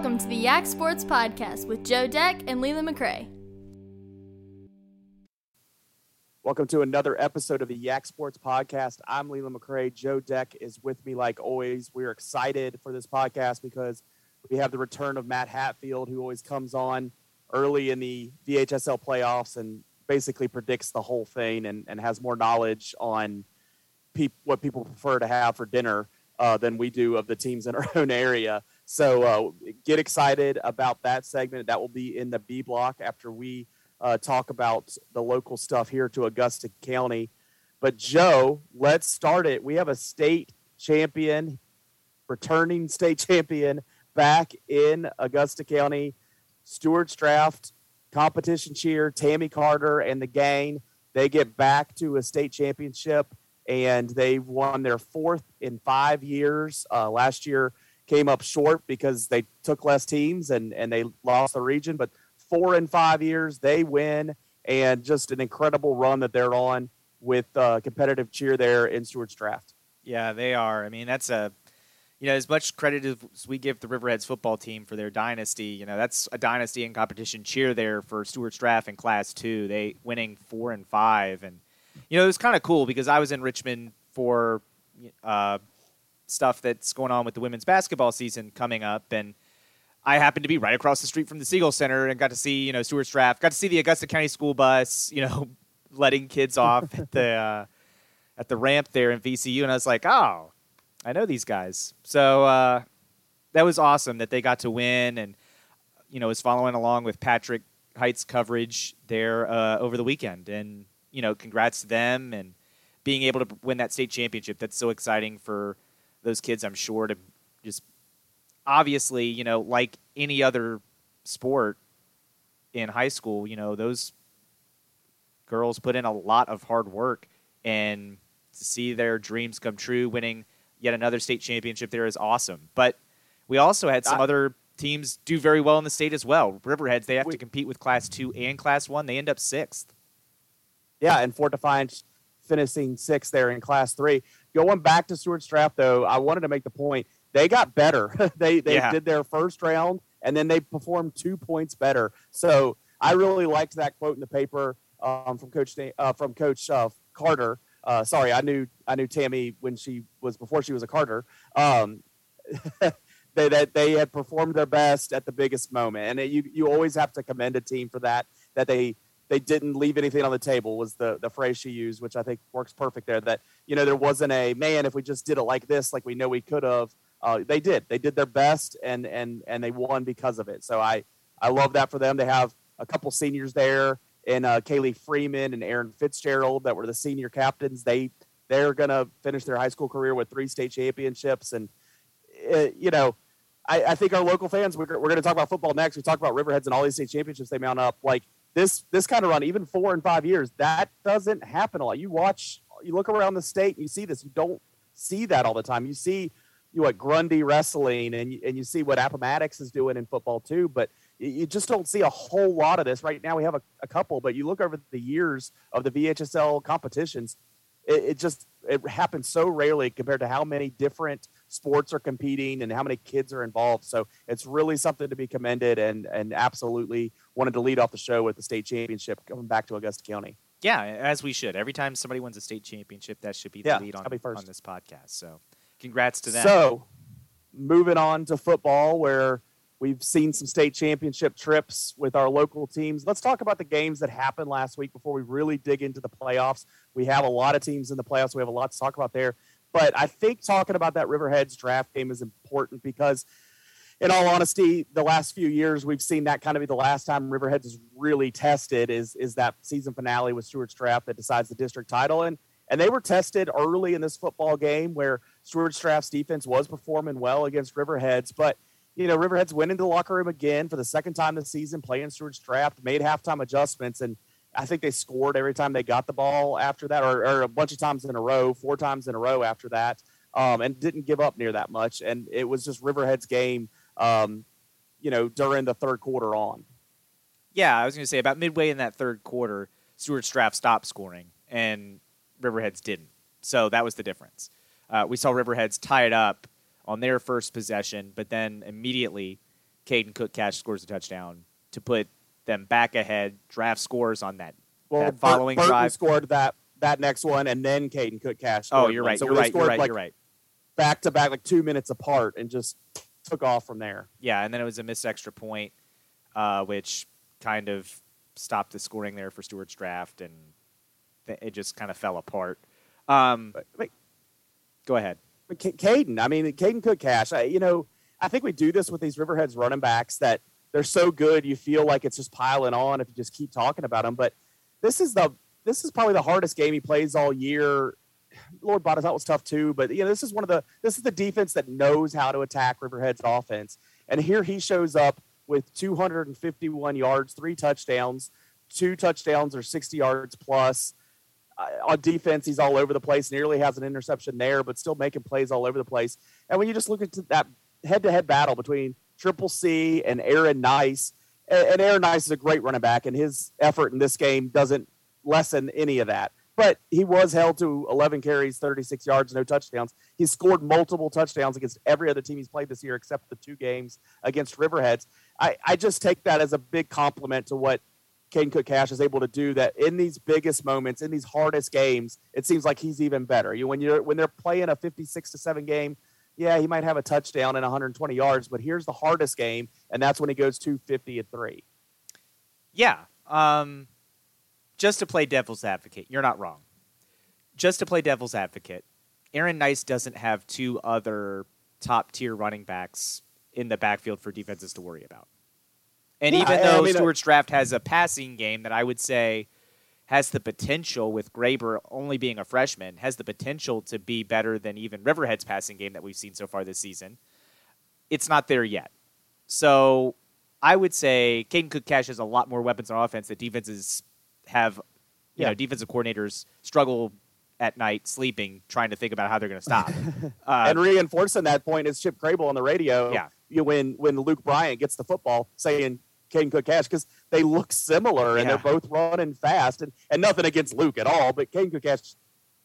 Welcome to the Yak Sports Podcast with Joe Deck and Leland McRae. Welcome to another episode of the Yak Sports Podcast. I'm Leland McRae. Joe Deck is with me like always. We're excited for this podcast because we have the return of Matt Hatfield, who always comes on early in the VHSL playoffs and basically predicts the whole thing and, and has more knowledge on pe- what people prefer to have for dinner uh, than we do of the teams in our own area. So uh, get excited about that segment. That will be in the B block after we uh, talk about the local stuff here to Augusta County. But Joe, let's start it. We have a state champion, returning state champion back in Augusta County. Stuarts Draft competition cheer, Tammy Carter and the gang. They get back to a state championship and they've won their fourth in five years. Uh, last year came up short because they took less teams and, and they lost the region, but four and five years they win and just an incredible run that they're on with uh, competitive cheer there in Stuarts Draft. Yeah, they are. I mean, that's a you know, as much credit as we give the Riverheads football team for their dynasty, you know, that's a dynasty in competition cheer there for Stuarts Draft in Class Two. They winning four and five, and you know, it was kind of cool because I was in Richmond for uh, stuff that's going on with the women's basketball season coming up, and I happened to be right across the street from the Siegel Center and got to see you know Stuarts Draft, got to see the Augusta County school bus, you know, letting kids off at the uh, at the ramp there in VCU, and I was like, oh, I know these guys, so uh, that was awesome that they got to win, and you know, was following along with Patrick Hite coverage there uh, over the weekend, and you know, congrats to them and being able to win that state championship. That's so exciting for those kids, I'm sure, to just obviously, you know, like any other sport in high school, you know, those girls put in a lot of hard work and to see their dreams come true, winning yet another state championship there is awesome. But we also had some I, other teams do very well in the state as well. Riverheads, they have we, to compete with Class 2 and Class 1. They end up sixth. Yeah, and Fort Defiance finishing sixth there in Class 3. Going back to Stuarts Draft, though, I wanted to make the point they got better. they they yeah. did their first round and then they performed two points better. So I really liked that quote in the paper um, from Coach uh, from Coach uh, Carter. Uh, sorry, I knew I knew Tammy when she was before she was a Carter. Um, they that they had performed their best at the biggest moment, and it, you you always have to commend a team for that. That they they didn't leave anything on the table was the the phrase she used, which I think works perfect there. That you know there wasn't a man if we just did it like this, like we know we could have. Uh, they did. They did their best, and and and they won because of it. So I I love that for them. They have a couple seniors there, and uh, Kaylee Freeman and Aaron Fitzgerald that were the senior captains. They they're gonna finish their high school career with three state championships, and uh, you know. I, I think our local fans. We're, we're going to talk about football next. We talk about Riverheads and all these state championships they mount up. Like this this kind of run, even four and five years, that doesn't happen a lot. You watch, you look around the state, and you see this. You don't see that all the time. You see you what Grundy wrestling, and and you see what Appomattox is doing in football too. But you just don't see a whole lot of this right now. We have a, a couple, but you look over the years of the VHSL competitions, it, it just it happens so rarely compared to how many different sports are competing and how many kids are involved. So it's really something to be commended and and absolutely wanted to lead off the show with the state championship coming back to Augusta County. Yeah, as we should. Every time somebody wins a state championship, that should be the yeah, lead on, on this podcast. So congrats to them. So moving on to football where we've seen some state championship trips with our local teams. Let's talk about the games that happened last week before we really dig into the playoffs. We have a lot of teams in the playoffs. We have a lot to talk about there. But I think talking about that Riverheads draft game is important because, in all honesty, the last few years we've seen that kind of be the last time Riverheads is really tested is is that season finale with Stuarts draft that decides the district title. And and they were tested early in this football game where Stuarts draft's defense was performing well against Riverheads, but you know Riverheads went into the locker room again for the second time this season, playing Stuarts draft, made halftime adjustments and I think they scored every time they got the ball after that, or, or a bunch of times in a row, four times in a row after that, um, and didn't give up near that much. And it was just Riverhead's game, um, you know, during the third quarter on. Yeah, I was going to say about midway in that third quarter, Stuarts Draft stopped scoring, and Riverheads didn't. So that was the difference. Uh, we saw Riverheads tie it up on their first possession, but then immediately Caden Cook Cash scores a touchdown to put them back ahead. Draft scores on that, well, that following Burton drive. scored that that next one, and then Caden Cook Cash. Oh, you're right. So you're, right you're scored, right. Like, You're right. Back to back, like two minutes apart, and just took off from there. Yeah, and then it was a missed extra point, uh, which kind of stopped the scoring there for Stuarts Draft, and th- it just kind of fell apart. Um, But, but go ahead. Caden, I mean, Caden Cook Cash, I, you know, I think we do this with these Riverheads running backs that they're so good, you feel like it's just piling on if you just keep talking about them. But this is the this is probably the hardest game he plays all year. Lord Botetourt, that was tough too, but you know, this is one of the this is the defense that knows how to attack Riverhead's offense. And here he shows up with 251 yards, three touchdowns, two touchdowns or 60 yards plus uh, on defense, he's all over the place. Nearly has an interception there, but still making plays all over the place. And when you just look at that head-to-head battle between Triple C and Aaron Nice, and Aaron Nice is a great running back, and his effort in this game doesn't lessen any of that. But he was held to 11 carries, 36 yards, no touchdowns. He's scored multiple touchdowns against every other team he's played this year, except the two games against Riverheads. I, I just take that as a big compliment to what Caden Cook Cash is able to do that in these biggest moments, in these hardest games, it seems like he's even better. You when you're when they're playing a 56 to 7 game, yeah, he might have a touchdown and 120 yards, but here's the hardest game, and that's when he goes 250 at three. Yeah. Um, just to play devil's advocate, you're not wrong. Just to play devil's advocate, Aaron Nice doesn't have two other top tier running backs in the backfield for defenses to worry about. And Yeah, even I- I though mean, Stuarts Draft has a passing game that I would say has the potential, with Graber only being a freshman, has the potential to be better than even Riverhead's passing game that we've seen so far this season, it's not there yet. So I would say Caden Cook Cash has a lot more weapons on offense that defenses have, you Yeah. know, defensive coordinators struggle at night sleeping trying to think about how they're going to stop. uh, and reinforcing that point is Chip Crable on the radio. Yeah. You when when Luke Bryant gets the football, saying Caden Cook Cash because they look similar and Yeah. they're both running fast. And, and nothing against Luke at all, but Kane Cook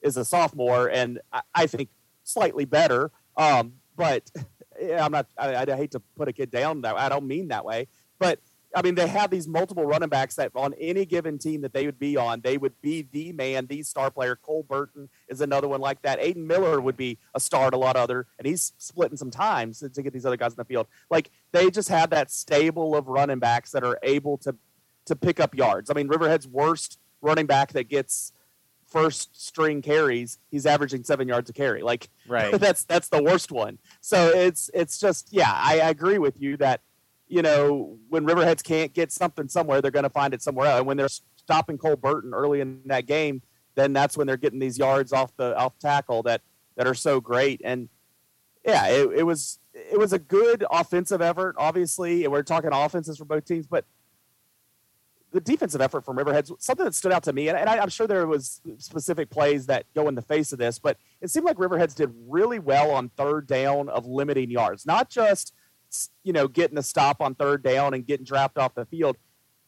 is a sophomore and I, I think slightly better. Um, but yeah, I'm not. I, I hate to put a kid down that. I don't mean that way. But I mean, they have these multiple running backs that on any given team that they would be on, they would be the man, the star player. Cole Burton is another one like that. Aiden Miller would be a star to a lot of other, and he's splitting some times to, to get these other guys in the field. Like they just have that stable of running backs that are able to to pick up yards. I mean, Riverhead's worst running back that gets first string carries, he's averaging seven yards a carry. Like right. that's that's the worst one. So it's it's just yeah, I, I agree with you that you know when Riverheads can't get something somewhere, they're going to find it somewhere else. And when they're stopping Cole Burton early in that game, then that's when they're getting these yards off the off tackle that that are so great. And yeah, it, it was it was a good offensive effort. Obviously, and we're talking offenses for both teams, but the defensive effort from Riverheads, something that stood out to me, and, and I, I'm sure there was specific plays that go in the face of this, but it seemed like Riverheads did really well on third down of limiting yards, not just you know getting a stop on third down and getting dropped off the field.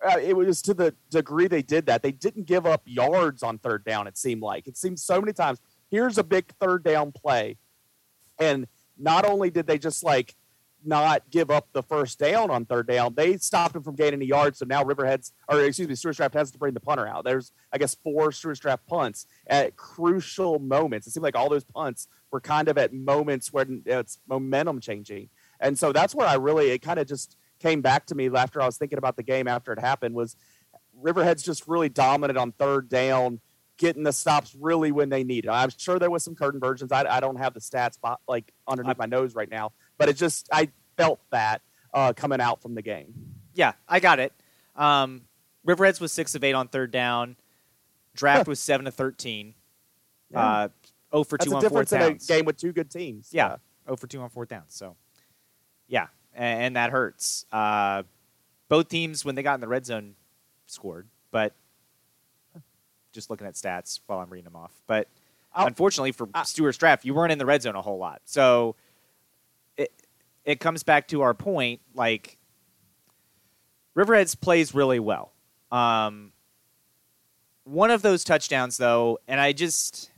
Uh, it was to the degree they did that. They didn't give up yards on third down. It seemed like it seemed so many times. Here's a big third down play, and not only did they just like not give up the first down on third down. They stopped him from gaining a yard. So now Riverheads, or excuse me, Stuarts Draft has to bring the punter out. There's, I guess, four Stuarts Draft punts at crucial moments. It seemed like all those punts were kind of at moments where it's momentum changing. And so that's where I really, it kind of just came back to me after I was thinking about the game after it happened was Riverheads just really dominant on third down, getting the stops really when they need it. I'm sure there was some curtain versions. I, I don't have the stats like underneath my nose right now, but it just I felt that uh, coming out from the game. Yeah, I got it. Um, Riverheads was six of eight on third down. Draft was seven to thirteen. Yeah. Uh, oh for That's two a on fourth difference in a downs. game with two good teams. Yeah, oh for two on fourth downs. So, yeah, and, and that hurts. Uh, both teams, when they got in the red zone, scored, but just looking at stats while I'm reading them off. But I'll- unfortunately for I- Stuarts Draft, you weren't in the red zone a whole lot. So it it comes back to our point, like Riverheads plays really well. Um, one of those touchdowns, though, and I just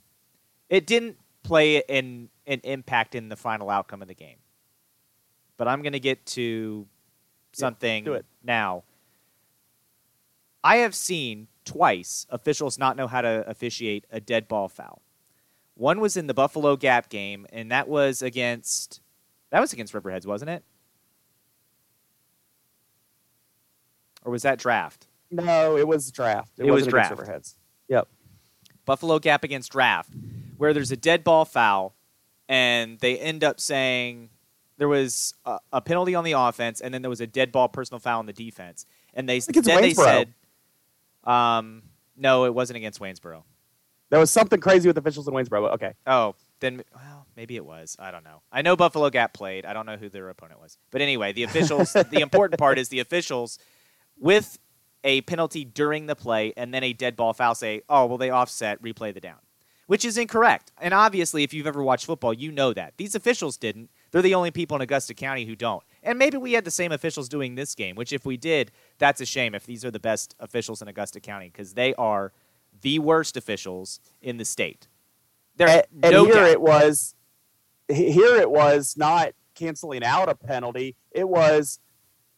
it didn't play an an impact in the final outcome of the game. But I'm going to get to something yeah, now. I have seen twice officials not know how to officiate a dead ball foul. One was in the Buffalo Gap game, and that was against that was against Riverheads, wasn't it? Or was that draft? No, it was draft. It, it was draft. Riverheads. Yep. Buffalo Gap against draft, where there's a dead ball foul, and they end up saying there was a, a, penalty on the offense, and then there was a dead ball personal foul on the defense, and they then they said, um, no, it wasn't against Waynesboro. There was something crazy with officials in Waynesboro. But okay. Oh, then well, maybe it was. I don't know. I know Buffalo Gap played. I don't know who their opponent was. But anyway, the officials. the important part is the officials with a penalty during the play and then a dead ball foul say, "Oh, well, they offset. Replay the down." which is incorrect. And obviously, if you've ever watched football, you know that. These officials didn't. They're the only people in Augusta County who don't. And maybe we had the same officials doing this game, which if we did, that's a shame if these are the best officials in Augusta County because they are the worst officials in the state. There, and, and no here doubt. it was here it was not canceling out a penalty. It was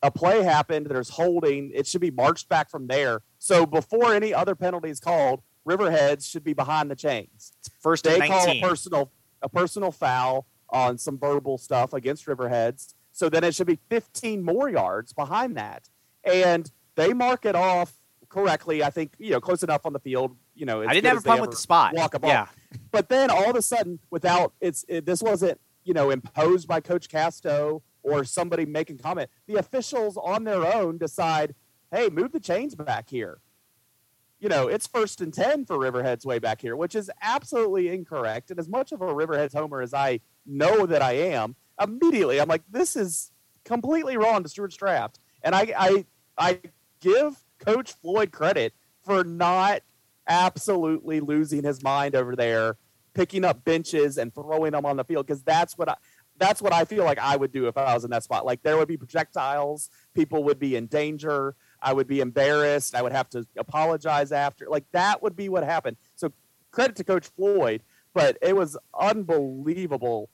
a play happened, there's holding, it should be marched back from there. So before any other penalty is called, Riverheads should be behind the chains. First they call a personal a personal foul on some verbal stuff against Riverheads. So then it should be 15 more yards behind that, and they mark it off correctly. I think you know close enough on the field. You know, I didn't have a problem with the spot. Walk a ball. Yeah, but then all of a sudden, without it's it, this wasn't you know imposed by Coach Casto or somebody making comment. The officials on their own decide, hey, move the chains back here you know, it's first and 10 for Riverheads way back here, which is absolutely incorrect. And as much of a Riverheads homer as I know that I am, immediately I'm like, this is completely wrong to Stuarts Draft. And I, I, I give Coach Floyd credit for not absolutely losing his mind over there, picking up benches and throwing them on the field, because that's what I, that's what I feel like I would do if I was in that spot. Like there would be projectiles, people would be in danger. I would be embarrassed. I would have to apologize after. Like that would be what happened. So credit to Coach Floyd, but it was unbelievable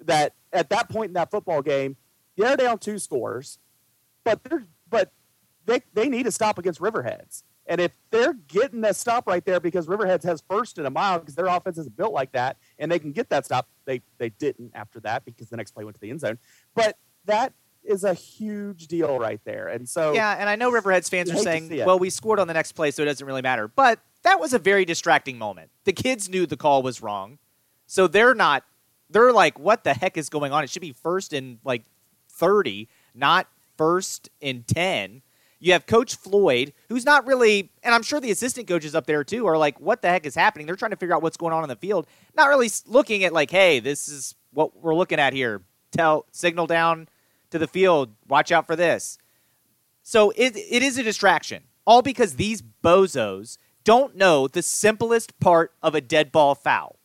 that at that point in that football game, they're down two scores, but they're but they they need to stop against Riverheads. And if they're getting that stop right there because Riverheads has first in a mile because their offense is built like that, and they can get that stop, they they didn't after that because the next play went to the end zone. But that is a huge deal right there. And so Yeah, and I know Riverheads fans are saying, "Well, we scored on the next play, so it doesn't really matter." But that was a very distracting moment. The kids knew the call was wrong. So they're not they're like, "What the heck is going on? It should be first in like 30, not first in 10." You have Coach Floyd, who's not really, and I'm sure the assistant coaches up there too are like, what the heck is happening? They're trying to figure out what's going on in the field, not really looking at like, hey, this is what we're looking at here. Tell signal down to the field. Watch out for this. So it, it is a distraction, all because these bozos don't know the simplest part of a dead ball foul.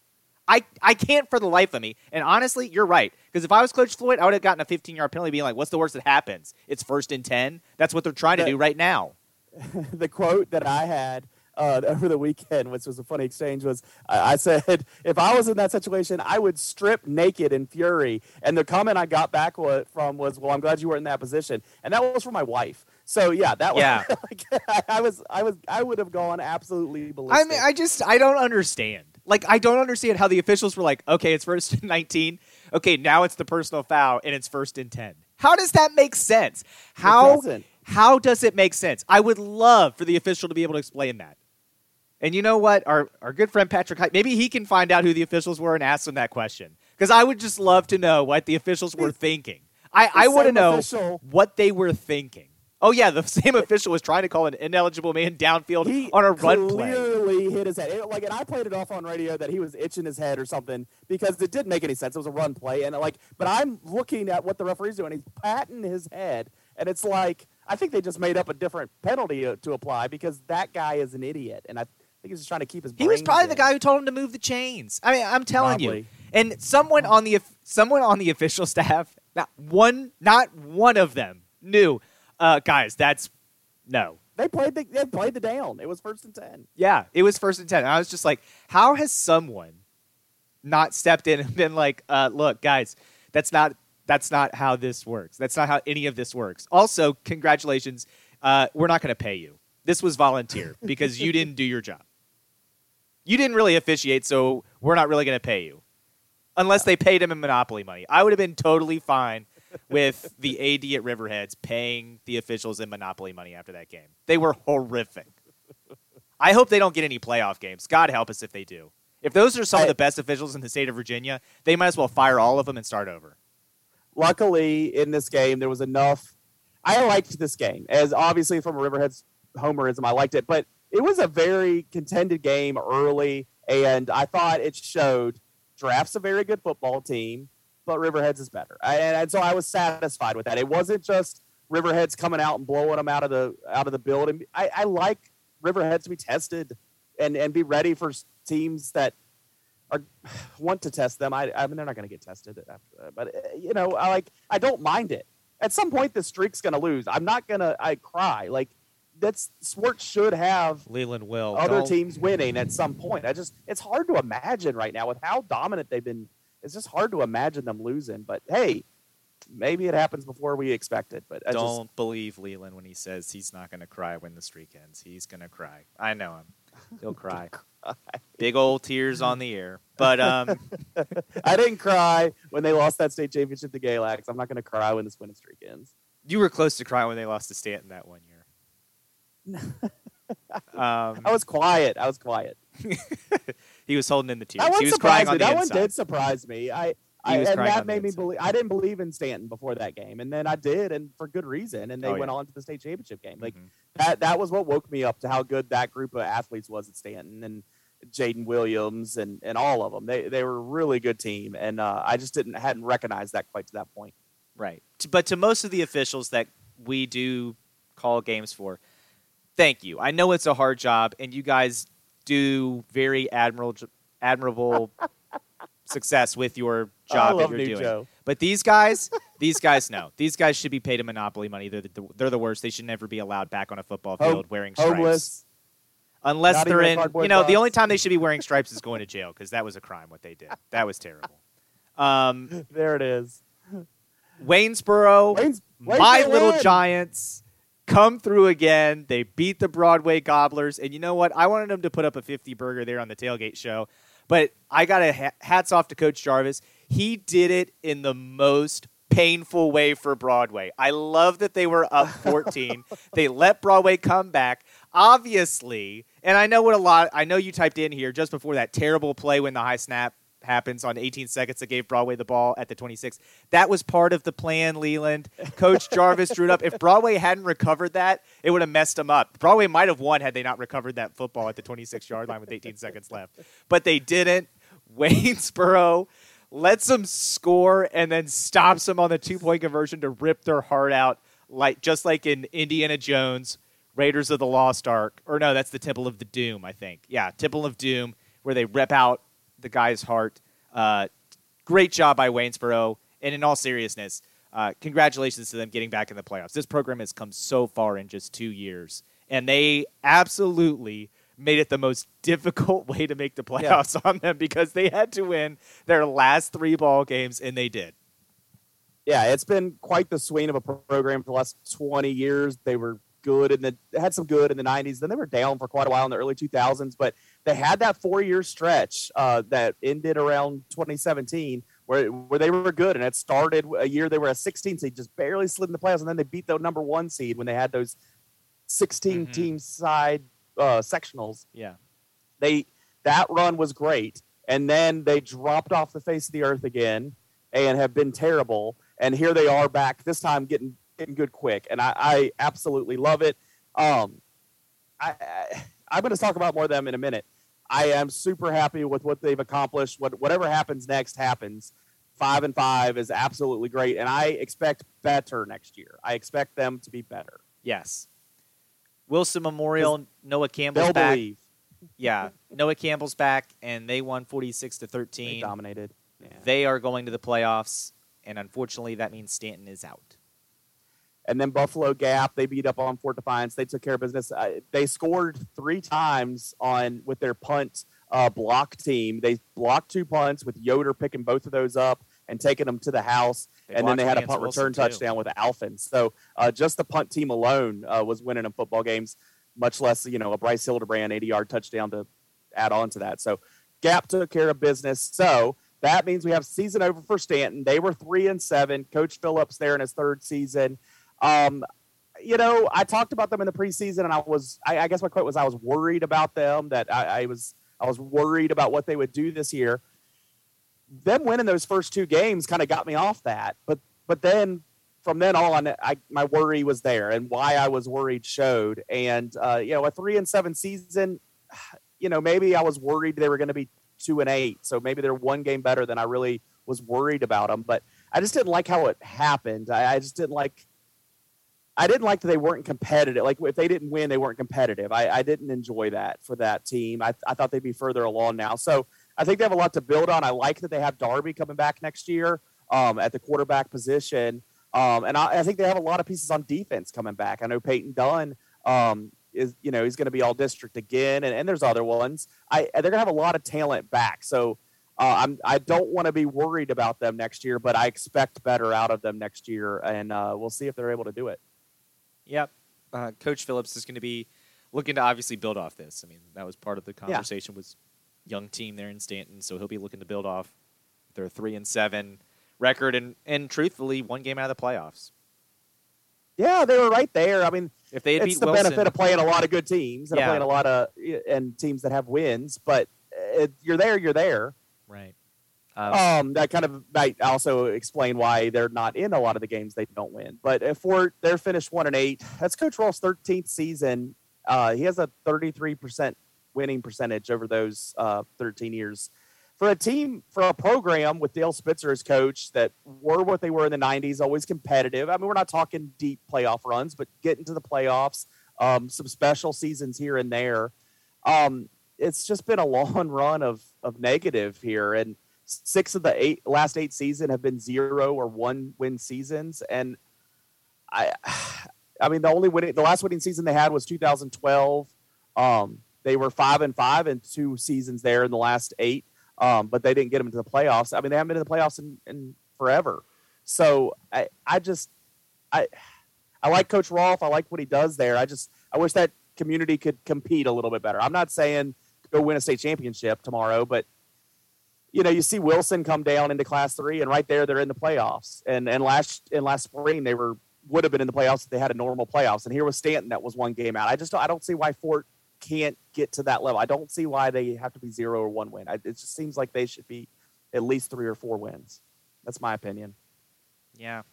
I, I can't for the life of me. And honestly, you're right. Because if I was Coach Floyd, I would have gotten a 15 yard penalty being like, what's the worst that happens? It's first and 10. That's what they're trying to do right now. the quote that I had uh, over the weekend, which was a funny exchange, was I, I said, if I was in that situation, I would strip naked in fury. And the comment I got back from was, well, I'm glad you were in that position. And that was from my wife. So yeah, that was yeah. like, I, I was I was I would have gone absolutely ballistic. I mean, I just I don't understand. Like I don't understand how the officials were like, okay, it's first and 19. Okay, now it's the personal foul and it's first and 10. How does that make sense? How how does it make sense? I would love for the official to be able to explain that. And you know what? Our our good friend Patrick, maybe he can find out who the officials were and ask them that question. Because I would just love to know what the officials were thinking. I, I want to know official. what they were thinking. Oh yeah, the same official was trying to call an ineligible man downfield he on a run play. Clearly hit his head. It, like, and I played it off on radio that he was itching his head or something because it didn't make any sense. It was a run play, and like, but I'm looking at what the referee's doing. He's patting his head, and it's like I think they just made up a different penalty to, to apply because that guy is an idiot, and I think he's just trying to keep his. He was probably the guy who told him to move the chains. I mean, I'm telling probably. you. And someone on the someone on the official staff, not one, not one of them knew, uh, guys. That's no. They played the they played the down. It was first and ten. Yeah, it was first and ten. And I was just like, how has someone not stepped in and been like, uh, look, guys, that's not That's not how this works. That's not how any of this works. Also, congratulations. Uh, we're not going to pay you. This was volunteer because you didn't do your job. You didn't really officiate, so we're not really going to pay you. Unless they paid him in Monopoly money. I would have been totally fine with the AD at Riverheads paying the officials in Monopoly money after that game. They were horrific. I hope they don't get any playoff games. God help us if they do. If those are some I, of the best officials in the state of Virginia, they might as well fire all of them and start over. Luckily, in this game, there was enough. I liked this game, as obviously from a Riverheads homerism, I liked it, but it was a very contended game early, and I thought it showed Draft's a very good football team, but Riverheads is better, and, and so I was satisfied with that. It wasn't just Riverheads coming out and blowing them out of the out of the building. I, I like Riverheads to be tested and and be ready for teams that are want to test them. I, I mean, they're not going to get tested after that, but uh, you know, I like I don't mind it. At some point, the streak's going to lose. I'm not going to. I cry like that's sports should have Leland will other don't. teams winning at some point. I just it's hard to imagine right now with how dominant they've been. It's just hard to imagine them losing. But hey, maybe it happens before we expected. But I don't just, believe Leland when he says he's not going to cry when the streak ends. He's going to cry. I know him. He'll cry. Big old tears on the air. But um, I didn't cry when they lost that state championship to Galax. I'm not going to cry when this winning streak ends. You were close to crying when they lost to Staunton that one year. Um, I was quiet. I was quiet. he was holding in the tears. he was crying on me. that one did surprise me. I I, and that made me believe. I didn't believe in Staunton before that game, and then I did, and for good reason. And they oh, went yeah. on to the state championship game. Like mm-hmm. that. That was what woke me up to how good that group of athletes was at Staunton and Jaden Williams and and all of them. They they were a really good team, and uh, I just didn't hadn't recognized that quite to that point. Right, but to most of the officials that we do call games for, thank you. I know it's a hard job, and you guys do very admirable admirable success with your job that you're doing. Joe. But these guys, these guys know. These guys should be paid a monopoly money. They're the, they're the worst. They should never be allowed back on a football field wearing stripes. Homeless. Unless Not they're in, you know, the only time they should be wearing stripes is going to jail because that was a crime what they did. That was terrible. Um, there it is. Waynesboro, Waynes, my little win. Giants come through again. They beat the Broadway Gobblers, and you know what? I wanted them to put up a 50 burger there on the tailgate show. But I got a hats off to Coach Jarvis. He did it in the most painful way for Broadway. I love that they were up 14. they let Broadway come back. Obviously, and I know what a lot I know you typed in here just before that terrible play when the high snap happens on 18 seconds that gave Broadway the ball at the 26. That was part of the plan, Leland. Coach Jarvis drew it up. If Broadway hadn't recovered that, it would have messed them up. Broadway might have won had they not recovered that football at the 26 yard line with 18 seconds left. But they didn't. Waynesboro lets them score and then stops them on the two point conversion to rip their heart out, like just like in Indiana Jones, Raiders of the Lost Ark. Or no, that's the Temple of the Doom, I think. Yeah, Temple of Doom, where they rip out the guy's heart. Uh, great job by Waynesboro. And in all seriousness, uh, congratulations to them getting back in the playoffs. This program has come so far in just two years, and they absolutely made it the most difficult way to make the playoffs yeah. on them because they had to win their last three ball games, and they did. Yeah, it's been quite the swing of a program for the last 20 years. They were good and the had some good in the 90s. Then they were down for quite a while in the early 2000s, but they had that four year stretch uh, that ended around 2017 where where they were good, and it started a year they were a 16 seed, just barely slid in the playoffs, and then they beat the number one seed when they had those 16 mm-hmm. team side uh, sectionals. Yeah, they that run was great, and then they dropped off the face of the earth again and have been terrible. And here they are back this time, getting getting good quick, and I, I absolutely love it. Um, I, I I'm going to talk about more of them in a minute. I am super happy with what they've accomplished. What whatever happens next happens. Five and five is absolutely great, and I expect better next year. I expect them to be better. Yes. Wilson Memorial, Noah Campbell's back. Believe. Yeah, Noah Campbell's back, and they won forty six to thirteen. They dominated. Yeah. They are going to the playoffs, and unfortunately, that means Staunton is out. And then Buffalo Gap, they beat up on Fort Defiance. They took care of business. Uh, they scored three times on with their punt uh, block team. They blocked two punts with Yoder picking both of those up. and taking them to the house. They and then they had a punt Wilson return too. touchdown with Alfin. So uh, just the punt team alone uh, was winning in football games, much less you know a Bryce Hildebrand 80 yard touchdown to add on to that. So Gap took care of business. So that means we have season over for Staunton. They were three and seven. Coach Phillips there in his third season. Um, you know, I talked about them in the preseason, and I was, I, I guess my quote was, I was worried about them. That I, I, was, I was worried about what they would do this year. Them winning those first two games kind of got me off that, but, but then from then on, I, my worry was there, and why I was worried showed. And uh, you know, a three and seven season, you know, maybe I was worried they were going to be two and eight. So maybe they're one game better than I really was worried about them. But I just didn't like how it happened. I, I just didn't like. I didn't like that they weren't competitive. Like if they didn't win, they weren't competitive. I, I didn't enjoy that for that team. I, I thought they'd be further along now. So I think they have a lot to build on. I like that they have Darby coming back next year um, at the quarterback position. Um, and I, I, think they have a lot of pieces on defense coming back. I know Peyton Dunn um, is you know he's going to be all district again, and, and there's other ones. I they're going to have a lot of talent back, so uh, I'm I don't want to be worried about them next year, but I expect better out of them next year, and uh, we'll see if they're able to do it. Yep, uh, Coach Phillips is going to be looking to obviously build off this. I mean, that was part of the conversation yeah. was young team there in Staunton, so he'll be looking to build off their three and seven record, and and truthfully, one game out of the playoffs. Yeah, they were right there. I mean, if they it's the Wilson, benefit of playing a lot of good teams and yeah. playing a lot of and teams that have wins, but it, you're there, you're there. Right. Um, um, that kind of might also explain why they're not in a lot of the games they don't win. But if we're they're finished one and eight, that's Coach Rolfe's 13th season. Uh, he has a 33 percent winning percentage over those uh, 13 years for a team for a program with Dale Spitzer as coach that were what they were in the 90s, always competitive. I mean, we're not talking deep playoff runs, but getting to the playoffs, um, some special seasons here and there. Um, it's just been a long run of of negative here, and six of the eight last eight season have been zero or one win seasons, and I. I mean, the only winning, the last winning season they had was 2012. Um, they were five and five in two seasons there in the last eight um, but they didn't get them into the playoffs. I mean, they haven't been in the playoffs in, in forever. So I, I just, I, I like Coach Rolfe. I like what he does there. I just, I wish that community could compete a little bit better. I'm not saying go win a state championship tomorrow, but you know, you see Wilson come down into Class Three, and right there they're in the playoffs. And and last in last spring they were would have been in the playoffs if they had a normal playoffs. And here was Staunton that was one game out. I just don't, I don't see why Fort can't get to that level. I don't see why they have to be zero or one win. I, it just seems like they should be at least three or four wins. That's my opinion. Yeah,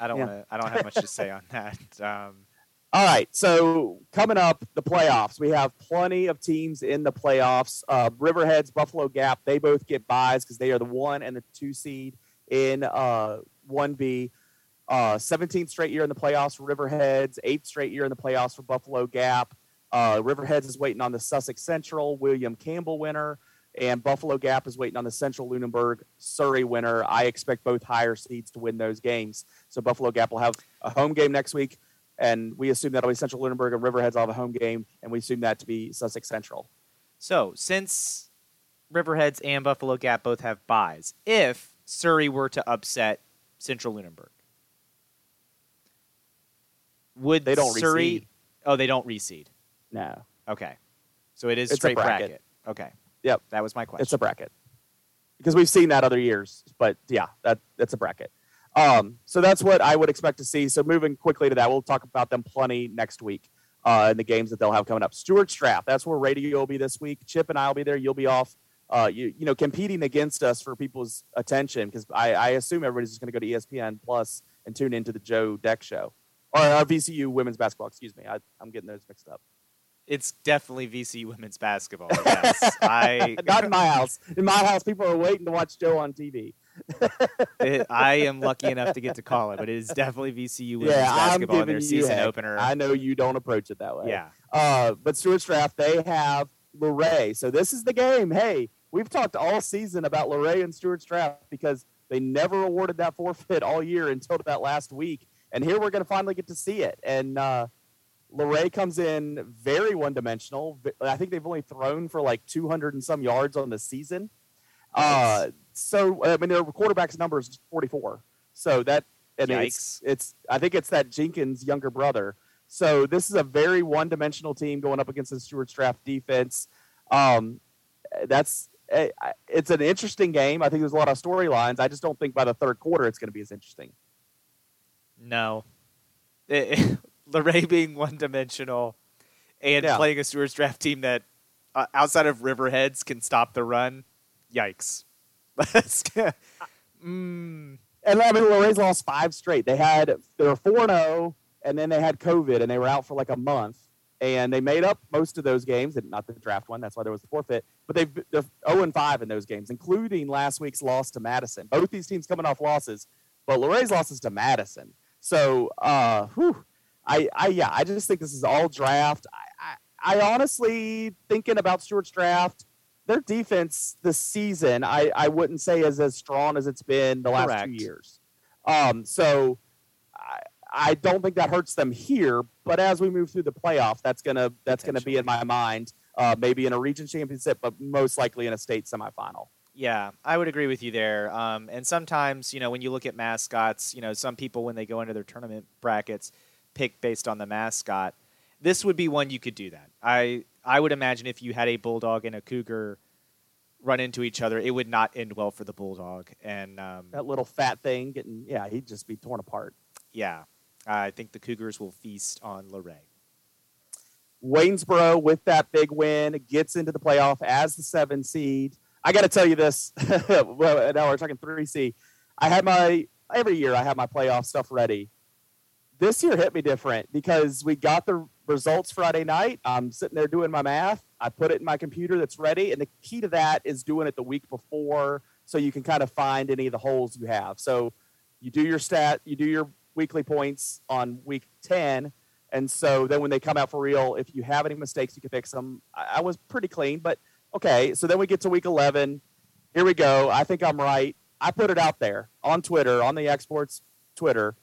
I don't yeah. want to. I don't have much to say on that. Um, all right, so coming up, the playoffs. We have plenty of teams in the playoffs. Uh, Riverheads, Buffalo Gap, they both get buys because they are the one and the two seed in uh, 1B. Uh, 17th straight year in the playoffs for Riverheads, eighth straight year in the playoffs for Buffalo Gap. Uh, Riverheads is waiting on the Sussex Central William Campbell winner, and Buffalo Gap is waiting on the Central Lunenburg Surry winner. I expect both higher seeds to win those games. So Buffalo Gap will have a home game next week, and we assume that'll be Central Lunenburg and Riverheads will have a home game, and we assume that to be Sussex Central. So since Riverheads and Buffalo Gap both have buys, if Surry were to upset Central Lunenburg, would they don't Surry? Reseed. Oh, they don't reseed. No. Okay. So it is it's straight bracket. bracket. Okay. Yep. That was my question. It's a bracket. Because we've seen that other years, but yeah, that that's a bracket. Um, so that's what I would expect to see. So moving quickly to that, we'll talk about them plenty next week uh, in the games that they'll have coming up. Stuarts Draft, that's where radio will be this week. Chip and I will be there. You'll be off. Uh, you you know competing against us for people's attention because I, I assume everybody's just going to go to ESPN Plus and tune into the Joe Deck show or uh, VCU women's basketball. Excuse me, I, I'm getting those mixed up. It's definitely VCU women's basketball. Yes, I not in my house. In my house, people are waiting to watch Joe on TV. It, I am lucky enough to get to call it, but it is definitely VCU women's yeah, basketball in their season heck. opener. I know you don't approach it that way. Yeah. Uh, but Stuarts Draft, they have Luray. So this is the game. Hey, we've talked all season about Luray and Stuarts Draft because they never awarded that forfeit all year until that last week. And here we're going to finally get to see it. And uh, Luray comes in very one dimensional. I think they've only thrown for like 200 and some yards on the season. Uh, so I mean their quarterback's number is 44. So that and Yikes. it's it's I think it's that Jenkins younger brother. So this is a very one-dimensional team going up against the Stuarts Draft defense. Um, that's eh, it's an interesting game. I think there's a lot of storylines. I just don't think by the third quarter it's going to be as interesting. No, it, Luray being one-dimensional and yeah. playing a Stuarts Draft team that uh, outside of Riverheads can stop the run. Yikes. Mm. And I mean, Luray's lost five straight. They had they were four zero, oh, and then they had COVID, and they were out for like a month. And they made up most of those games, and not the draft one. That's why there was the forfeit. But they've they're zero oh and five in those games, including last week's loss to Madison. Both these teams coming off losses, but Luray's losses to Madison. So, uh, whew, I, I, yeah, I just think this is all draft. I, I, I honestly thinking about Stuarts Draft their defense this season, I, I wouldn't say is as strong as it's been the last Correct. two years. Um, so I, I don't think that hurts them here. But as we move through the playoff, that's gonna that's gonna be in my mind. Uh, maybe in a region championship, but most likely in a state semifinal. Yeah, I would agree with you there. Um, and sometimes, you know, when you look at mascots, you know, some people when they go into their tournament brackets pick based on the mascot. This would be one you could do that. I I would imagine if you had a bulldog and a cougar run into each other, it would not end well for the bulldog. And um, that little fat thing getting, yeah, he'd just be torn apart. Yeah, I think the Cougars will feast on Luray. Waynesboro, with that big win, gets into the playoff as the seven seed. I got to tell you this. well, now we're talking three C. I had my every year I have my playoff stuff ready. This year hit me different because we got the results Friday night. I'm sitting there doing my math. I put it in my computer that's ready. And the key to that is doing it the week before so you can kind of find any of the holes you have. So you do your stat, you do your weekly points on week 10. And so then when they come out for real, if you have any mistakes, you can fix them. I, I was pretty clean, but okay. So then we get to week 11. Here we go. I think I'm right. I put it out there on Twitter, on the exports Twitter.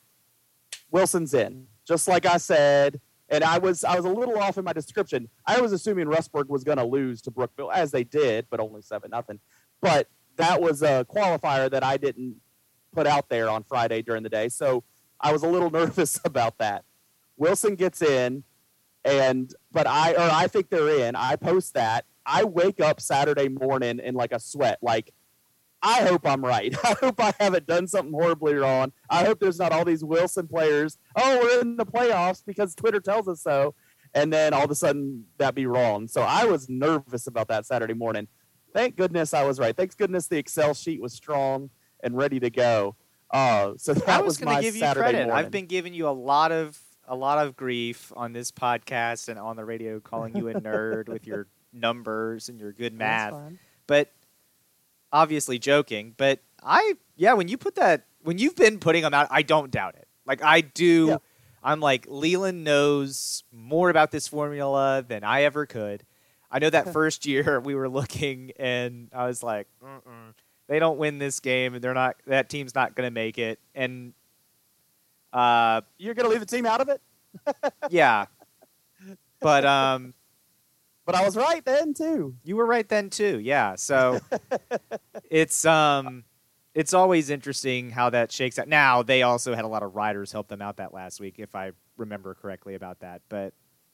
Wilson's in. Just like I said, and I was I was a little off in my description. I was assuming Rustburg was going to lose to Brookville, as they did, but only seven nothing. But that was a qualifier that I didn't put out there on Friday during the day, so I was a little nervous about that. Wilson gets in, and but I or I think they're in. I post that. I wake up Saturday morning in like a sweat, like I hope I'm right. I hope I haven't done something horribly wrong. I hope there's not all these Wilson players. Oh, we're in the playoffs because Twitter tells us so. And then all of a sudden that be wrong. So I was nervous about that Saturday morning. Thank goodness I was right. Thanks goodness the Excel sheet was strong and ready to go. Uh, so that I was, was going to give you Saturday credit. Morning. I've been giving you a lot of a lot of grief on this podcast and on the radio, calling you a nerd with your numbers and your good math. But obviously joking, but I yeah, when you put that when you've been putting them out, I don't doubt it. Like I do. Yeah. I'm like Leland knows more about this formula than I ever could. I know that first year we were looking, and I was like, Mm-mm. they don't win this game, and they're not. That team's not going to make it. And uh, you're going to leave the team out of it. yeah, but um, but I was right then too. You were right then too. Yeah. So it's um it's always interesting how that shakes out. Now they also had a lot of riders help them out that last week, if I remember correctly about that. But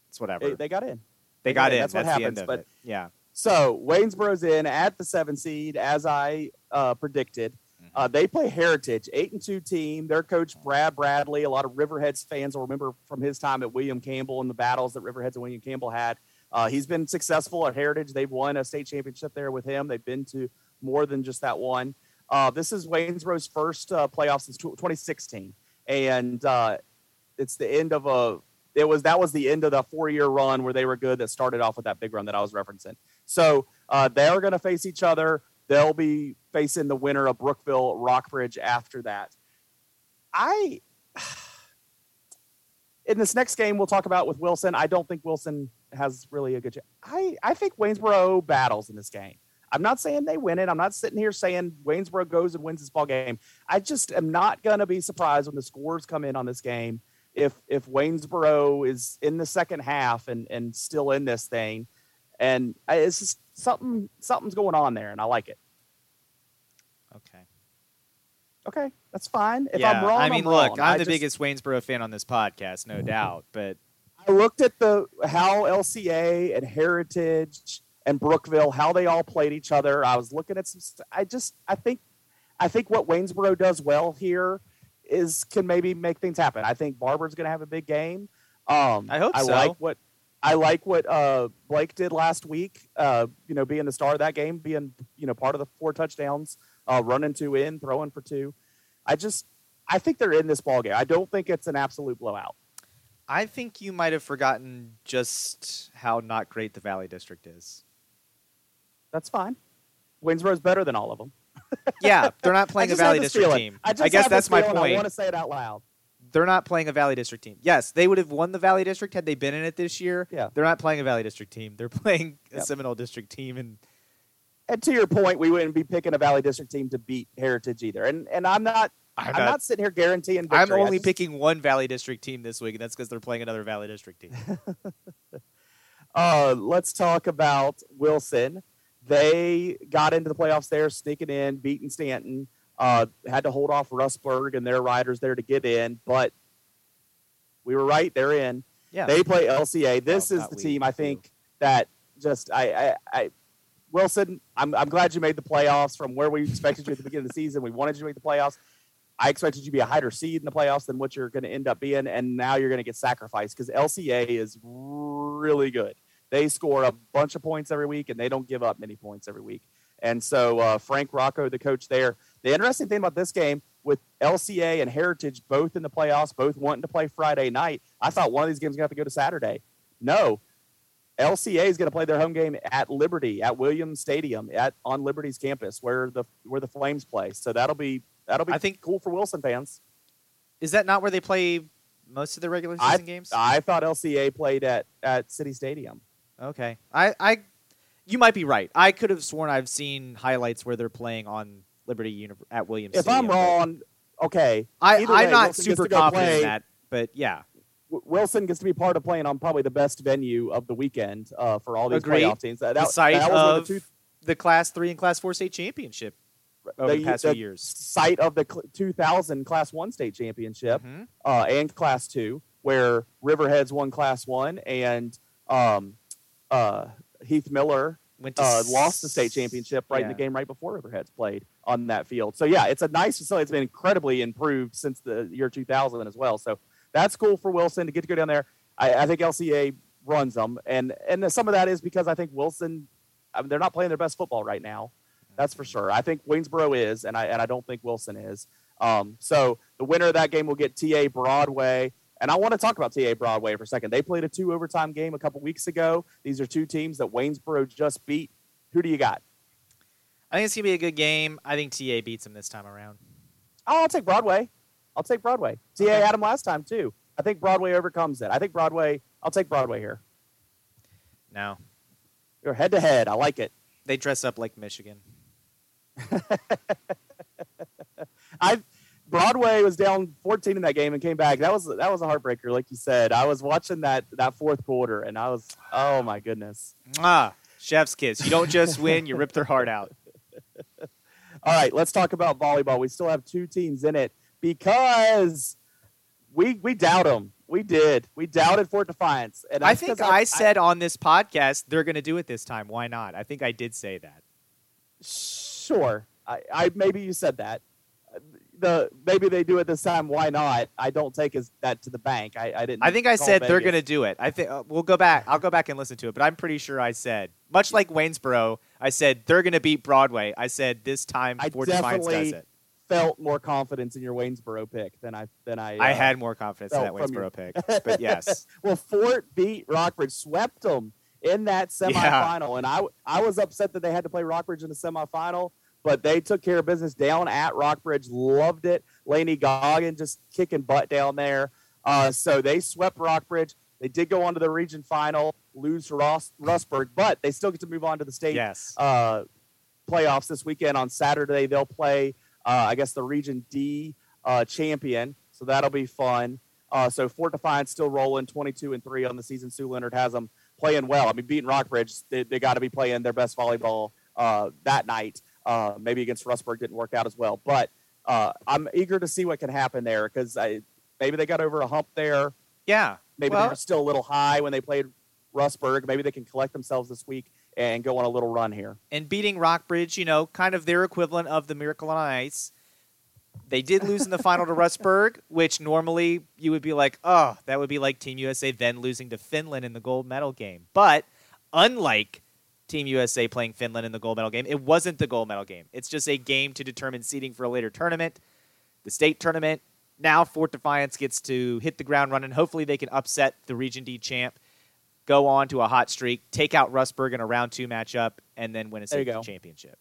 it's whatever. They, they got in. They, they got, got, in. That's, That's what happens. but it. yeah. So Waynesboro's in at the seven seed, as I uh, predicted. Mm-hmm. Uh, they play Heritage, eight and two team. Their coach Brad Bradley. A lot of Riverheads fans will remember from his time at William Campbell and the battles that Riverheads and William Campbell had. Uh, he's been successful at Heritage. They've won a state championship there with him. They've been to more than just that one. Uh, this is Waynesboro's first uh, playoff since 2016, and uh, it's the end of a. It was that was the end of the four-year run where they were good. That started off with that big run that I was referencing. So uh, they are going to face each other. They'll be facing the winner of Brookville Rockbridge after that. I in this next game we'll talk about with Wilson. I don't think Wilson has really a good chance. I, I think Waynesboro battles in this game. I'm not saying they win it. I'm not sitting here saying Waynesboro goes and wins this ball game. I just am not going to be surprised when the scores come in on this game if if Waynesboro is in the second half and and still in this thing, and it's just something something's going on there, and I like it. Okay. Okay, that's fine. If yeah, I'm wrong, I mean, I'm look, wrong. I'm the just- biggest Waynesboro fan on this podcast, no doubt. But I looked at the how LCA and Heritage and Brookville how they all played each other. I was looking at some. st- I just I think I think what Waynesboro does well here is can maybe make things happen. I think Barber's going to have a big game. Um, I hope I so. like what I like what uh, Blake did last week. Uh, you know, being the star of that game, being you know part of the four touchdowns, uh, running two in, throwing for two. I just I think they're in this ball game. I don't think it's an absolute blowout. I think you might have forgotten just how not great the Valley District is. That's fine. Waynesboro's better than all of them. Yeah, they're not playing a Valley District feeling. team. I, just guess that's my point. I want to say it out loud. They're not playing a Valley District team. Yes, they would have won the Valley District had they been in it this year. Yeah. They're not playing a Valley District team. They're playing a Yep. Seminole District team, and And to your point, we wouldn't be picking a Valley District team to beat Heritage either. And and I'm not. I'm I'm, not- not, sitting here guaranteeing. Victory. I'm only just- picking one Valley District team this week, and that's because they're playing another Valley District team. Uh, let's talk about Wilson. They got into the playoffs there, sneaking in, beating Staunton. Uh, had to hold off Rustburg and their riders there to get in, but we were right. They're in. Yeah, They play LCA. This Well, is the team I think that just I, I, I Wilson. I'm I'm glad you made the playoffs from where we expected you at the beginning of the season. We wanted you to make the playoffs. I expected you to be a higher seed in the playoffs than what you're going to end up being, and now you're going to get sacrificed because LCA is really good. They score a bunch of points every week, and they don't give up many points every week. And so uh, Frank Rocco, the coach there, the interesting thing about this game with LCA and Heritage both in the playoffs, both wanting to play Friday night, I thought one of these games going to have to go to Saturday. No, LCA is going to play their home game at Liberty, at Williams Stadium, at on Liberty's campus, where the where the Flames play. So that'll be that'll be I think- cool for Wilson fans. is that not where they play most of the regular I- season games? I thought LCA played at at City Stadium. Okay, I, I, you might be right. I could have sworn I've seen highlights where they're playing on Liberty Uni- at Williams. If I'm wrong, okay. I, Either I'm way, not Wilson super confident play- in that. But yeah, W- Wilson gets to be part of playing on probably the best venue of the weekend uh, for all these Agreed. playoff teams. That, the site that was of the, two, the Class Three and Class Four state championship over the, past the few years. site of the 2000 Class One state championship Mhm. uh, and Class Two, where Riverheads won Class One and um, uh, Heath Miller Went uh, s- lost the state championship right in the game right before Riverheads played on that field. So yeah, it's a nice facility. It's been incredibly improved since the year 2000 as well. So that's cool for Wilson to get to go down there. I, I think LCA runs them, and and some of that is because I think Wilson, I mean, they're not playing their best football right now. That's for sure. I think Waynesboro is, and I and I don't think Wilson is. Um, so the winner of that game will get TA Broadway. And I want to talk about TA Broadway for a second. They played a two overtime game a couple weeks ago. These are two teams that Waynesboro just beat. Who do you got? I think it's gonna be a good game. I think TA beats them this time around. Oh, I'll take Broadway. I'll take Broadway. TA Okay. had them last time too. I think Broadway overcomes it. I think Broadway. I'll take Broadway here. No, You're head to head. I like it. they dress up like Michigan. I Broadway was down 14 in that game and came back. That was that was a heartbreaker, like you said. I was watching that that fourth quarter and I was oh my goodness. Ah, chef's kiss. You don't just win; you rip their heart out. All right, let's talk about volleyball. We still have two teams in it because we we doubt them. We did. We doubted Fort Defiance, and I think 'cause I said on this podcast they're going to do it this time. Why not? I think I did say that. Sure. I, I maybe you said that. The maybe they do it this time. Why not? I don't take as, that to the bank. I, I didn't. I think I said they're going to do it. I think uh, we'll go back. I'll go back and listen to it, but I'm pretty sure I said, much like Waynesboro, I said they're going to beat Broadway. I said this time I Fort Defiance does definitely it. felt more confidence in your Waynesboro pick than I than I. I uh, had more confidence in that Waynesboro your- pick, but yes, well, Fort beat Rockford, swept them in that semifinal, and I I was upset that they had to play Rockbridge in the semifinal, but they took care of business down at Rockbridge. Loved it. Laney Goggin just kicking butt down there. Uh, so they swept Rockbridge. They did go on to the region final, lose to Ross, Rustburg, but they still get to move on to the state yes. uh, playoffs this weekend. On Saturday, they'll play, uh, I guess, the Region D uh, champion. So that'll be fun. Uh, so Fort Defiance still rolling 22 and 3 on the season. Sue Leonard has them playing well. I mean, beating Rockbridge, they, they got to be playing their best volleyball uh, that night. Uh, maybe against Rustburg didn't work out as well, but uh, I'm eager to see what can happen there because maybe they got over a hump there. Yeah, maybe well, they're still a little high when they played Rustburg. Maybe they can collect themselves this week and go on a little run here. And beating Rockbridge, you know, kind of their equivalent of the Miracle on Ice. They did lose in the final to Rustburg, which normally you would be like, oh, that would be like Team USA then losing to Finland in the gold medal game. But unlike Team USA playing Finland in the gold medal game, it wasn't the gold medal game. It's just a game to determine seeding for a later tournament. The state tournament, now Fort Defiance gets to hit the ground running. Hopefully they can upset the Region D champ, go on to a hot streak, take out Rustburg in a round two matchup, and then win a state championship.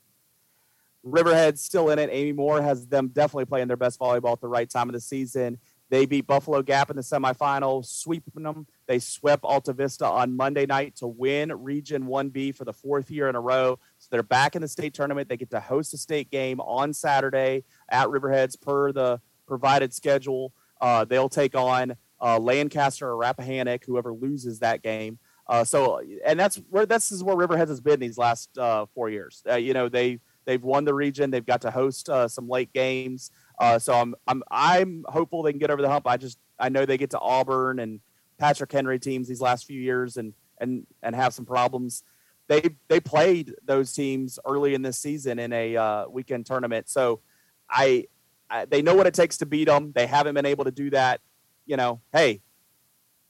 Riverhead's still in it. Amy Moore has them definitely playing their best volleyball at the right time of the season. They beat Buffalo Gap in the semifinal, sweeping them. They swept Altavista on Monday night to win Region 1B for the fourth year in a row. So they're back in the state tournament. They get to host a state game on Saturday at Riverheads per the provided schedule. Uh, they'll take on uh, Lancaster or Rappahannock, whoever loses that game. Uh, so, and that's where this is where Riverheads has been these last uh, four years. Uh, you know, they They've won the region. They've got to host uh, some late games. Uh, so I'm I'm I'm hopeful they can get over the hump. I just I know they get to Auburn and Patrick Henry teams these last few years and and and have some problems. They they played those teams early in this season in a uh, weekend tournament. So I, I they know what it takes to beat them. They haven't been able to do that. You know, hey,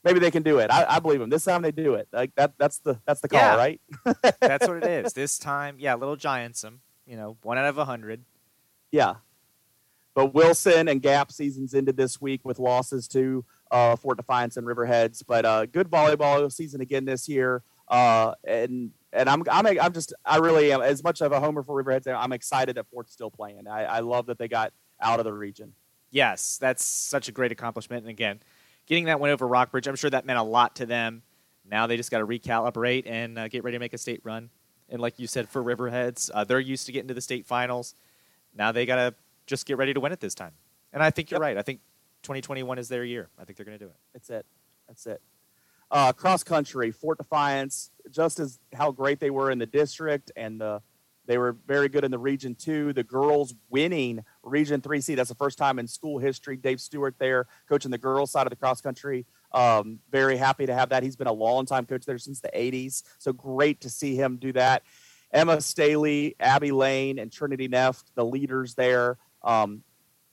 maybe they can do it. I, I, believe them. This time they do it. Like that. That's the that's the call, yeah. right? that's what it is. This time, yeah, little giants them you know, one out of a hundred. Yeah. But Wilson and Gap seasons ended this week with losses to uh, Fort Defiance and Riverheads. But uh, good volleyball season again this year. Uh, and and I'm, I'm I'm just I really am as much of a homer for Riverheads. I'm excited that Fort's still playing. I, I love that they got out of the region. Yes, that's such a great accomplishment. And again, getting that win over Rockbridge, I'm sure that meant a lot to them. Now they just got to recalibrate and uh, get ready to make a state run. And like you said, for Riverheads, uh, they're used to getting to the state finals. Now they got to just get ready to win it this time. And I think you're yep. right. I think 2021 is their year. I think they're going to do it. That's it. That's it. Uh, cross country, Fort Defiance, just as how great they were in the district and the they were very good in the region two. The girls winning region three C. That's the first time in school history. Dave Stewart there coaching the girls side of the cross country. Um, very happy to have that. He's been a long time coach there since the 80s. So great to see him do that. Emma Staley, Abby Lane, and Trinity Neff, the leaders there, um,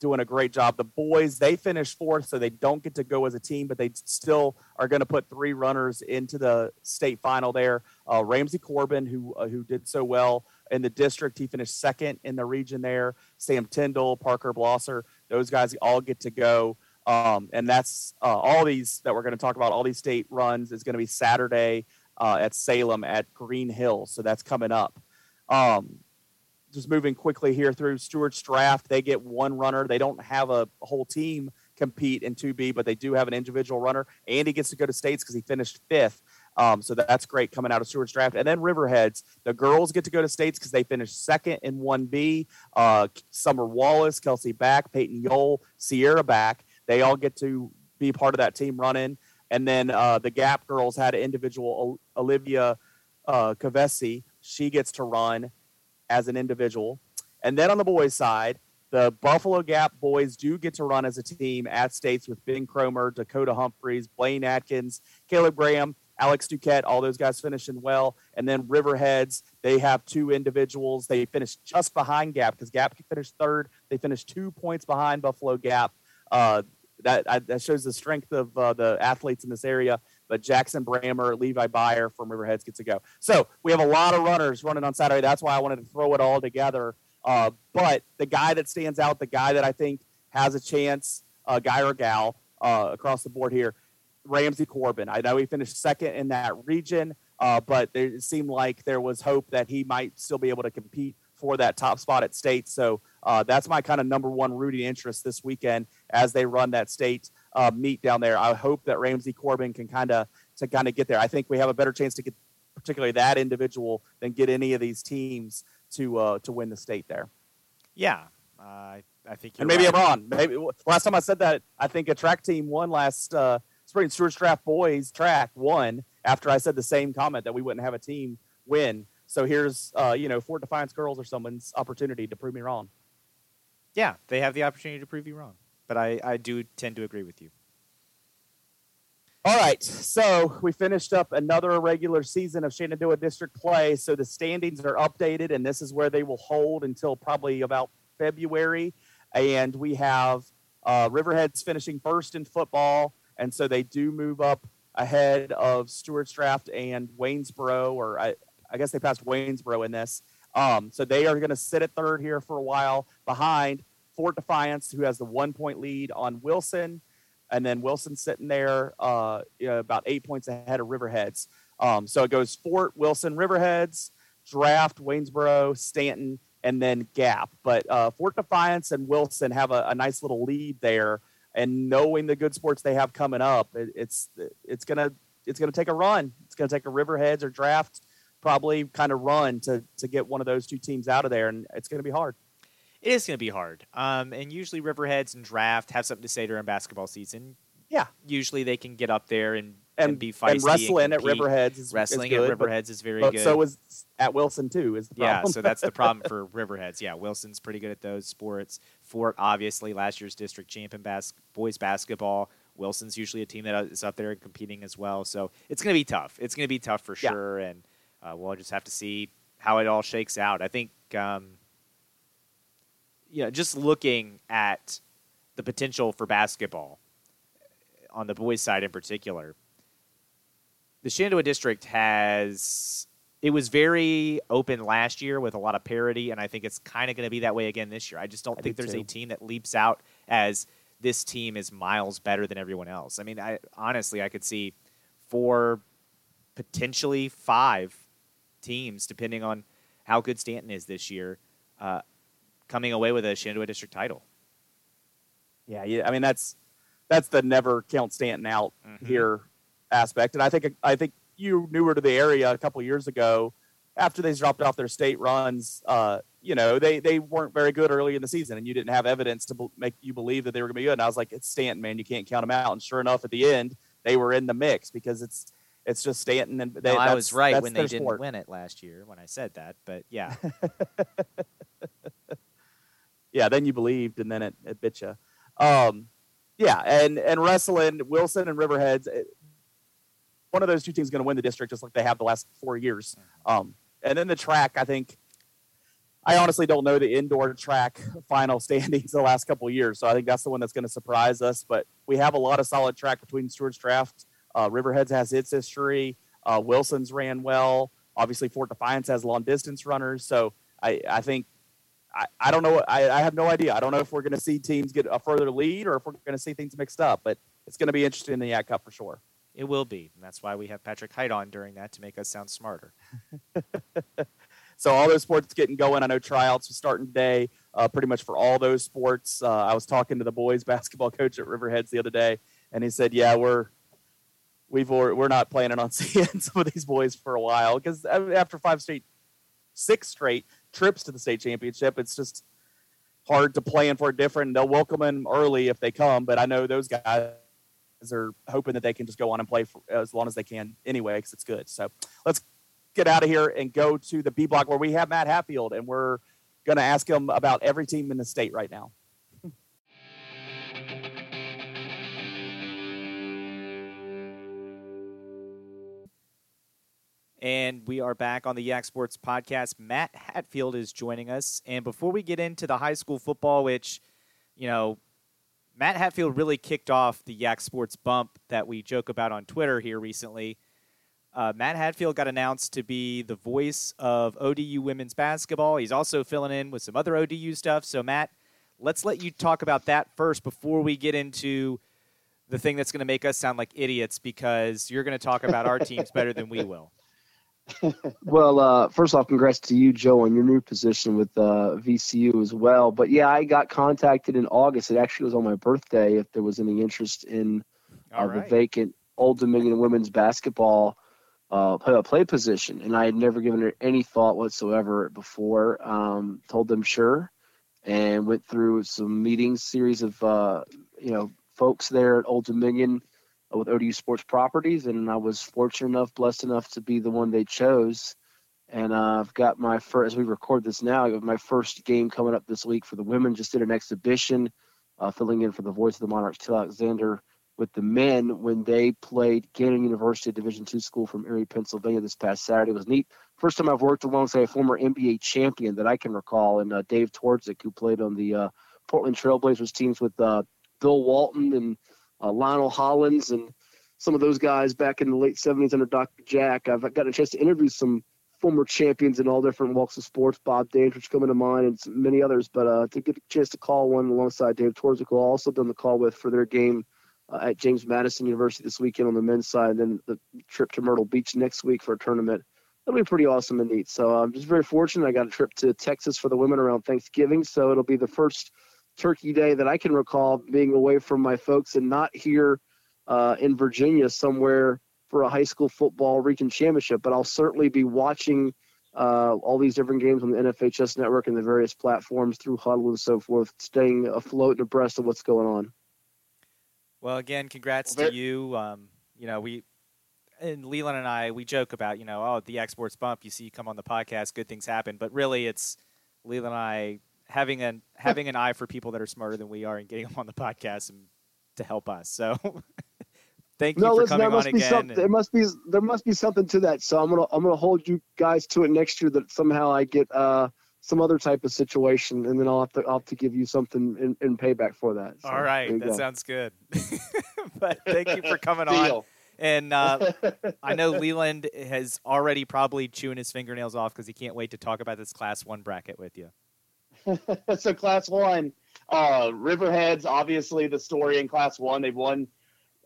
doing a great job. The boys, they finished fourth, so they don't get to go as a team, but they still are going to put three runners into the state final there. Uh, Ramsey Corbin, who uh, who did so well in the district, he finished second in the region there. Sam Tyndall, Parker Blosser, those guys all get to go. Um, and that's uh, all these that we're going to talk about. All these state runs is going to be Saturday uh, at Salem at Green Hills. So that's coming up. Um, just moving quickly here through Stuarts Draft, they get one runner. They don't have a whole team compete in 2B, but they do have an individual runner. Andy gets to go to states because he finished fifth. Um, so that's great coming out of Stuarts Draft. And then Riverheads, the girls get to go to states because they finished second in 1B. Uh, Summer Wallace, Kelsey Back, Peyton Yole, Sierra Back. They all get to be part of that team running. And then uh, the Gap girls had an individual, Olivia uh, Cavesi. She gets to run as an individual. And then on the boys' side, the Buffalo Gap boys do get to run as a team at states with Ben Cromer, Dakota Humphreys, Blaine Atkins, Caleb Graham, Alex Duquette, all those guys finishing well. And then Riverheads, they have two individuals. They finished just behind Gap because Gap finished third. They finished two points behind Buffalo Gap. Uh, that I, that shows the strength of uh, the athletes in this area. But Jackson Brammer, Levi Byer from Riverheads gets to go. So we have a lot of runners running on Saturday. That's why I wanted to throw it all together. Uh, but the guy that stands out, the guy that I think has a chance, uh, guy or gal uh, across the board here, Ramsey Corbin. I know he finished second in that region, uh, but it seemed like there was hope that he might still be able to compete for that top spot at state. So uh, that's my kind of number one rooting interest this weekend as they run that state uh, meet down there. I hope that Ramsey Corbin can kind of to kind of get there. I think we have a better chance to get particularly that individual than get any of these teams to uh, to win the state there. Yeah, I think. and maybe right. I'm wrong. Maybe last time I said that, I think a track team won last uh, spring. Stuarts Draft boys track won after I said the same comment that we wouldn't have a team win So here's, uh, you know, Fort Defiance girls or someone's opportunity to prove me wrong. Yeah, they have the opportunity to prove you wrong, but I, I do tend to agree with you. All right, so we finished up another regular season of Shenandoah District play. So the standings are updated, and this is where they will hold until probably about February. And we have uh, Riverheads finishing first in football, and so they do move up ahead of Stuarts Draft and Waynesboro, or I, I guess they passed Waynesboro in this. Um, so they are going to sit at third here for a while behind Fort Defiance, who has the one point lead on Wilson and then Wilson sitting there uh, you know, about eight points ahead of Riverheads. Um, so it goes Fort, Wilson, Riverheads, Draft, Waynesboro, Staunton, and then Gap. But uh, Fort Defiance and Wilson have a, a, nice little lead there. And knowing the good sports they have coming up, it, it's it's gonna it's gonna take a run. It's gonna take a Riverheads or Draft probably kind of run to to get one of those two teams out of there, and it's gonna be hard it is going to be hard. Um, and usually Riverheads and Draft have something to say during basketball season. Yeah. Usually they can get up there and, and, and be feisty. And wrestling and at Riverheads is wrestling is good, at Riverheads is very but good. So is at Wilson too. Is the problem. yeah. So that's the problem for Riverheads. Yeah, Wilson's pretty good at those sports. Fort obviously last year's district champion bas- boys basketball. Wilson's usually a team that is up there competing as well. So it's going to be tough. It's going to be tough for sure, yeah. and uh, we'll just have to see how it all shakes out. I think. Um, you know, just looking at the potential for basketball on the boys' side in particular, the Shenandoah district has it was very open last year with a lot of parity, and I think it's kind of going to be that way again this year. I just don't I think there's too. a team that leaps out as this team is miles better than everyone else. I mean, I honestly I could see four, potentially five teams, depending on how good Staunton is this year, uh, coming away with a Shenandoah District title. Yeah, yeah. I mean that's that's the never count Staunton out mm-hmm. here aspect, and I think I think you newer to the area a couple years ago after they dropped off their state runs. Uh, you know, they they weren't very good early in the season, and you didn't have evidence to make you believe that they were going to be good. And I was like, it's Staunton, man. You can't count them out. And sure enough, at the end, they were in the mix because it's it's just Staunton and they. No, I was right when they didn't win it last year when I said that, but yeah. yeah, then you believed, and then it, it bit you. Um, yeah, and and wrestling Wilson and Riverheads. It, one of those two teams is going to win the district, just like they have the last four years. Um, and then the track, I think. I honestly don't know the indoor track final standings the last couple years, so I think that's the one that's going to surprise us. But we have a lot of solid track between Stuarts Draft. Uh, Riverheads has its history. Uh, Wilson's ran well. Obviously, Fort Defiance has long distance runners. So I, I think I, I don't know. I, I have no idea. I don't know if we're going to see teams get a further lead or if we're going to see things mixed up. But it's going to be interesting in the YAC Cup for sure. It will be. And that's why we have Patrick Hite on during that to make us sound smarter. so all those sports getting going. I know tryouts are starting today, uh, pretty much for all those sports. Uh, I was talking to the boys basketball coach at Riverheads the other day, and he said, "Yeah, we're we've we're not planning on seeing some of these boys for a while because after five straight, six straight trips to the state championship. It's just hard to plan for different. They'll welcome them early if they come, but I know those guys are hoping that they can just go on and play for as long as they can anyway because it's good. So let's get out of here and go to the B block where we have Matt Hatfield, and we're going to ask him about every team in the state right now. And we are back on the Yak Sports Podcast. Matt Hatfield is joining us. And before we get into the high school football, which, you know, Matt Hatfield really kicked off the Yak Sports bump that we joke about on Twitter here recently. Uh, Matt Hatfield got announced to be the voice of ODU women's basketball. He's also filling in with some other ODU stuff. So, Matt, let's let you talk about that first before we get into the thing that's going to make us sound like idiots because you're going to talk about our teams better than we will well, uh, first off, congrats to you, Joe, on your new position with uh, VCU as well. But yeah, I got contacted in August. It actually was on my birthday. If there was any interest in uh, right. the vacant Old Dominion women's basketball uh, play, play position, and I had never given it any thought whatsoever before. Um, told them sure, and went through some meetings, series of uh, you know folks there at Old Dominion with ODU Sports Properties, and I was fortunate enough, blessed enough to be the one they chose. And uh, I've got my first, as we record this now, my first game coming up this week for the women. Just did an exhibition, uh, filling in for the voice of the Monarchs, Till Alexander, with the men when they played Gannon University, Division two school from Erie, Pennsylvania, this past Saturday. It was neat. First time I've worked alongside a former NBA champion that I can recall, and uh, Dave Twardzik, who played on the uh, Portland Trailblazers teams with uh, Bill Walton and uh, Lionel Hollins and some of those guys back in the late 70s under Dr. Jack. I've gotten a chance to interview some former champions in all different walks of sports. Bob Dandridge coming to mind, and many others. But uh, to get a chance to call one alongside Dave I also done the call with for their game uh, at James Madison University this weekend on the men's side, and then the trip to Myrtle Beach next week for a tournament. It'll be pretty awesome and neat. So I'm just very fortunate. I got a trip to Texas for the women around Thanksgiving, so it'll be the first Turkey Day that I can recall being away from my folks and not here uh, in Virginia somewhere for a high school football region championship. But I'll certainly be watching uh, all these different games on the NFHS network and the various platforms through Huddle and so forth, staying afloat and abreast of what's going on. Well, again, congrats well, to you. Um, you know, we and Leland and I we joke about you know oh the Yak Sports bump. You see, you come on the podcast, good things happen. But really, it's Leland and I having an having an eye for people that are smarter than we are and getting them on the podcast and to help us. So. Thank you no, for listen, coming on again. And... There must be there must be something to that. So I'm gonna I'm gonna hold you guys to it next year that somehow I get uh, some other type of situation, and then I'll have to I'll have to give you something in, in payback for that. So, All right, that go. sounds good. but thank you for coming on. And uh, I know Leland has already probably chewing his fingernails off because he can't wait to talk about this Class One bracket with you. so Class One, uh, Riverheads obviously the story in Class One. They've won,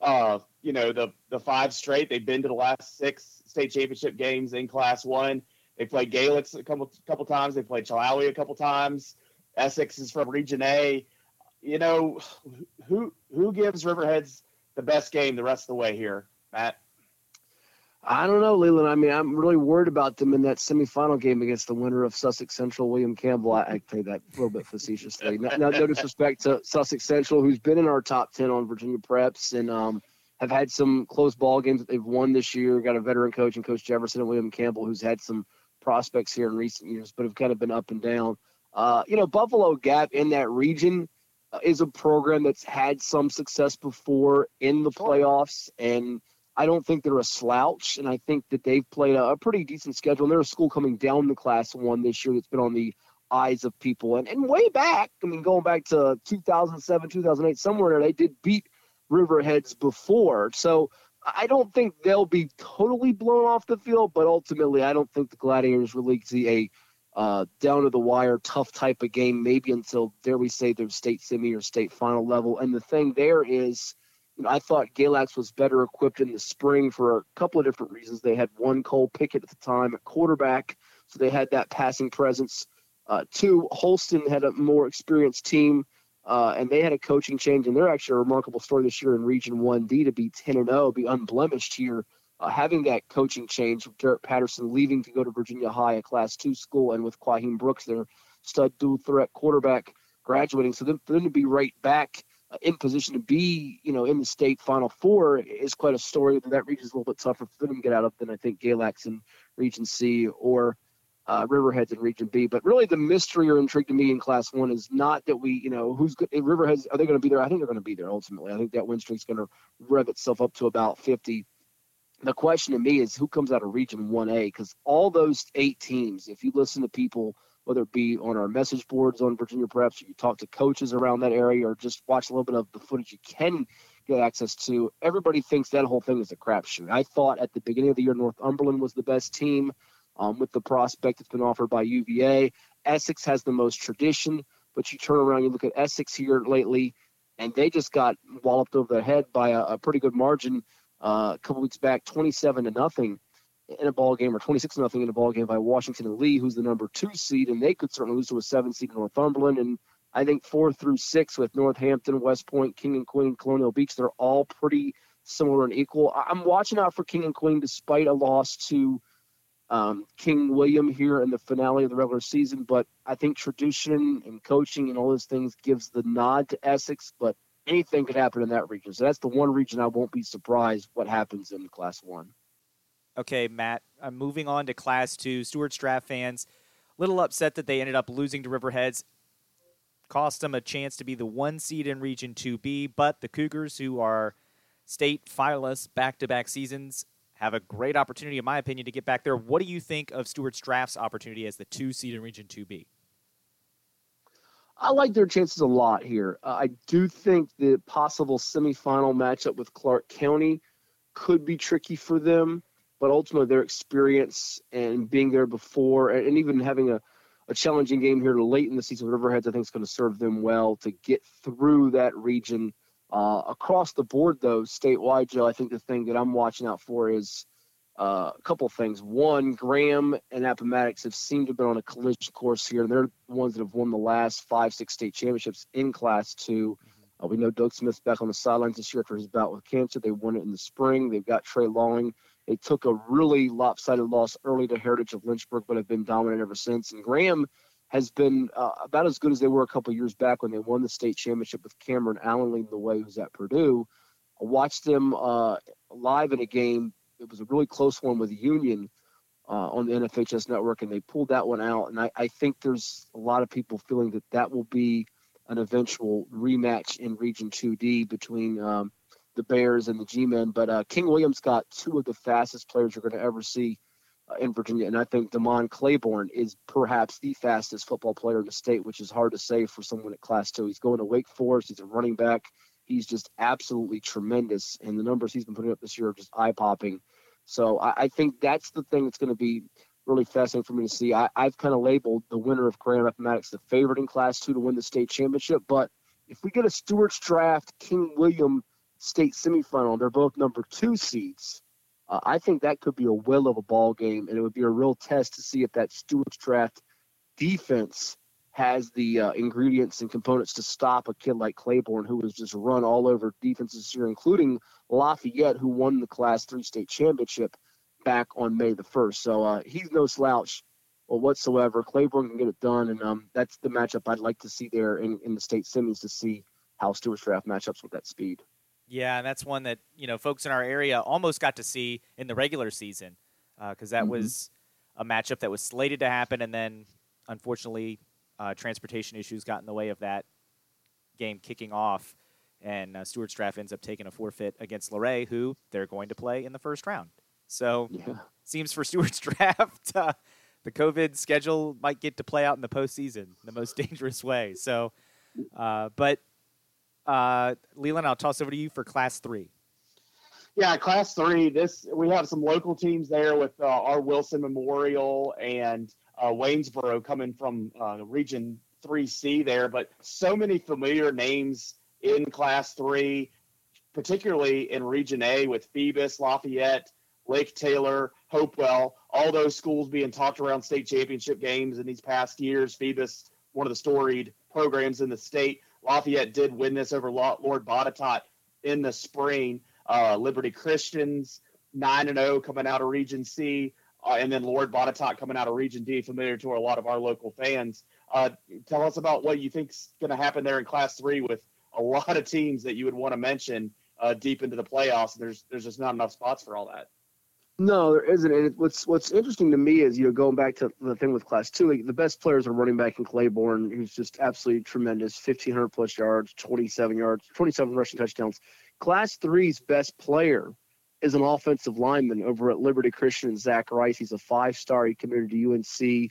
uh, you know, the the five straight. They've been to the last six state championship games in Class One. They played Galax a couple couple times. They played Chilhowie a couple times. Essex is from Region A. You know, who who gives Riverheads the best game the rest of the way here, Matt? I don't know, Leland. I mean, I'm really worried about them in that semifinal game against the winner of Sussex Central, William Campbell. I, I say that a little bit facetiously. Not, no disrespect to Sussex Central, who's been in our top ten on Virginia Preps and um, have had some close ball games that they've won this year. Got a veteran coach and Coach Jefferson and William Campbell, who's had some prospects here in recent years, but have kind of been up and down. Uh, you know, Buffalo Gap in that region uh, is a program that's had some success before in the playoffs, and I don't think they're a slouch. And I think that they've played a, a pretty decent schedule. And they're a school coming down the Class One this year that's been on the eyes of people. And, and way back, I mean, going back to 2007, 2008, somewhere they did beat Riverheads before. So I don't think they'll be totally blown off the field, but ultimately, I don't think the Gladiators really see a uh, down to the wire, tough type of game, maybe until, dare we say, their state semi or state final level. And the thing there is, I thought Galax was better equipped in the spring for a couple of different reasons. They had one Cole Pickett at the time at quarterback, so they had that passing presence. Uh, two, Holston had a more experienced team uh, and they had a coaching change, and they're actually a remarkable story this year in Region 1D to be 10 and 0, be unblemished here. Uh, having that coaching change with Garrett Patterson leaving to go to Virginia High, a Class 2 school, and with Quahim Brooks, their stud dual threat quarterback, graduating. So then, for them to be right back in position to be, you know, in the state Final Four is quite a story. That region is a little bit tougher for them to get out of than I think Galax in Region C or uh, Riverheads in Region B. But really, the mystery or intrigue to me in Class One is not that we, you know, who's good. Riverheads are they going to be there? I think they're going to be there ultimately. I think that win streak's going to rev itself up to about 50. The question to me is who comes out of Region 1A because all those eight teams, if you listen to people, whether it be on our message boards on Virginia Preps, you talk to coaches around that area, or just watch a little bit of the footage you can get access to, everybody thinks that whole thing is a crapshoot. I thought at the beginning of the year Northumberland was the best team um, with the prospect that's been offered by UVA. Essex has the most tradition, but you turn around, you look at Essex here lately, and they just got walloped over the head by a, a pretty good margin uh, a couple weeks back, 27 to nothing in a ball game, or 26 to nothing in a ball game by Washington and Lee, who's the number two seed, and they could certainly lose to a seven seed Northumberland. And I think four through six with Northampton, West Point, King and Queen, Colonial Beach, they're all pretty similar and equal. I'm watching out for King and Queen despite a loss to um, King William here in the finale of the regular season. But I think tradition and coaching and all those things gives the nod to Essex. But anything could happen in that region. So that's the one region I won't be surprised what happens in Class One. Okay, Matt. I'm moving on to Class Two. Stuarts Draft fans, a little upset that they ended up losing to Riverheads. Cost them a chance to be the one seed in Region 2B, but the Cougars, who are state finalists back to back seasons, have a great opportunity, in my opinion, to get back there. What do you think of Stuarts Draft's opportunity as the two seed in Region 2B? I like their chances a lot here. Uh, I do think the possible semifinal matchup with Clark County could be tricky for them, but ultimately their experience and being there before, and even having a, a challenging game here late in the season with Riverheads, I think is going to serve them well to get through that region. Uh, across the board, though, statewide, Joe, I think the thing that I'm watching out for is uh, a couple of things. One, Graham and Appomattox have seemed to have been on a collision course here. and They're the ones that have won the last five, six state championships in Class 2. Mm-hmm. Uh, we know Doug Smith's back on the sidelines this year after his bout with cancer. They won it in the spring. They've got Trey Lawing. They took a really lopsided loss early to Heritage of Lynchburg, but have been dominant ever since. And Graham has been uh, about as good as they were a couple years back when they won the state championship with Cameron Allen leading the way, who's at Purdue. I watched them uh, live in a game. It was a really close one with Union uh, on the NFHS network, and they pulled that one out. And I, I, think there's a lot of people feeling that that will be an eventual rematch in Region 2D between um, the Bears and the G-Men. But uh, King William's got two of the fastest players you're going to ever see uh, in Virginia. And I think Demond Claiborne is perhaps the fastest football player in the state, which is hard to say for someone at Class 2. He's going to Wake Forest. He's a running back. He's just absolutely tremendous. And the numbers he's been putting up this year are just eye popping. So I, I, think that's the thing that's going to be really fascinating for me to see. I, have kind of labeled the winner of Graham Appomattox the favorite in Class 2 to win the state championship. But if we get a Stuarts Draft King William state semifinal, they're both number two seeds uh, I think that could be a will of a ball game, and it would be a real test to see if that Stuarts Draft defense has the uh, ingredients and components to stop a kid like Claiborne, who was just run all over defenses year, including Lafayette, who won the Class Three state championship back on May the first. So uh, he's no slouch or whatsoever. Claiborne can get it done, and um, that's the matchup I'd like to see there in, in the state semis to see how Stuarts Draft matchups with that speed. Yeah, and that's one that you know folks in our area almost got to see in the regular season because uh, that mm-hmm. was a matchup that was slated to happen, and then unfortunately, uh, transportation issues got in the way of that game kicking off, and uh, Stuarts Draft ends up taking a forfeit against Luray, who they're going to play in the first round. So, yeah. seems for Stuarts Draft, uh, the COVID schedule might get to play out in the postseason in the most dangerous way. So, uh, but uh, Leland, I'll toss over to you for Class Three. Yeah, Class Three. This we have some local teams there with uh, our Wilson Memorial and uh, Waynesboro coming from uh, Region Three C there, but so many familiar names in Class Three, particularly in Region A with Phoebus, Lafayette, Lake Taylor, Hopewell, all those schools being talked around state championship games in these past years. Phoebus, one of the storied programs in the state. Lafayette did win this over Lord Botetourt in the spring. Uh, Liberty Christians nine and zero oh coming out of Region C, uh, and then Lord Botetourt coming out of Region D, familiar to a lot of our local fans. Uh, tell us about what you think's going to happen there in Class Three with a lot of teams that you would want to mention uh, deep into the playoffs. There's there's just not enough spots for all that. No, there isn't. And what's what's interesting to me is you know going back to the thing with Class Two, the best players are running back in Claiborne, who's just absolutely tremendous, fifteen hundred plus yards, twenty seven yards, twenty seven rushing touchdowns. Class Three's best player is an offensive lineman over at Liberty Christian, Zach Rice. He's a five star. He committed to UNC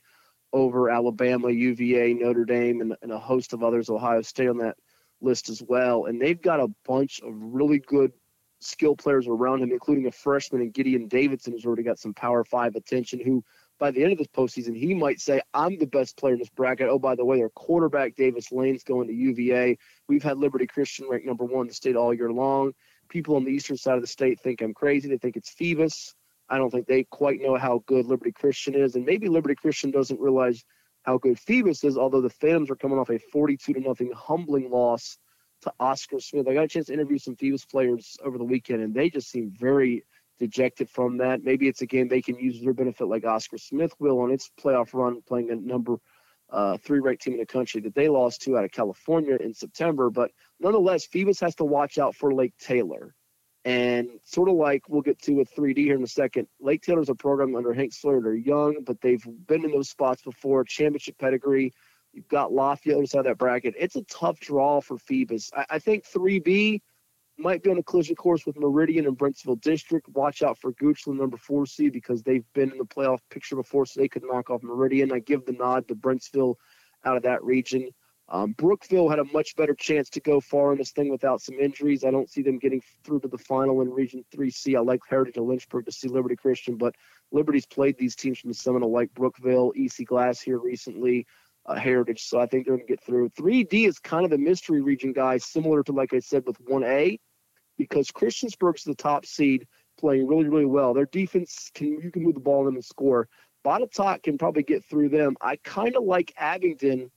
over Alabama, UVA, Notre Dame, and, and a host of others. Ohio State on that list as well. And they've got a bunch of really good skill players around him, including a freshman in Gideon Davidson, who's already got some Power Five attention. Who, by the end of this postseason, he might say, "I'm the best player in this bracket." Oh, by the way, their quarterback Davis Lane's going to UVA. We've had Liberty Christian ranked number one in the state all year long. People on the eastern side of the state think I'm crazy. They think it's Phoebus. I don't think they quite know how good Liberty Christian is, and maybe Liberty Christian doesn't realize how good Phoebus is. Although the Phantoms are coming off a 42 to nothing humbling loss to Oscar Smith. I got a chance to interview some Phoebus players over the weekend, and they just seem very dejected from that. Maybe it's a game they can use their benefit, like Oscar Smith will on its playoff run, playing a number uh, three ranked team in the country that they lost to out of California in September. But nonetheless, Phoebus has to watch out for Lake Taylor. And sort of like we'll get to with 3D here in a second. Lake Taylor's a program under Hank Sawyer. They're young, but they've been in those spots before. Championship pedigree. You've got Lafayette other side of that bracket. It's a tough draw for Phoebus. I, I think 3B might be on a collision course with Meridian and Brentsville District. Watch out for Goochland, number 4C, because they've been in the playoff picture before, so they could knock off Meridian. I give the nod to Brentsville out of that region. Um, Brookville had a much better chance to go far in this thing without some injuries. I don't see them getting through to the final in Region 3C. I like Heritage and Lynchburg to see Liberty Christian, but Liberty's played these teams from the Seminole, like Brookville, EC Glass here recently, uh, Heritage. So I think they're going to get through. 3D is kind of the mystery region, guys, similar to, like I said, with 1A, because Christiansburg's the top seed, playing really, really well. Their defense can you can move the ball in and score. Botetourt can probably get through them. I kind of like Abingdon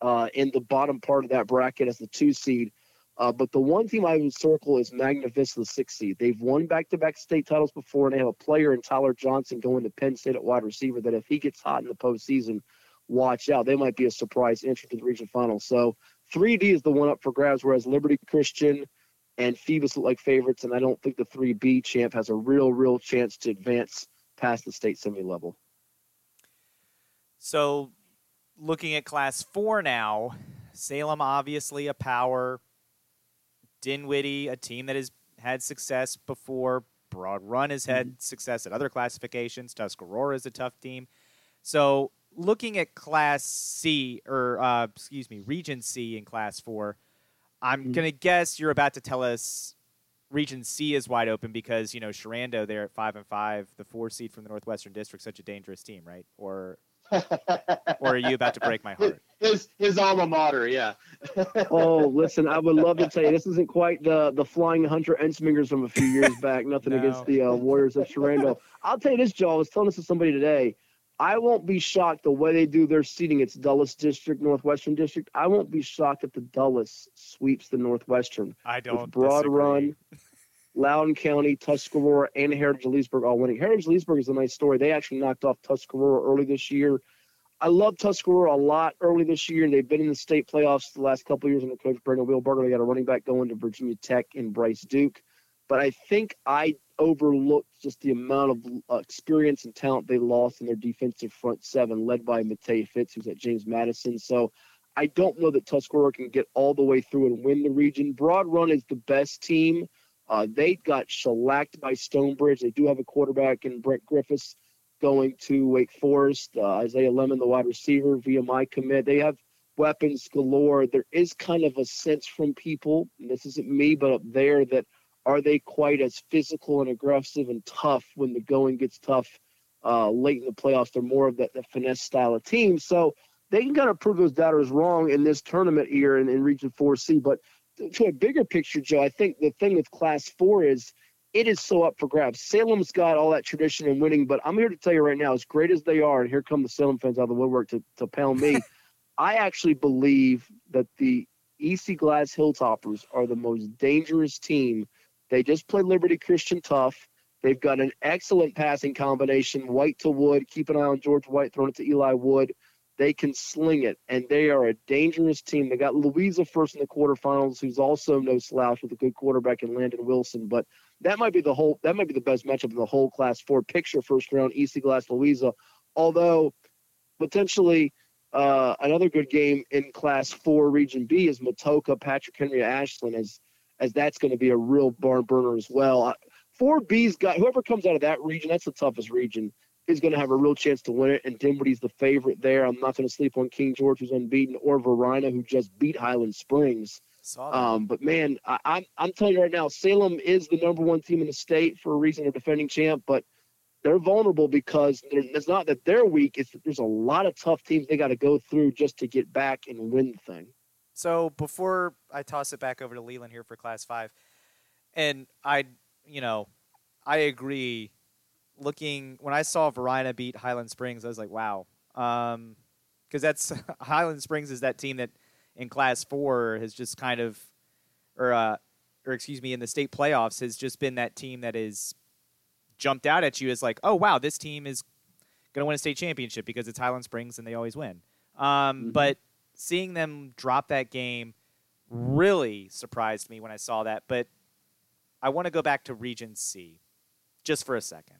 uh, in the bottom part of that bracket as the two seed. Uh, but the one team I would circle is Magna Vista, the six seed. They've won back-to-back state titles before, and they have a player in Tyler Johnson going to Penn State at wide receiver. That if he gets hot in the postseason, watch out. They might be a surprise entry to the region final. So 3D is the one up for grabs, whereas Liberty Christian and Phoebus look like favorites, and I don't think the 3B champ has a real, real chance to advance past the state semi level. So looking at class four now, Salem obviously a power. Dinwiddie, a team that has had success before. Broad Run has had mm-hmm. success at other classifications. Tuscarora is a tough team. So looking at Class C or uh, excuse me, Region C in Class Four, I'm mm-hmm. gonna guess you're about to tell us Region C is wide open because you know Sherando there at five and five, the four seed from the Northwestern District, such a dangerous team, right? Or or are you about to break my heart? His his alma mater, yeah. oh, listen, I would love to tell you this isn't quite the the flying Hunter Ensmingers from a few years back. Nothing no. against the uh, Warriors of Sherando. I'll tell you this, Joe. I was telling this to somebody today. I won't be shocked the way they do their seating. It's Dulles District, Northwestern District. I won't be shocked if the Dulles sweeps the Northwestern. I don't. Broad disagree. Run, Loudoun County, Tuscarora, and Heritage Leesburg all winning. Heritage Leesburg is a nice story. They actually knocked off Tuscarora early this year. I love Tuscarora a lot early this year. They've been in the state playoffs the last couple years under Coach Brandon Wheelbarger. They got a running back going to Virginia Tech and Bryce Duke. But I think I overlooked just the amount of uh, experience and talent they lost in their defensive front seven, led by Matei Fitz, who's at James Madison. So I don't know that Tuscarora can get all the way through and win the region. Broad Run is the best team uh, they got shellacked by Stonebridge. They do have a quarterback in Brent Griffiths going to Wake Forest. Uh, Isaiah Lemon, the wide receiver, VMI commit. They have weapons galore. There is kind of a sense from people, and this isn't me, but up there, that are they quite as physical and aggressive and tough when the going gets tough uh, late in the playoffs? They're more of that, that finesse style of team. So they can kind of prove those doubters wrong in this tournament here in, in Region 4C. But to a bigger picture, Joe, I think the thing with Class Four is it is so up for grabs. Salem's got all that tradition in winning, but I'm here to tell you right now, as great as they are, and here come the Salem fans out of the woodwork to, to pound me. I actually believe that the EC Glass Hilltoppers are the most dangerous team. They just played Liberty Christian tough. They've got an excellent passing combination, White to Wood. Keep an eye on George White throwing it to Eli Wood. They can sling it, and they are a dangerous team. They got Louisa first in the quarterfinals, who's also no slouch with a good quarterback in Landon Wilson. But that might be the whole that might be the best matchup in the whole Class Four picture. First round, EC Glass Louisa, although potentially uh, another good game in Class Four Region B is Matoaca Patrick Henry Ashland, as as that's going to be a real barn burner as well. Four B's got whoever comes out of that region. That's the toughest region is going to have a real chance to win it. And Dinwiddie's the favorite there. I'm not going to sleep on King George, who's unbeaten, or Varina, who just beat Highland Springs. Um, but man, I, I'm I'm telling you right now, Salem is the number one team in the state for a reason. They're defending champ, but they're vulnerable because it's not that they're weak. It's there's a lot of tough teams they got to go through just to get back and win the thing. So before I toss it back over to Leland here for Class Five, and I, you know, I agree looking when I saw Varina beat Highland Springs, I was like, wow, because um, that's Highland Springs is that team that in Class Four has just kind of, or uh, or excuse me, in the state playoffs has just been that team that is jumped out at you as like, oh wow, this team is going to win a state championship because it's Highland Springs and they always win. Um, mm-hmm. But seeing them drop that game really surprised me when I saw that. But I want to go back to Region C just for a second.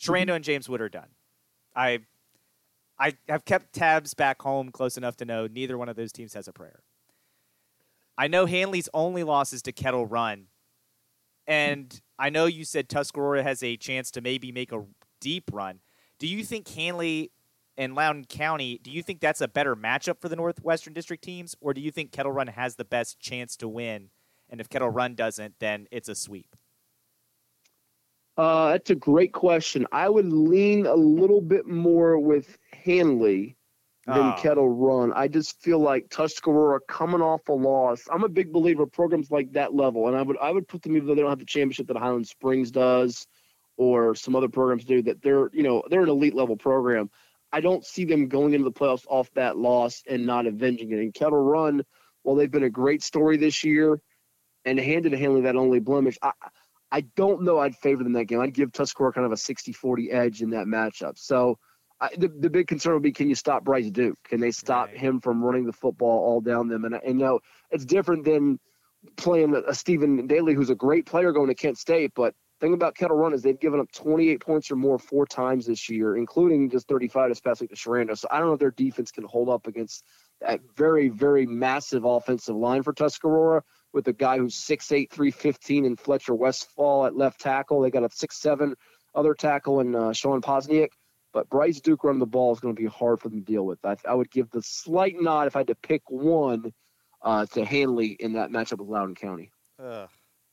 Sherando mm-hmm. and James Wood are done. I I have kept tabs back home close enough to know neither one of those teams has a prayer. I know Handley's only loss is to Kettle Run. And I know you said Tuscarora has a chance to maybe make a deep run. Do you think Handley and Loudoun County, do you think that's a better matchup for the Northwestern District teams, or do you think Kettle Run has the best chance to win? And if Kettle Run doesn't, then it's a sweep. Uh, that's a great question. I would lean a little bit more with Handley than oh. Kettle Run. I just feel like Tuscarora coming off a loss. I'm a big believer of programs like that level, and I would I would put them even though they don't have the championship that Highland Springs does, or some other programs do. That they're you know they're an elite level program. I don't see them going into the playoffs off that loss and not avenging it. And Kettle Run, well, they've been a great story this year, and handed Handley that only blemish. I I don't know. I'd favor them that game. I'd give Tuscarora kind of a 60-40 edge in that matchup. So I, the the big concern would be can you stop Bryce Duke? Can they stop right. him from running the football all down them? And, and you know it's different than playing a, a Stephen Daly, who's a great player going to Kent State. But thing about Kettle Run is they've given up 28 points or more four times this year, including just 35 this past week to Sherando. So I don't know if their defense can hold up against that very, very massive offensive line for Tuscarora with a guy who's 6'8", 315 and Fletcher Westfall at left tackle. They got a 6'7 other tackle in uh, Sean Posniak. But Bryce Duke running the ball is going to be hard for them to deal with. I, I would give the slight nod if I had to pick one uh, to Handley in that matchup with Loudoun County. Ugh.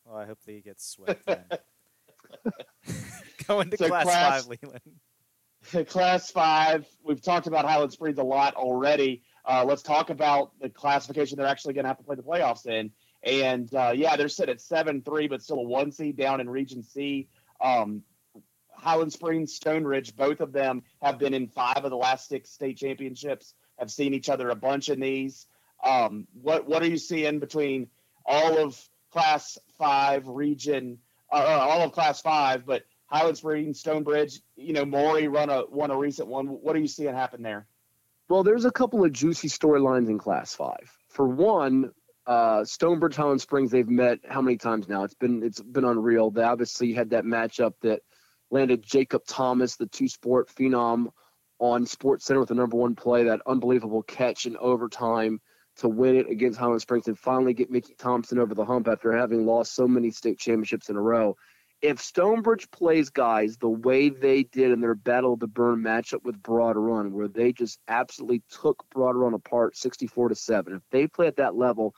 Well, I hope that he gets swept. Going to so class, class, five, Leland. Class five. We've talked about Highland Springs a lot already. Uh, let's talk about the classification they're actually going to have to play the playoffs in. And uh, yeah, they're set at seven three, but still a one seed down in Region C. Um, Highland Springs, Stonebridge, both of them have been in five of the last six state championships. Have seen each other a bunch in these. Um, what what are you seeing between all of Class Five region, uh, uh all of Class Five, but Highland Springs, Stonebridge, you know, Maury run a won a recent one. What are you seeing happen there? Well, there's a couple of juicy storylines in Class Five. For one, uh, Stonebridge, Highland Springs, they've met how many times now? It's been it's been unreal. They obviously had that matchup that landed Jacob Thomas, the two sport phenom, on Sports Center with the number one play, that unbelievable catch in overtime to win it against Highland Springs and finally get Mickey Thompson over the hump after having lost so many state championships in a row. If Stonebridge plays guys the way they did in their Battle of the Burn matchup with Broad Run, where they just absolutely took Broad Run apart 64 to 7, if they play at that level,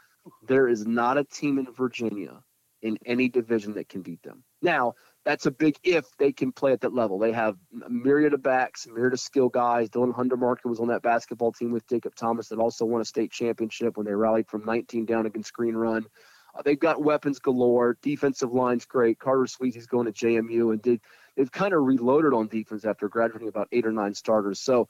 there is not a team in Virginia in any division that can beat them. Now, that's a big if they can play at that level. They have a myriad of backs, myriad of skill guys. Dylan Hundermarker was on that basketball team with Jacob Thomas that also won a state championship when they rallied from 19 down against Green Run. Uh, they've got weapons galore. Defensive line's great. Carter Sweezy's going to JMU and did they've kind of reloaded on defense after graduating about eight or nine starters. So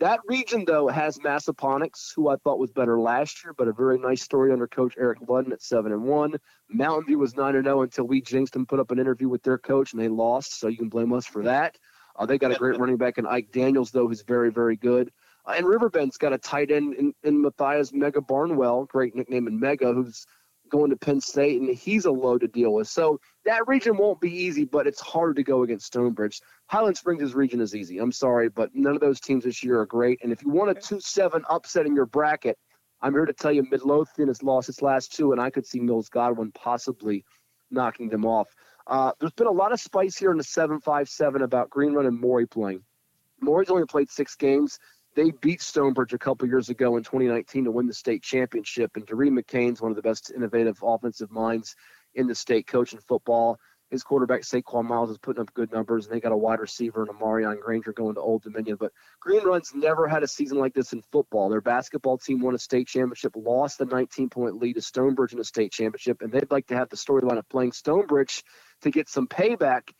that region, though, has Massaponax, who I thought was better last year, but a very nice story under Coach Eric Ludden at seven and one. Mountain View was nine and zero oh until we jinxed and put up an interview with their coach, and they lost. So you can blame us for that. Uh, they got a great running back in Ike Daniels, though, who's very, very good. Uh, and Riverbend's got a tight end in, in Matthias Mega Barnwell, great nickname in Mega, who's going to Penn State, and he's a load to deal with. So that region won't be easy, but it's hard to go against Stonebridge. Highland Springs' region is easy. I'm sorry, but none of those teams this year are great. And if you want a 2 7 upset in your bracket, I'm here to tell you Midlothian has lost its last two, and I could see Mills Godwin possibly knocking them off. Uh, there's been a lot of spice here in the 7 5 7 about Green Run and Maury playing. Maury's only played six games. They beat Stonebridge a couple years ago in 2019 to win the state championship. And Doreen McCain's one of the best innovative offensive minds in the state coaching football. His quarterback Saquon Miles is putting up good numbers, and they got a wide receiver and a Marion Granger going to Old Dominion. But Green Run's never had a season like this in football. Their basketball team won a state championship, lost the 19 point lead to Stonebridge in a state championship, and they'd like to have the storyline of playing Stonebridge to get some payback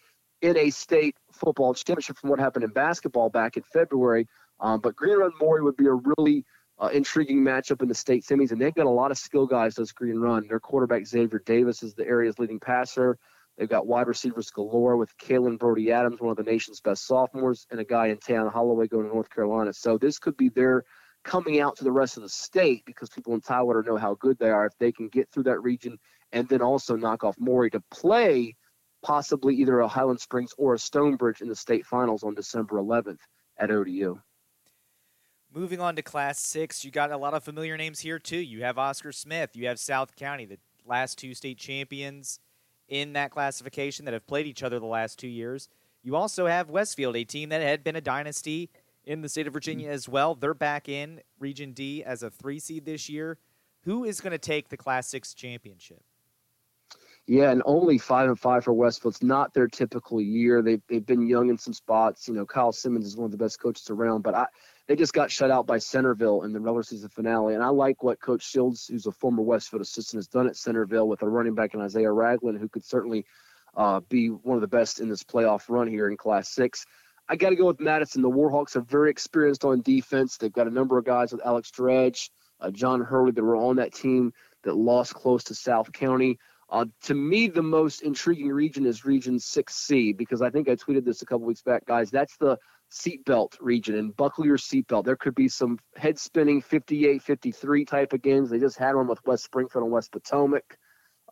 in a state football championship from what happened in basketball back in February. Um, but Green Run Maury would be a really uh, intriguing matchup in the state semis, and they've got a lot of skill guys. Does Green Run? Their quarterback Xavier Davis is the area's leading passer. They've got wide receivers galore with Kalen Brody Adams, one of the nation's best sophomores, and a guy in Tan Holloway going to North Carolina. So this could be their coming out to the rest of the state because people in Tidewater know how good they are. If they can get through that region and then also knock off Maury to play possibly either a Highland Springs or a Stonebridge in the state finals on December 11th at ODU. Moving on to Class 6, you got a lot of familiar names here, too. You have Oscar Smith, you have South County, the last two state champions in that classification that have played each other the last two years. You also have Westfield, a team that had been a dynasty in the state of Virginia as well. They're back in Region D as a three seed this year. Who is going to take the Class 6 championship? Yeah, and only five and five for Westfield. It's not their typical year. They've they've been young in some spots. You know, Kyle Simmons is one of the best coaches around, but I they just got shut out by Centreville in the regular season finale. And I like what Coach Shields, who's a former Westfield assistant, has done at Centreville with a running back in Isaiah Ragland, who could certainly uh, be one of the best in this playoff run here in Class Six. I got to go with Madison. The Warhawks are very experienced on defense. They've got a number of guys with Alex Dredge, uh, John Hurley that were on that team that lost close to South County. Uh, to me, the most intriguing region is Region 6C because I think I tweeted this a couple weeks back, guys. That's the seatbelt region and buckle your seatbelt. There could be some head spinning 58 53 type of games. They just had one with West Springfield and West Potomac.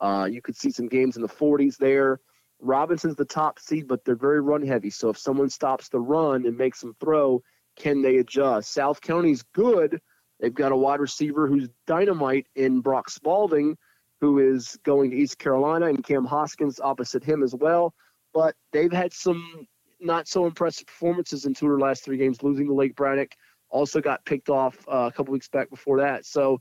Uh, you could see some games in the 40s there. Robinson's the top seed, but they're very run heavy. So if someone stops the run and makes them throw, can they adjust? South County's good. They've got a wide receiver who's dynamite in Brock Spalding, who is going to East Carolina, and Cam Hoskins opposite him as well. But they've had some not so impressive performances in two of their last three games, losing to Lake Braddock. Also got picked off uh, a couple weeks back before that. So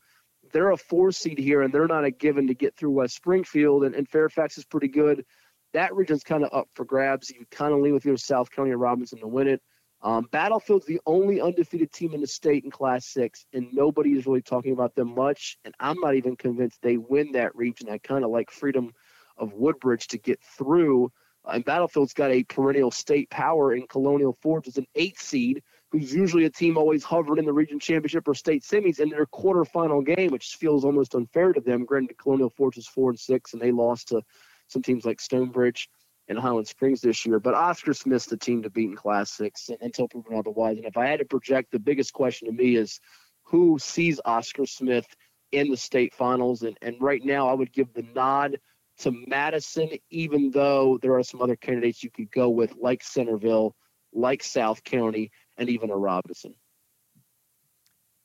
they're a four seed here, and they're not a given to get through West Springfield. And, and Fairfax is pretty good. That region's kind of up for grabs. You kind of lean with your South County or Robinson to win it. Um, Battlefield's the only undefeated team in the state in Class Six, and nobody is really talking about them much. And I'm not even convinced they win that region. I kind of like Freedom of Woodbridge to get through. And Battlefield's got a perennial state power in Colonial Forge as an eight seed, who's usually a team always hovering in the region championship or state semis in their quarterfinal game, which feels almost unfair to them. Granted, Colonial Forge is four and six, and they lost to some teams like Stonebridge and Highland Springs this year. But Oscar Smith's the team to beat in Class Six until proven otherwise. And if I had to project, the biggest question to me is who sees Oscar Smith in the state finals? And, and right now, I would give the nod to Madison, even though there are some other candidates you could go with, like Centreville, like South County, and even a Robinson.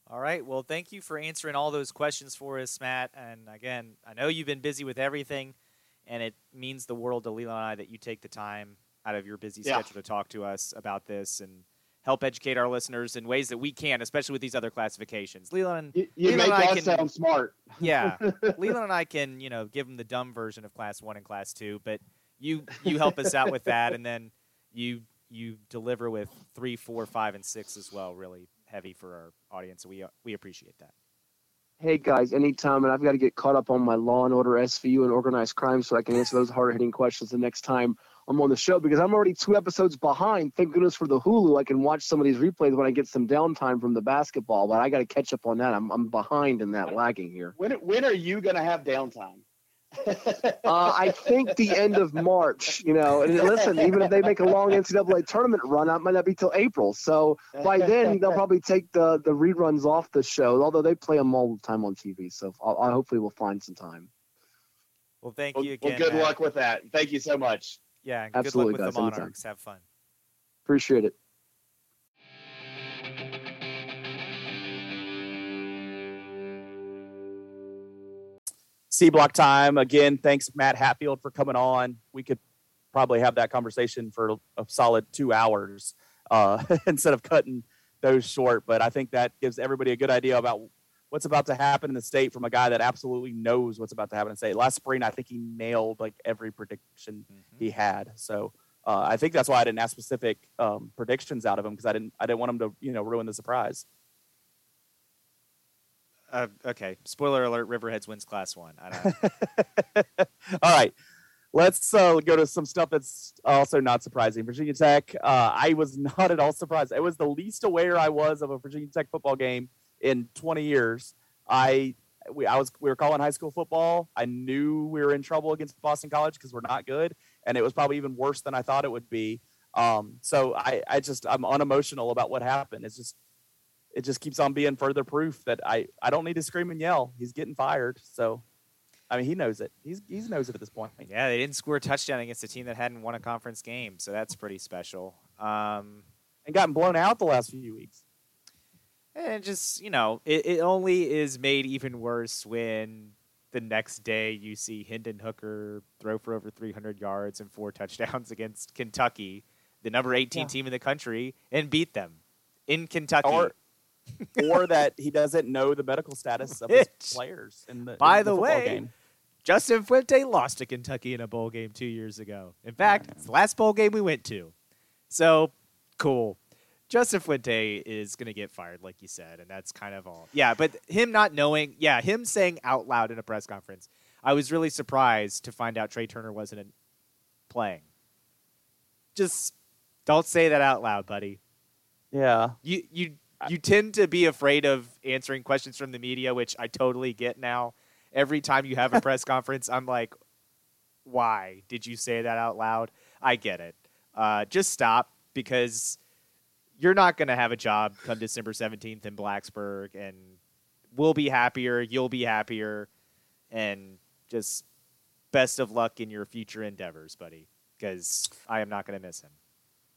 All right. Well, thank you for answering all those questions for us, Matt. And again, I know you've been busy with everything, and it means the world to Leland and I that you take the time out of your busy yeah. schedule to talk to us about this and help educate our listeners in ways that we can, especially with these other classifications. Leland, you, you Leland make us can, sound smart. yeah, Leland and I can, you know, give them the dumb version of class one and class two, but you you help us out with that, and then you you deliver with three, four, five, and six as well. Really heavy for our audience, so we we appreciate that. Hey guys, anytime, and I've got to get caught up on my Law and Order SVU and organized crime so I can answer those hard hitting questions the next time I'm on the show because I'm already two episodes behind. Thank goodness for the Hulu. I can watch some of these replays when I get some downtime from the basketball, but I got to catch up on that. I'm, I'm behind in that lagging here. When, when are you going to have downtime? uh, I think the end of March, you know, and listen, even if they make a long NCAA tournament run, that might not be till April. So by then, they'll probably take the, the reruns off the show, although they play them all the time on TV. So I'll, I hopefully we'll find some time. Well, thank you again. Well, good Matt. luck with that. Thank you so much. Yeah, and Absolutely, good luck with guys, the Monarchs. anytime. Have fun. Appreciate it. C block time again. Thanks, Matt Hatfield, for coming on. We could probably have that conversation for a solid two hours uh, instead of cutting those short. But I think that gives everybody a good idea about what's about to happen in the state from a guy that absolutely knows what's about to happen in the state. Last spring, I think he nailed like every prediction mm-hmm. he had. So uh, I think that's why I didn't ask specific um, predictions out of him because I didn't I didn't want him to you know ruin the surprise. Uh, okay, spoiler alert: Riverheads wins Class One. All right, let's uh, go to some stuff that's also not surprising. Virginia Tech. Uh, I was not at all surprised. It was the least aware I was of a Virginia Tech football game in 20 years. I we I was we were calling high school football. I knew we were in trouble against Boston College because we're not good, and it was probably even worse than I thought it would be. Um, so I I just I'm unemotional about what happened. It's just it just keeps on being further proof that I, I don't need to scream and yell. He's getting fired. So, I mean, he knows it. He's he knows it at this point. Yeah, they didn't score a touchdown against a team that hadn't won a conference game, so that's pretty special. Um, and gotten blown out the last few weeks. And just you know, it, it only is made even worse when the next day you see Hendon Hooker throw for over 300 yards and four touchdowns against Kentucky, the number 18 yeah. team in the country, and beat them in Kentucky. Or, or that he doesn't know the medical status of his players. In the, By in the, the way, game. Justin Fuente lost to Kentucky in a bowl game two years ago. In fact, it's the last bowl game we went to. So cool. Justin Fuente is going to get fired, like you said, and that's kind of all. Yeah, but him not knowing, yeah, him saying out loud in a press conference, I was really surprised to find out Trey Turner wasn't playing. Just don't say that out loud, buddy. Yeah. You you you tend to be afraid of answering questions from the media, which I totally get now. Every time you have a press conference, I'm like, why did you say that out loud? I get it. Uh, just stop because you're not going to have a job come December 17th in Blacksburg, and we'll be happier. You'll be happier, and just best of luck in your future endeavors, buddy, because I am not going to miss him.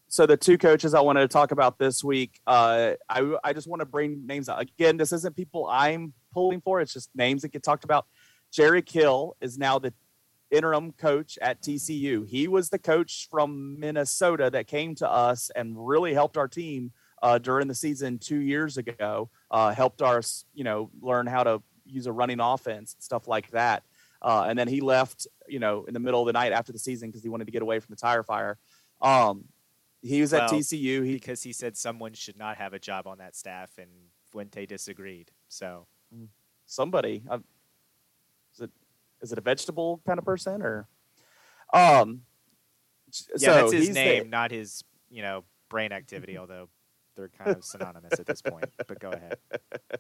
So the two coaches I wanted to talk about this week, uh, I I just want to bring names out. Again, this isn't people I'm pulling for; it's just names that get talked about. Jerry Kill is now the interim coach at TCU. He was the coach from Minnesota that came to us and really helped our team uh, during the season two years ago. Uh, helped us, you know, learn how to use a running offense, stuff like that. Uh, and then he left, you know, in the middle of the night after the season because he wanted to get away from the tire fire. Um, he was well, at TCU he, because he said someone should not have a job on that staff, and Fuente disagreed. So somebody, uh, is it a vegetable kind of person or um yeah so that's his name the, not his you know brain activity although they're kind of synonymous at this point but go ahead.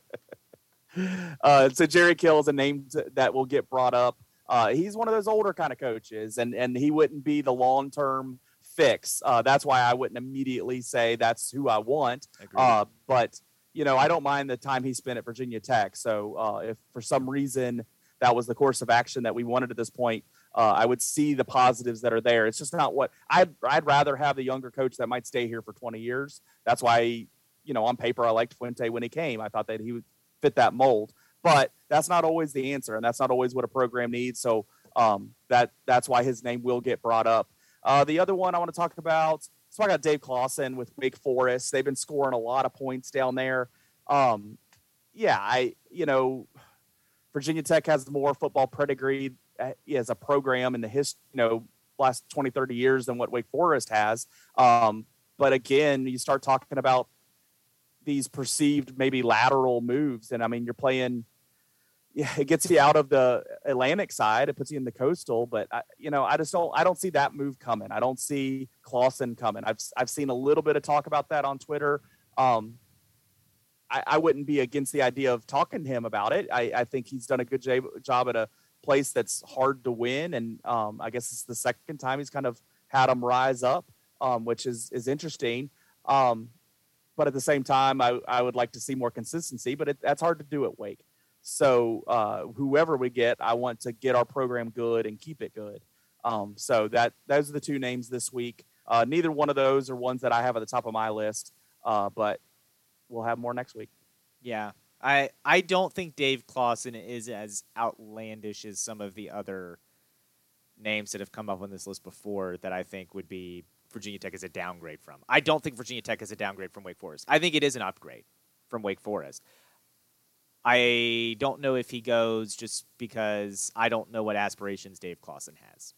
Uh, so jerry kill is a name that will get brought up. Uh, he's one of those older kind of coaches and and he wouldn't be the long term fix. Uh, that's why i wouldn't immediately say that's who i want. Uh, but you know i don't mind the time he spent at virginia tech. So uh, if for some reason that was the course of action that we wanted at this point. Uh, I would see the positives that are there. It's just not what I'd, I'd rather have the younger coach that might stay here for 20 years. That's why, you know, on paper, I liked Fuente when he came. I thought that he would fit that mold, but that's not always the answer. And that's not always what a program needs. So um, that that's why his name will get brought up. Uh, the other one I want to talk about, so I got Dave Clawson with Wake Forest. They've been scoring a lot of points down there. Um, yeah, I, you know, Virginia Tech has more football pedigree uh, as a program in the history, you know, last 20, 30 years than what Wake Forest has. Um, but again, you start talking about these perceived maybe lateral moves, and I mean, you're playing. Yeah, it gets you out of the Atlantic side. It puts you in the coastal, but I, you know, I just don't. I don't see that move coming. I don't see Clawson coming. I've I've seen a little bit of talk about that on Twitter. Um, I, I, wouldn't be against the idea of talking to him about it. I, I think he's done a good job, job at a place that's hard to win, and um, I guess it's the second time he's kind of had him rise up, um, which is is interesting. Um, but at the same time, I, I would like to see more consistency, but it, that's hard to do at Wake. So uh, whoever we get, I want to get our program good and keep it good. Um, so that those are the two names this week. Uh, neither one of those are ones that I have at the top of my list, uh, but we'll have more next week. Yeah. I I don't think Dave Clawson is as outlandish as some of the other names that have come up on this list before that I think would be Virginia Tech is a downgrade from. I don't think Virginia Tech is a downgrade from Wake Forest. I think it is an upgrade from Wake Forest. I don't know if he goes just because I don't know what aspirations Dave Clawson has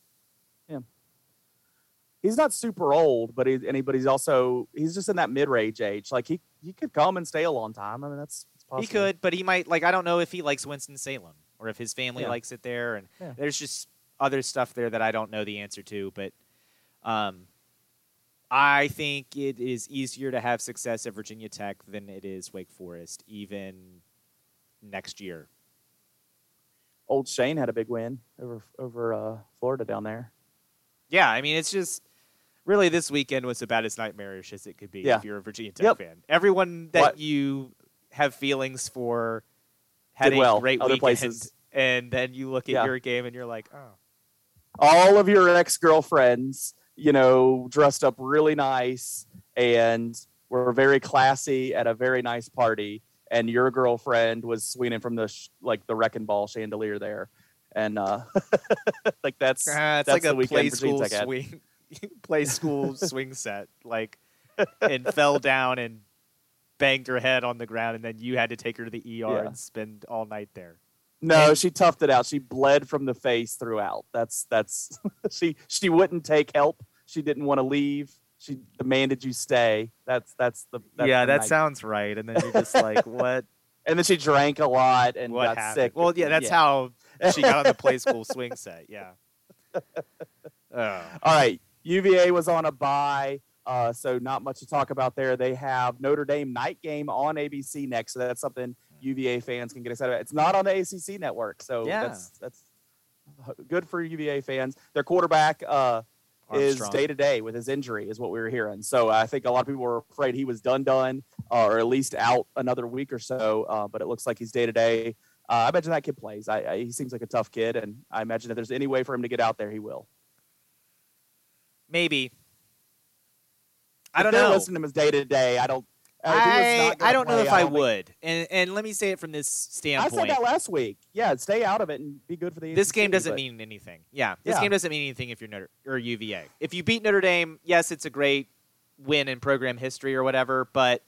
he's not super old, but he, and he, but he's also he's just in that mid range age. Like he he could come and stay a long time. I mean, that's possible. he could, but he might like I don't know if he likes Winston Salem or if his family yeah. likes it there, and yeah. there's just other stuff there that I don't know the answer to. But um, I think it is easier to have success at Virginia Tech than it is Wake Forest, even next year. Old Shane had a big win over over uh, Florida down there. Yeah, I mean it's just really this weekend was about as nightmarish as it could be yeah. if you're a Virginia Tech yep. fan. Everyone that what? you have feelings for had well, a great other weekend, places. and then you look at Yeah. your game and you're like, oh, all of your ex girlfriends, you know, dressed up really nice and were very classy at a very nice party, and your girlfriend was swinging from the sh- like the wrecking ball chandelier there, and uh, like that's it's that's like the a weekend play school swing, play school swing set, like, and fell down and banged her head on the ground, and then you had to take her to the ER Yeah. and spend all night there. No, And- she toughed it out. She bled from the face throughout. That's that's she she wouldn't take help. She didn't want to leave. She demanded you stay. That's that's the that's yeah, the that night. sounds right. And then you're just like, what? And then she drank a lot and what got happened? sick. Well, yeah, that's how she got on the play school swing set. Yeah. Oh. All right, UVA was on a bye, uh, so not much to talk about there. They have Notre Dame night game on ABC next, so that's something UVA fans can get excited about. It's not on the ACC network, so Yeah. that's that's good for UVA fans. Their quarterback uh, is day to day with his injury, is what we were hearing. So I think a lot of people were afraid he was done, done, uh, or at least out another week or so. Uh, but it looks like he's day to day. I imagine that kid plays. I, I, he seems like a tough kid, and I imagine if there's any way for him to get out there, he will. Maybe. I don't know. Listen to him as day to day. I don't. uh, if he was I, I don't know if I, would. And and let me say it from this standpoint. I said that last week. Yeah, stay out of it and be good for the. this ACC, game doesn't but- mean anything. Yeah, this Yeah. game doesn't mean anything if you're Notre or UVA. If you beat Notre Dame, yes, it's a great win in program history or whatever. But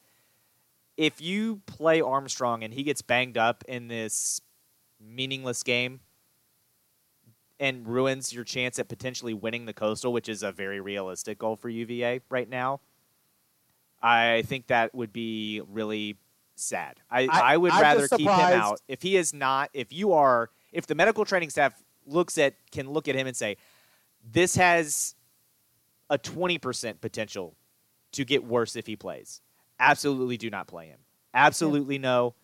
if you play Armstrong and he gets banged up in this meaningless game and ruins your chance at potentially winning the Coastal, which is a very realistic goal for UVA right now, I think that would be really sad. I, I- I, would I'm rather keep him out. If he is not, if you are, if the medical training staff looks at, can look at him and say, this has a 20% potential to get worse if he plays. Absolutely do not play him. Absolutely no.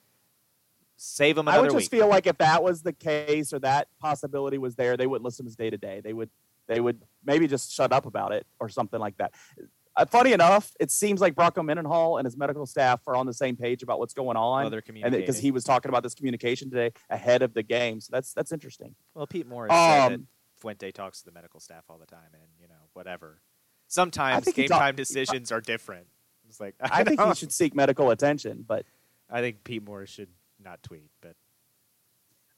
Save him I would just week. feel like if that was the case or that possibility was there, they wouldn't listen to his day to day. They would. They would maybe just shut up about it or something like that. Uh, funny enough, it seems like Bronco Mendenhall and his medical staff are on the same page about what's going on. Well, they're and because he was talking about this communication today ahead of the game, so that's that's interesting. Well, Pete Morris said Um, Fuente talks to the medical staff all the time, and you know whatever. Sometimes game talk- time decisions are different. It's like I think he should seek medical attention, but I think Pete Morris should not tweet, but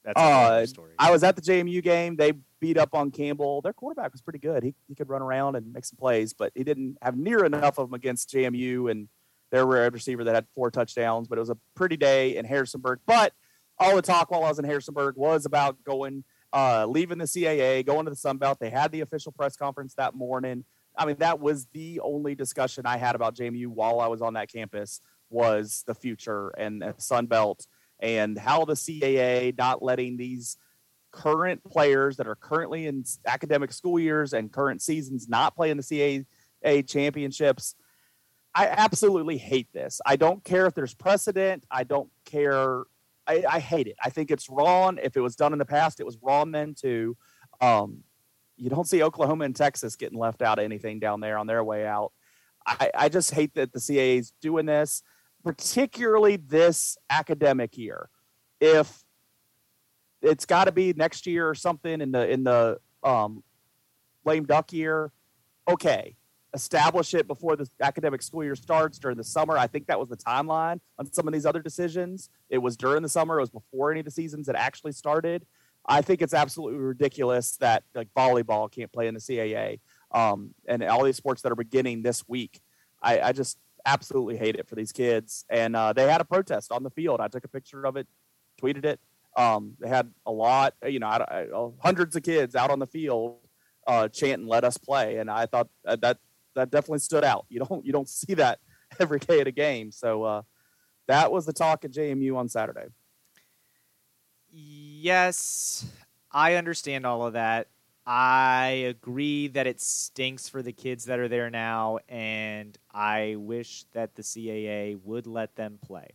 that's Uh, story. I was at the JMU game. They beat up on Campbell. Their quarterback was pretty good. He, he could run around and make some plays, but he didn't have near enough of them against JMU and their wide receiver that had four touchdowns. But it was a pretty day in Harrisonburg. But all the talk while I was in Harrisonburg was about going, uh, leaving the CAA, going to the Sun Belt. They had the official press conference that morning. I mean, that was the only discussion I had about JMU while I was on that campus was the future and the Sun Belt and how the CAA not letting these current players that are currently in academic school years and current seasons not playing the CAA championships. I absolutely hate this. I don't care if there's precedent. I don't care. I, I hate it. I think it's wrong. If it was done in the past, it was wrong then too. Um, you don't see Oklahoma and Texas getting left out of anything down there on their way out. I, I just hate that the CAA is doing this, particularly this academic year. If it's got to be next year or something in the in the um, lame duck year, okay, establish it before the academic school year starts during the summer. I think that was the timeline on some of these other decisions. It was during the summer. It was before any of the seasons had actually started. I think it's absolutely ridiculous that like volleyball can't play in the CAA um, and all these sports that are beginning this week. I, I just absolutely hate it for these kids. And uh, they had a protest on the field. I took a picture of it, tweeted it. Um, they had a lot, you know, I, I, hundreds of kids out on the field uh, chanting "Let us play," and I thought uh, that that definitely stood out. You don't you don't see that every day at a game. So uh, that was the talk at JMU on Saturday. Yes, I understand all of that. I agree that it stinks for the kids that are there now, and I wish that the CAA would let them play.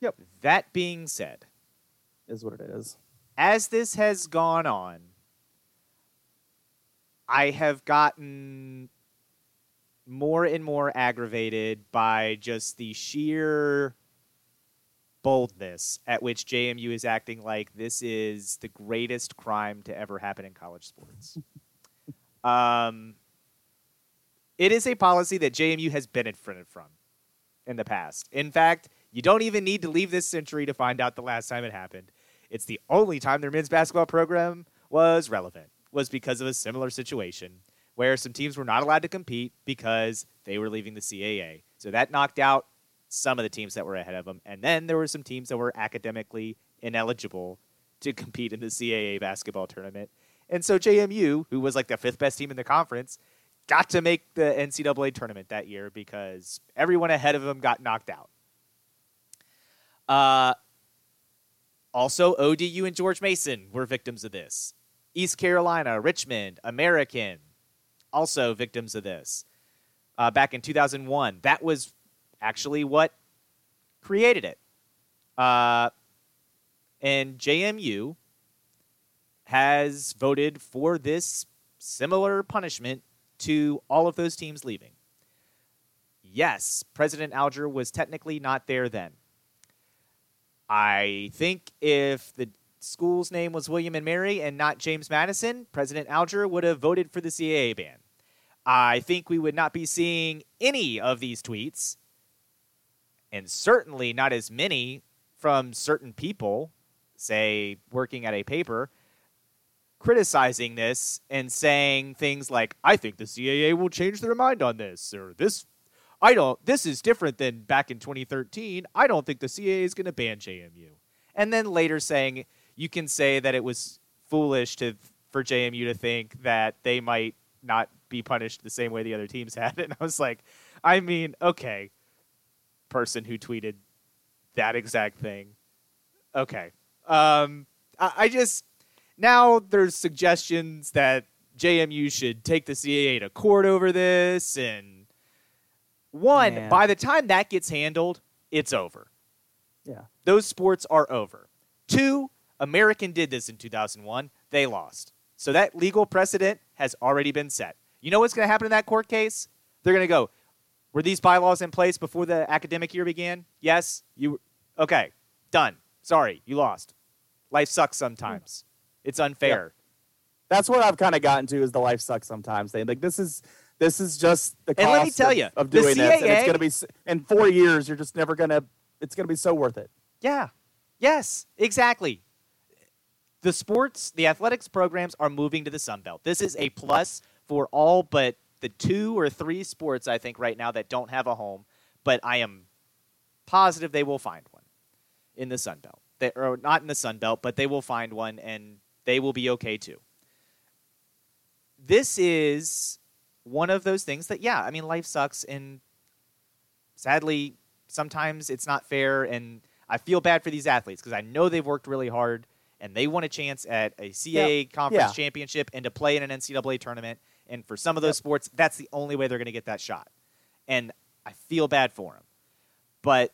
Yep. That being said, Is what it is. as this has gone on, I have gotten more and more aggravated by just the sheer boldness at which JMU is acting like this is the greatest crime to ever happen in college sports. um, it is a policy that JMU has benefited from in the past. In fact, you don't even need to leave this century to find out the last time it happened. It's the only time their men's basketball program was relevant, was because of a similar situation where some teams were not allowed to compete because they were leaving the CAA. So that knocked out some of the teams that were ahead of them. And then there were some teams that were academically ineligible to compete in the CAA basketball tournament. And so JMU, who was like the fifth best team in the conference, got to make the NCAA tournament that year because everyone ahead of them got knocked out. Uh, also, ODU and George Mason were victims of this. East Carolina, Richmond, American, also victims of this. Uh, back in 2001, that was actually what created it. Uh, and JMU has voted for this similar punishment to all of those teams leaving. Yes, President Alger was technically not there then. I think if the school's name was William and Mary and not James Madison, President Alger would have voted for the CAA ban. I think we would not be seeing any of these tweets, and certainly not as many from certain people, say, working at a paper, criticizing this and saying things like, I think the CAA will change their mind on this, or this. I don't. This is different than back in 2013. I don't think the CAA is going to ban JMU. And then later saying you can say that it was foolish to for JMU to think that they might not be punished the same way the other teams had. And I was like, I mean, okay, person who tweeted that exact thing. Okay. Um, I, I just now there's suggestions that JMU should take the CAA to court over this. And one, yeah. by the time that gets handled, it's over. Yeah. Those sports are over. Two, American did this in 2001. They lost. So that legal precedent has already been set. You know what's going to happen in that court case? They're going to go, were these bylaws in place before the academic year began? Yes. You okay? Done. Sorry, you lost. Life sucks sometimes. It's unfair. Yeah. That's what I've kind of gotten to is the life sucks sometimes thing. Like this is this is just the cost and let me tell of, you, of doing CAA, this, and it's going to be in four years. You're just never going to. It's going to be so worth it. Yeah. Yes. Exactly. The sports, the athletics programs are moving to the Sun Belt. This is a plus for all but the two or three sports I think right now that don't have a home. But I am positive they will find one in the Sun Belt. They, or not in the Sun Belt, but they will find one, and they will be okay too. This is one of those things that, yeah, I mean, life sucks, and sadly, sometimes it's not fair, and I feel bad for these athletes because I know they've worked really hard and they want a chance at a CAA yep. conference yeah. championship and to play in an NCAA tournament. And for some of those yep. sports, that's the only way they're going to get that shot. And I feel bad for them. But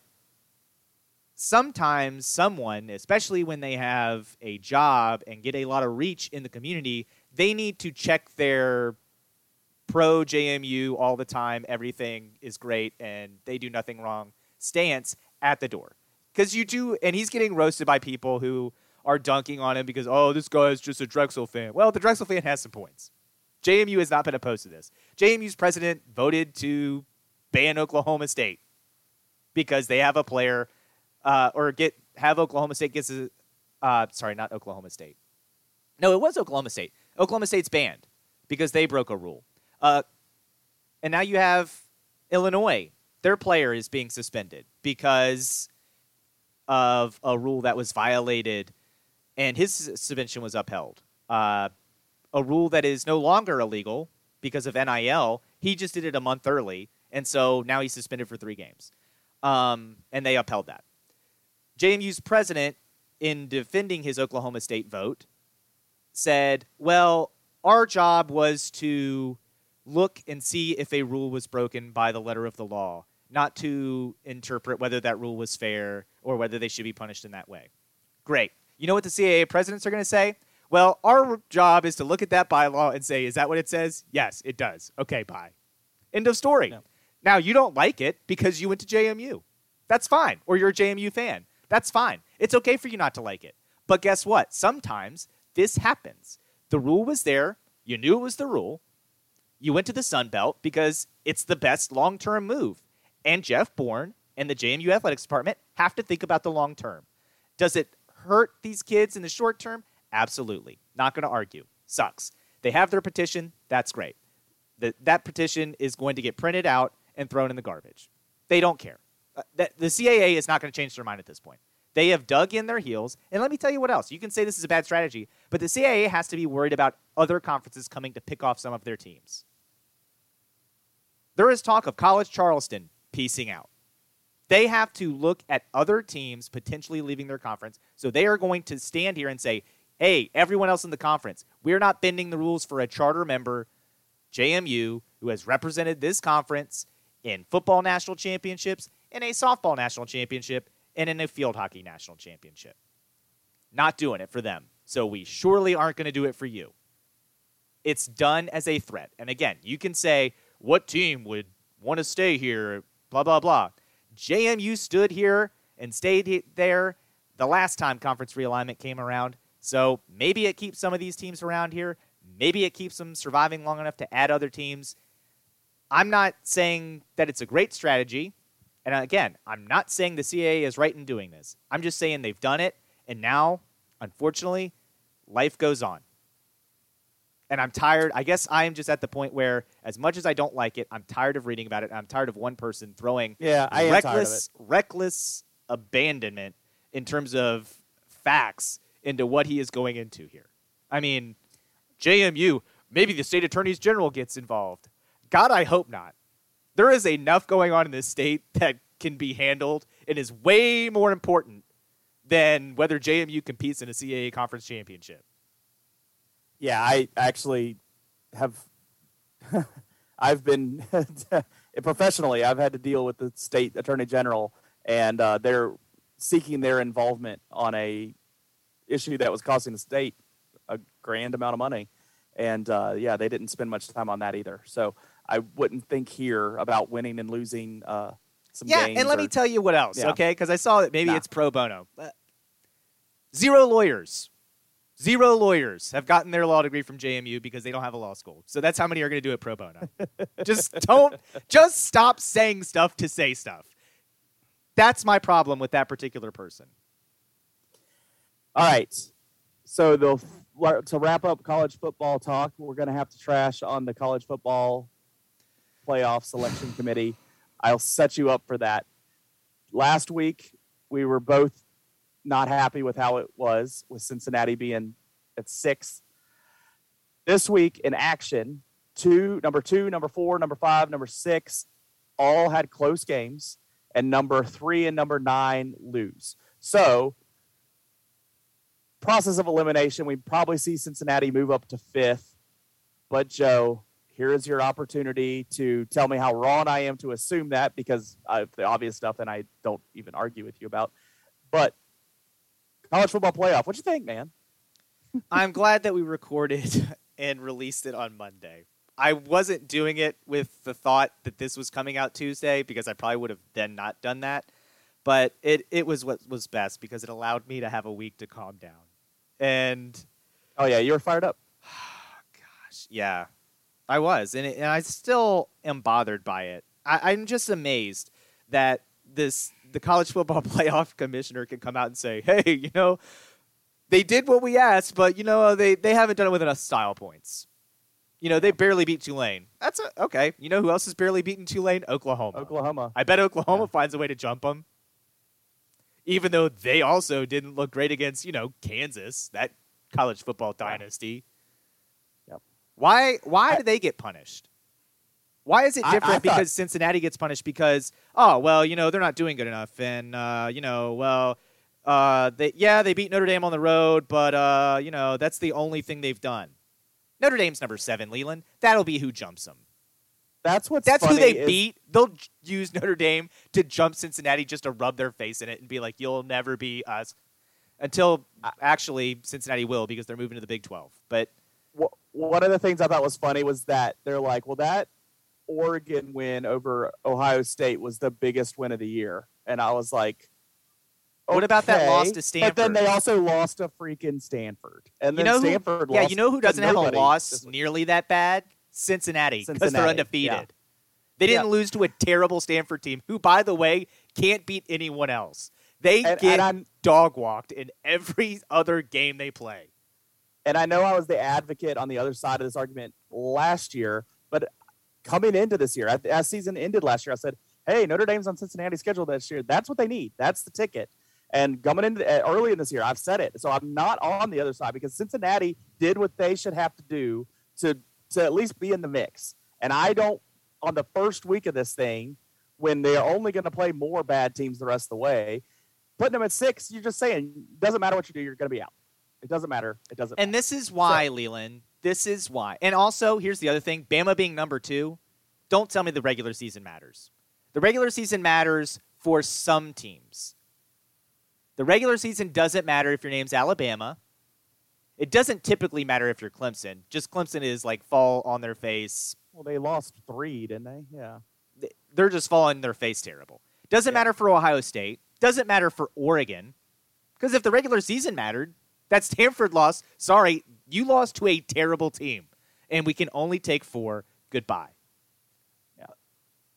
sometimes someone, especially when they have a job and get a lot of reach in the community, they need to check their pro JMU all the time. Everything is great and they do nothing wrong stance at the door. Because you do, and he's getting roasted by people who are dunking on him because, oh, this guy is just a Drexel fan. Well, the Drexel fan has some points. JMU has not been opposed to this. JMU's president voted to ban Oklahoma State because they have a player uh, or get have Oklahoma State gets a uh, sorry, not Oklahoma State. No, it was Oklahoma State. Oklahoma State's banned because they broke a rule. Uh, and now you have Illinois. Their player is being suspended because of a rule that was violated, and his suspension was upheld. A rule that is no longer illegal because of NIL. He just did it a month early, and so now he's suspended for three games. Um, and they upheld that. JMU's president, in defending his Oklahoma State vote, said, Well, our job was to look and see if a rule was broken by the letter of the law, not to interpret whether that rule was fair or whether they should be punished in that way. Great. You know what the CAA presidents are going to say? Well, our job is to look at that bylaw and say, is that what it says? Yes, it does. Okay, bye. End of story. No. Now, you don't like it because you went to JMU. That's fine, or you're a JMU fan. That's fine. It's okay for you not to like it. But guess what? Sometimes this happens. The rule was there. You knew it was the rule. You went to the Sun Belt because it's the best long term move. And Jeff Bourne and the JMU athletics department have to think about the long term. Does it hurt these kids in the short term? Absolutely. Not going to argue. Sucks. They have their petition. That's great. The, that petition is going to get printed out and thrown in the garbage. They don't care. Uh, the CAA is not going to change their mind at this point. They have dug in their heels. And let me tell you what else. You can say this is a bad strategy, but the CAA has to be worried about other conferences coming to pick off some of their teams. There is talk of College Charleston piecing out. They have to look at other teams potentially leaving their conference. So they are going to stand here and say, hey, everyone else in the conference, we're not bending the rules for a charter member, JMU, who has represented this conference in football national championships, in a softball national championship, and in a field hockey national championship. Not doing it for them. So we surely aren't going to do it for you. It's done as a threat. And again, you can say, what team would want to stay here? Blah, blah, blah. JMU stood here and stayed there the last time conference realignment came around. So maybe it keeps some of these teams around here. Maybe it keeps them surviving long enough to add other teams. I'm not saying that it's a great strategy. And again, I'm not saying the CAA is right in doing this. I'm just saying they've done it. And now, unfortunately, life goes on. And I'm tired. I guess I am just at the point where, as much as I don't like it, I'm tired of reading about it. I'm tired of one person throwing yeah, I reckless, reckless abandonment in terms of facts into what he is going into here. I mean, JMU, maybe the state attorneys general gets involved. God, I hope not. There is enough going on in this state that can be handled and is way more important than whether JMU competes in a CAA conference championship. Yeah, I actually have. I've been professionally. I've had to deal with the state attorney general, and uh, they're seeking their involvement on a issue that was costing the state a grand amount of money. And uh, yeah, they didn't spend much time on that either. So I wouldn't think here about winning and losing uh, some yeah, games. and let or, me tell you what else, Yeah. okay? Because I saw that maybe Nah. it's pro bono. Uh, Zero lawyers. Zero lawyers have gotten their law degree from JMU because they don't have a law school. So that's how many are going to do it pro bono. just don't, just stop saying stuff to say stuff. That's my problem with that particular person. All right. So the to wrap up college football talk, we're going to have to trash on the college football playoff selection committee. I'll set you up for that. Last week, we were both not happy with how it was, with Cincinnati being at six. This week in action, two, number two, number four, number five, number six, all had close games, and number three and number nine lose. So, process of elimination, we probably see Cincinnati move up to fifth. But Joe, here is your opportunity to tell me how wrong I am to assume that because of the obvious stuff, and I don't even argue with you about. But college football playoff, what you think, man? I'm glad that we recorded and released it on Monday. I wasn't doing it with the thought that this was coming out Tuesday because I probably would have then not done that. But it, it was what was best because it allowed me to have a week to calm down. And Oh yeah, you were fired up. gosh, yeah, I was. And, it, and I still am bothered by it. I, I'm just amazed that this the college football playoff commissioner can come out and say, hey, you know, they did what we asked, but you know they they haven't done it with enough style points. You know they barely beat Tulane. That's a, okay. You know who else has barely beaten Tulane? Oklahoma. Oklahoma. I bet Oklahoma finds a way to jump them. Even though they also didn't look great against you know Kansas, that college football dynasty. Yep. Why why I- do they get punished? Why is it I- I different thought- because Cincinnati gets punished because oh well you know they're not doing good enough and uh, you know well uh, they, yeah they beat Notre Dame on the road but uh, you know that's the only thing they've done. Notre Dame's number seven, Leland. That'll be who jumps them. That's what's That's who they is- beat. They'll use Notre Dame to jump Cincinnati just to rub their face in it and be like, "You'll never be us." Until uh, actually Cincinnati will because they're moving to the Big Twelve. But one of the things I thought was funny was that they're like, well, that Oregon win over Ohio State was the biggest win of the year, and I was like, What about that Okay, loss to Stanford? But then they also lost to freaking Stanford, and you then know who, Stanford. yeah, you know who doesn't have a loss nearly that bad? Cincinnati, because they're undefeated. yeah. They didn't Yeah. lose to a terrible Stanford team, who, by the way, can't beat anyone else. They And- get and dog walked in every other game they play. And I know I was the advocate on the other side of this argument last year, but coming into this year, as- as season ended last year, I said, "Hey, Notre Dame's on Cincinnati's schedule this year. That's what they need. That's the ticket." And coming into uh, early in this year, I've said it, so I'm not on the other side because Cincinnati did what they should have to do to to at least be in the mix. And I don't on the first week of this thing when they're only going to play more bad teams the rest of the way. Putting them at six, you're just saying doesn't matter what you do, you're going to be out. It doesn't matter. It doesn't. And matter. this is why, Leland. This is why. And also, here's the other thing Bama being number two, don't tell me the regular season matters. The regular season matters for some teams. The regular season doesn't matter if your name's Alabama. It doesn't typically matter if you're Clemson. Just Clemson is like fall on their face. Well, they lost three, didn't they? Yeah. They're just falling their face terrible. Doesn't Yeah. matter for Ohio State. Doesn't matter for Oregon. Because if the regular season mattered, that Stanford loss, sorry, you lost to a terrible team. And we can only take four. Goodbye. Yeah.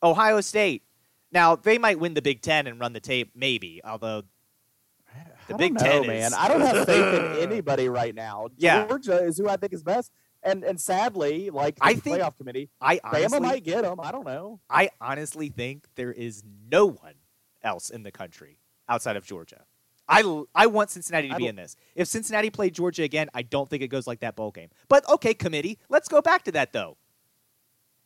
Ohio State. Now, they might win the Big Ten and run the tape, maybe, although The I Big know, Ten is- man. I don't have faith in anybody right now. Yeah. Georgia is who I think is best, and and sadly, like I think- playoff committee, I Bama might get them. I don't know. I honestly think there is no one else in the country outside of Georgia. I, I want Cincinnati to be in this. If Cincinnati played Georgia again, I don't think it goes like that bowl game. But okay, committee, let's go back to that though.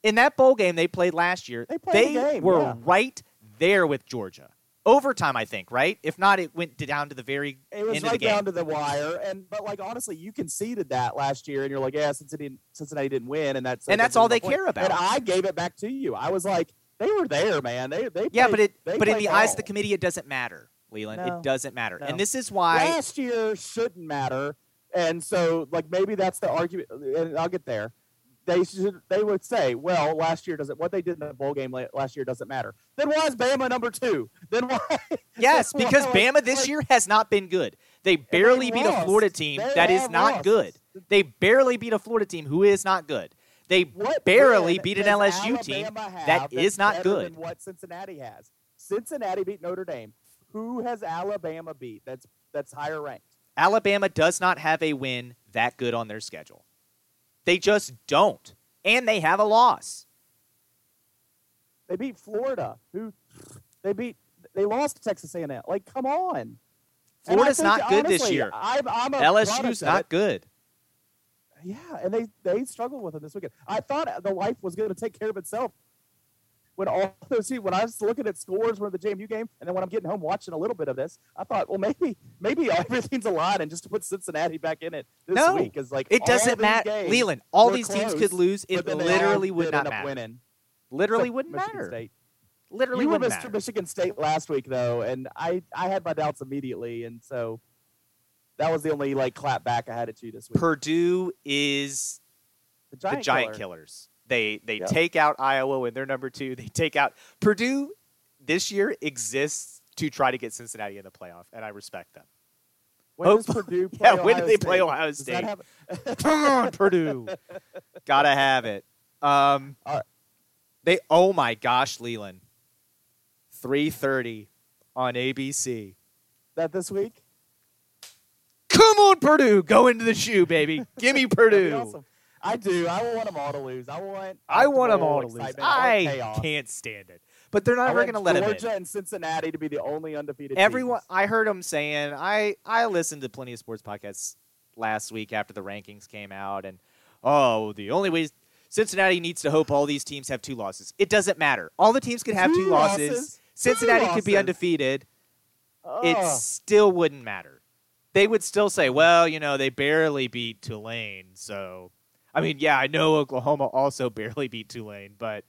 In that bowl game they played last year, They played the game, were yeah. right there with Georgia. Overtime, I think, right? If not, it went to- down to the very It was end of right the game. down to the wire, and but like honestly, you conceded that last year, and you're like, yeah, Cincinnati, Cincinnati didn't win, and that's And that's that's all they point. care about. And I gave it back to you. I was like, they were there, man. They they yeah, played- but it but in played the eyes of the committee, it doesn't matter, Leland. No. It doesn't matter, No. and this is why. last year shouldn't matter, and so like maybe that's the argument, and I'll get there. They should they would say, well, last year doesn't what they did in the bowl game last year doesn't matter. Then why is Bama number two? Then why? Yes, because Well, Bama this like- year has not been good. They barely beat a. Florida team They that is not lost. good. They barely beat a Florida team who is not good. They What barely beat an LSU team Alabama have that that's not good. What Cincinnati has. Cincinnati beat Notre Dame. Who has Alabama beat? That's that's higher ranked. Alabama does not have a win that good on their schedule. They just don't. And they have a loss. They beat Florida. Who they beat? They lost to Texas A&M. Like, come on. Florida's not good this year. I'm, I'm a LSU's not good. Yeah, and they they struggled with them this weekend. I thought the life was going to take care of itself when all those see when I was looking at scores for the JMU game, and then when I'm getting home watching a little bit of this, I thought, well, maybe maybe everything's aligned, and just to put Cincinnati back in it this No, week is like It doesn't matter. Leland, all these teams could lose. It but then they all literally would not matter. Winning. Literally Except wouldn't Michigan matter. State. Literally You were Mr. matter. Michigan State last week though, and I I had my doubts immediately, and so that was the only like clap back I had at you this week. Purdue is the the giant, giant killer. killers. They they take out Iowa when they're number two. They take out Purdue. This year exists to try to get Cincinnati in the playoff, and I respect them. When does Purdue play yeah, when do Ohio they play State? Ohio State? Come on, Purdue. Gotta have it. Um, right. they. Oh my gosh, Leland. Three thirty on ABC. that this week? Come on, Purdue. Go into the shoe, baby. Give me Purdue. awesome. I do. I want them all to lose. I want. I want them all to lose. or I can't stand it. But they're not want going to let. Georgia and Cincinnati to be the only undefeated. Everyone, teams. I heard him saying, I I listened to plenty of sports podcasts last week after the rankings came out, and oh, the only way Cincinnati needs to hope all these teams have two losses. It doesn't matter. All the teams could have two, Two losses. losses? Cincinnati Two could be undefeated. Ugh. It still wouldn't matter. They would still say, well, you know, they barely beat Tulane, so. I mean, yeah, I know Oklahoma also barely beat Tulane, but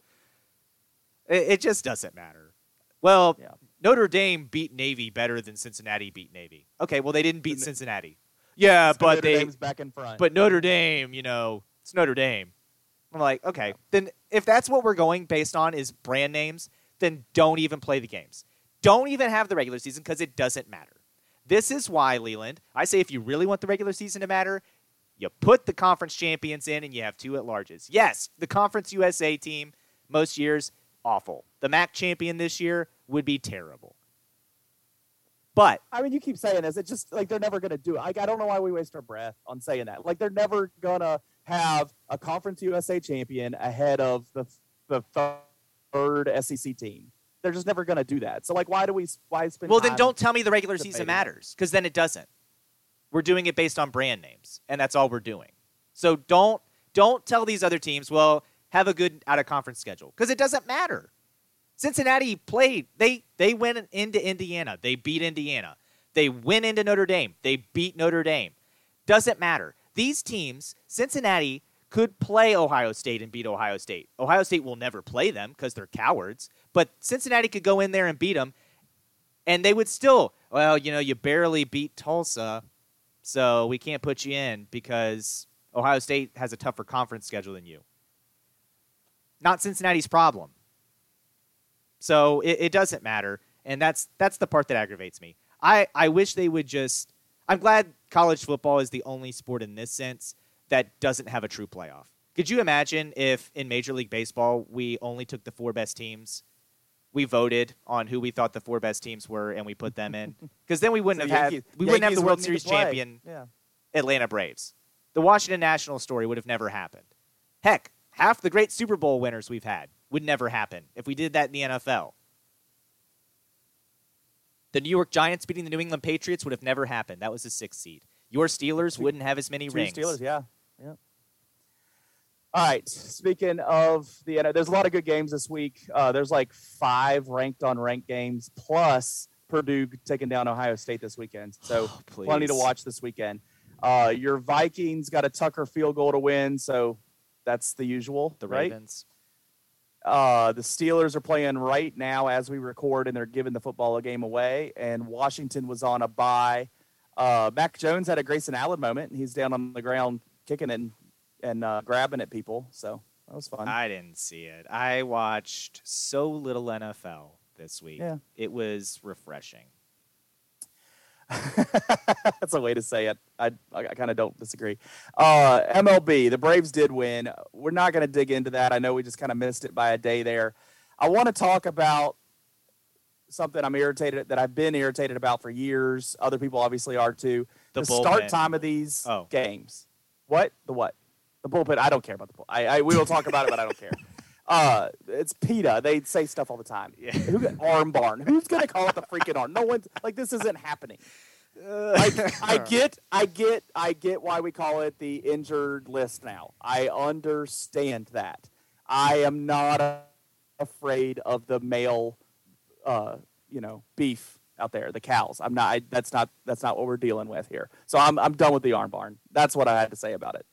it, it just doesn't matter. Well, Yeah. Notre Dame beat Navy better than Cincinnati beat Navy. Okay, well they didn't beat Cincinnati. Yeah, So but Notre they Dame's back in front. but Notre Dame, you know, it's Notre Dame. I'm like, okay, then if that's what we're going based on is brand names, then don't even play the games. Don't even have the regular season because it doesn't matter. This is why, Leland, I say if you really want the regular season to matter, you put the conference champions in and you have two at larges. Yes, the Conference USA team, most years, awful. The MAC champion this year would be terrible. But I mean, you keep saying this. It's just like they're never going to do it. Like I don't know why we waste our breath on saying that. Like they're never going to have a Conference USA champion ahead of the the third SEC team. They're just never going to do that. So like, why do we why spend? Well, then don't tell me the regular season matters because then it doesn't. We're doing it based on brand names, and that's all we're doing. So don't don't tell these other teams, well, have a good out of conference schedule because it doesn't matter. Cincinnati played. They they went into Indiana. They beat Indiana. They went into Notre Dame. They beat Notre Dame. Doesn't matter. These teams, Cincinnati could play Ohio State and beat Ohio State. Ohio State will never play them because they're cowards, but Cincinnati could go in there and beat them, and they would still, well, you know, you barely beat Tulsa, so we can't put you in because Ohio State has a tougher conference schedule than you. Not Cincinnati's problem. So it, it doesn't matter, and that's that's the part that aggravates me. I, I wish they would just. I'm glad college football is the only sport in this sense that doesn't have a true playoff. Could you imagine if in Major League Baseball we only took the four best teams? We voted on who we thought the four best teams were, and we put them in. Because then we wouldn't So have Yankees- had we wouldn't have the World Series champion Yeah. Atlanta Braves. The Washington National story would have never happened. Heck, half the great Super Bowl winners we've had would never happen if we did that in the NFL. The New York Giants beating the New England Patriots would have never happened. That was a sixth seed. Your Steelers Two- wouldn't have as many Two rings. Steelers, yeah, yeah. All right. Speaking of the, uh, there's a lot of good games this week. Uh, there's like five ranked on ranked games plus Purdue taking down Ohio State this weekend. So Please. plenty to watch this weekend. Uh, your Vikings got a Tucker field goal to win, so that's the usual. The right? Ravens. Uh, the Steelers are playing right now as we record, and they're giving the football a game away. And Washington was on a bye. Uh, Mac Jones had a Grayson Allen moment, and he's down on the ground kicking it and, and uh, grabbing at people. So that was fun. I didn't see it. I watched so little NFL this week. Yeah. It was refreshing. That's a way to say it. I, I kind of don't disagree. Uh, MLB, the Braves did win. We're not going to dig into that. I know we just kind of missed it by a day there. I want to talk about something I'm irritated that I've been irritated about for years. Other people obviously are too. The The, start time of these Oh. games. What? The what? The bullpen. I don't care about the bullpen. I, I we will talk about it, but I don't care. Uh, it's PETA. They say stuff all the time. Yeah. Who arm barn? Who's gonna call it the freaking arm? No one's like this isn't happening. Like I get, I get, I get why we call it the injured list now. I understand that. I am not uh, afraid of the male, uh, you know, beef out there, the cows. I'm not. I, that's not. That's not what we're dealing with here. So I'm, I'm done with the arm barn. That's what I had to say about it.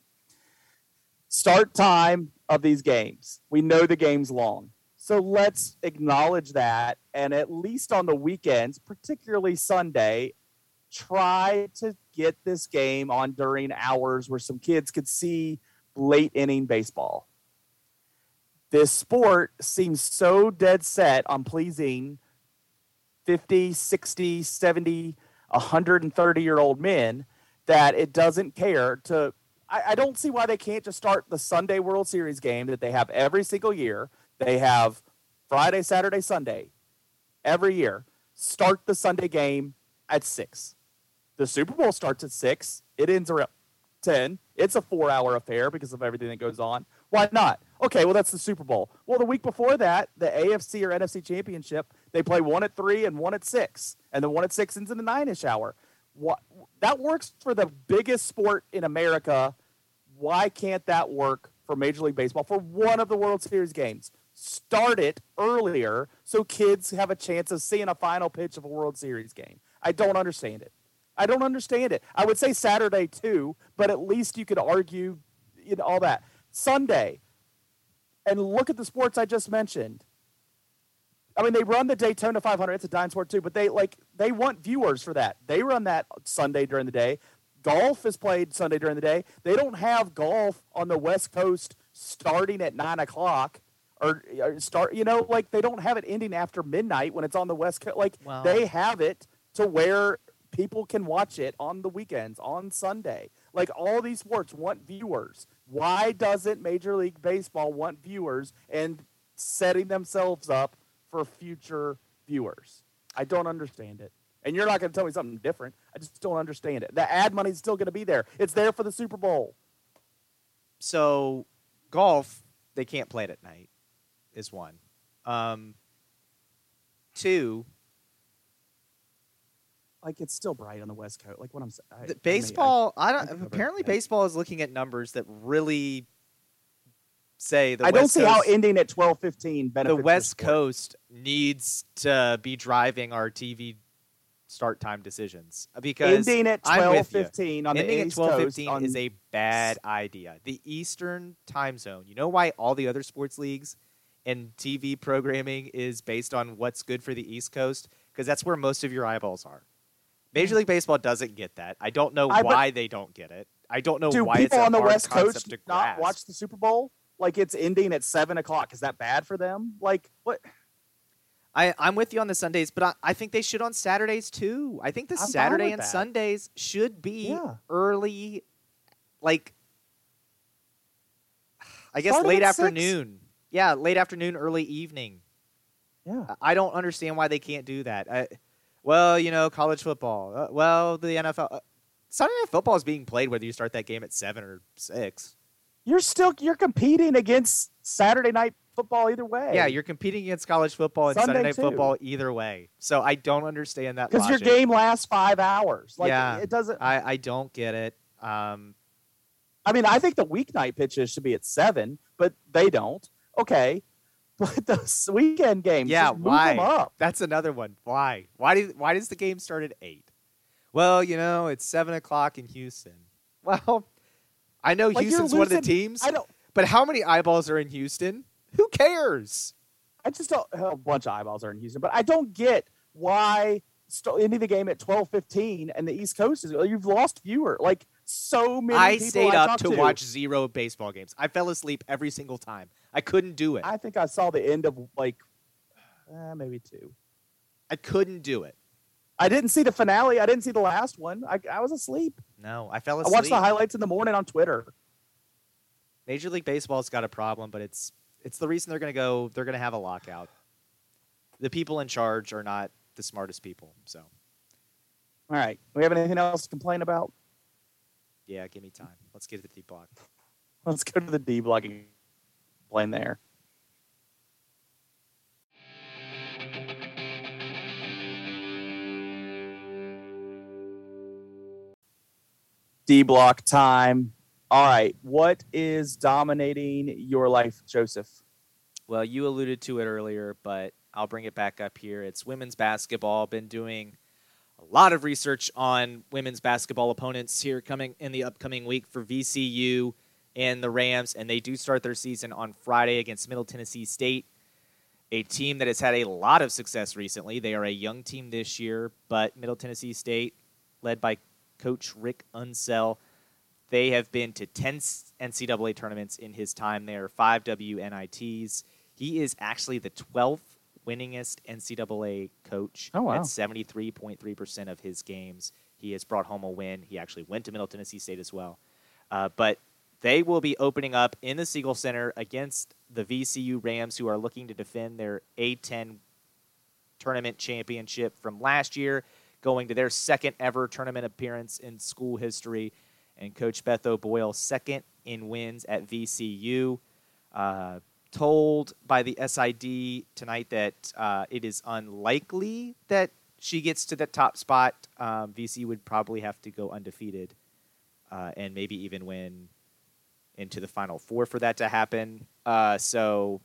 Start time of these games. We know the game's long. So let's acknowledge that. And at least on the weekends, particularly Sunday, try to get this game on during hours where some kids could see late inning baseball. This sport seems so dead set on pleasing 50, 60, 70, 130 year old men that it doesn't care to. I, I don't see why they can't just start the Sunday World Series game that they have every single year. They have Friday, Saturday, Sunday every year. Start the Sunday game at six. The Super Bowl starts at six. It ends around ten. It's a four-hour affair because of everything that goes on. Why not? Okay, well that's the Super Bowl. Well, the week before that, the AFC or NFC Championship, they play one at three and one at six, and then one at six ends in the nine-ish hour. What that works for the biggest sport in America. Why can't that work for Major League Baseball for one of the World Series games? Start it earlier so kids have a chance of seeing a final pitch of a World Series game. I don't understand it. I don't understand it. I would say Saturday too, but at least you could argue know, all that. Sunday, and look at the sports I just mentioned. I mean, they run the Daytona 500. It's a dime sport too, but they like they want viewers for that. They run that Sunday during the day. Golf is played Sunday during the day. They don't have golf on the West Coast starting at nine o'clock or, or start. You know, like they don't have it ending after midnight when it's on the West Coast. Like Well- they have it to where people can watch it on the weekends, on Sunday. Like all these sports want viewers. Why doesn't Major League Baseball want viewers and setting themselves up for future viewers? I don't understand it. And you're not going to tell me something different. I just don't understand it. The ad money's still going to be there. It's there for the Super Bowl. So, golf, they can't play it at night, is one. Um, two, like it's still bright on the West Coast. Like what I'm saying, baseball. I, I, I don't. apparently, baseball is looking at numbers that really say the. I West don't see Coast, how ending at twelve fifteen benefits the West Coast needs to be driving our TV start time decisions because ending at twelve fifteen on ending the at twelve fifteen is a bad idea. The Eastern time zone. You know why all the other sports leagues and TV programming is based on what's good for the East Coast because that's where most of your eyeballs are. Major League Baseball doesn't get that. I don't know I, why they don't get it. I don't know do why people on the West Coast not watch the Super Bowl. Like it's ending at seven o'clock. Is that bad for them? Like what? I, I'm with you on the Sundays, but I, I think they should on Saturdays too. I think the I'm Saturday and that. Sundays should be yeah. early, like I guess Start late afternoon. Six. Yeah, late afternoon, early evening. Yeah, I don't understand why they can't do that. I, well, you know, college football. Uh, well, the NFL. Uh, Sunday night football is being played whether you start that game at seven or six. You're still you're competing against Saturday night football either way. Yeah, you're competing against college football and Sunday Sunday night too. football either way. So I don't understand that because your game lasts five hours. Like Yeah. it doesn't. I, I don't get it. Um, I mean, I think the weeknight pitches should be at seven, but they don't. Okay, but the weekend games, Yeah, why? them up. That's another one. Why? Why do, Why does the game start at eight? Well, you know, it's seven o'clock in Houston. Well, I know Like, Houston's one of the teams, I don't. but how many eyeballs are in Houston? Who cares? I just don't. A bunch of eyeballs are in Houston, but I don't get why st- ending the game at twelve fifteen and the East Coast is. You've lost viewer. Like so many. I people stayed I up talked to watch zero baseball games. I fell asleep every single time. I couldn't do it. I, I think I saw the end of like uh, maybe two. I couldn't do it. I didn't see the finale. I didn't see the last one. I, I was asleep. No, I fell asleep. I watched the highlights in the morning on Twitter. Major League Baseball's got a problem, but it's it's the reason they're going to go. They're going to have a lockout. The people in charge are not the smartest people. So All right. We have anything else to complain about? yeah, give me time. Let's get to the deep block. Let's go to the D block and complain there. D block time. All right. What is dominating your life, Joseph? Well, you alluded to it earlier, but I'll bring it back up here. It's women's basketball. Been doing a lot of research on women's basketball opponents here coming in the upcoming week for VCU and the Rams, and they do start their season on Friday against Middle Tennessee State, a team that has had a lot of success recently. They are a young team this year, but Middle Tennessee State, led by Coach Rick Insell, they have been to 10 NCAA tournaments in his time there, five WNITs. He is actually the 12th winningest NCAA coach Oh, wow. at 73.3% of his games. He has brought home a win. He actually went to Middle Tennessee State as well. Uh, but they will be opening up in the Siegel Center against the VCU Rams, who are looking to defend their A10 tournament championship from last year, going to their second ever tournament appearance in school history. And Coach Beth O'Boyle, second in wins at VCU. Uh, told by the SID tonight that uh, it is unlikely that she gets to the top spot. Um, VCU would probably have to go undefeated uh, and maybe even win into the Final Four for that to happen. Uh, so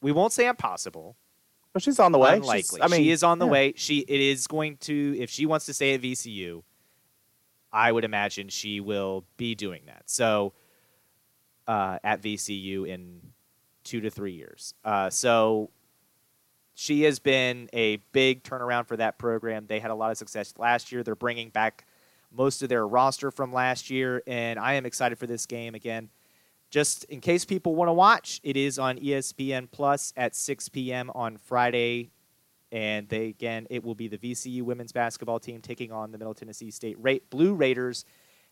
we won't say impossible. But she's on the way. Unlikely. I mean, she is on the yeah. way. She it is going to if she wants to stay at VCU, I would imagine she will be doing that. So uh, at VCU in two to three years. Uh, so she has been a big turnaround for that program. They had a lot of success last year. They're bringing back most of their roster from last year, and I am excited for this game again. Just in case people want to watch, it is on ESPN Plus at 6 p.m. on Friday and they again it will be the VCU women's basketball team taking on the Middle Tennessee State Ra- Blue Raiders,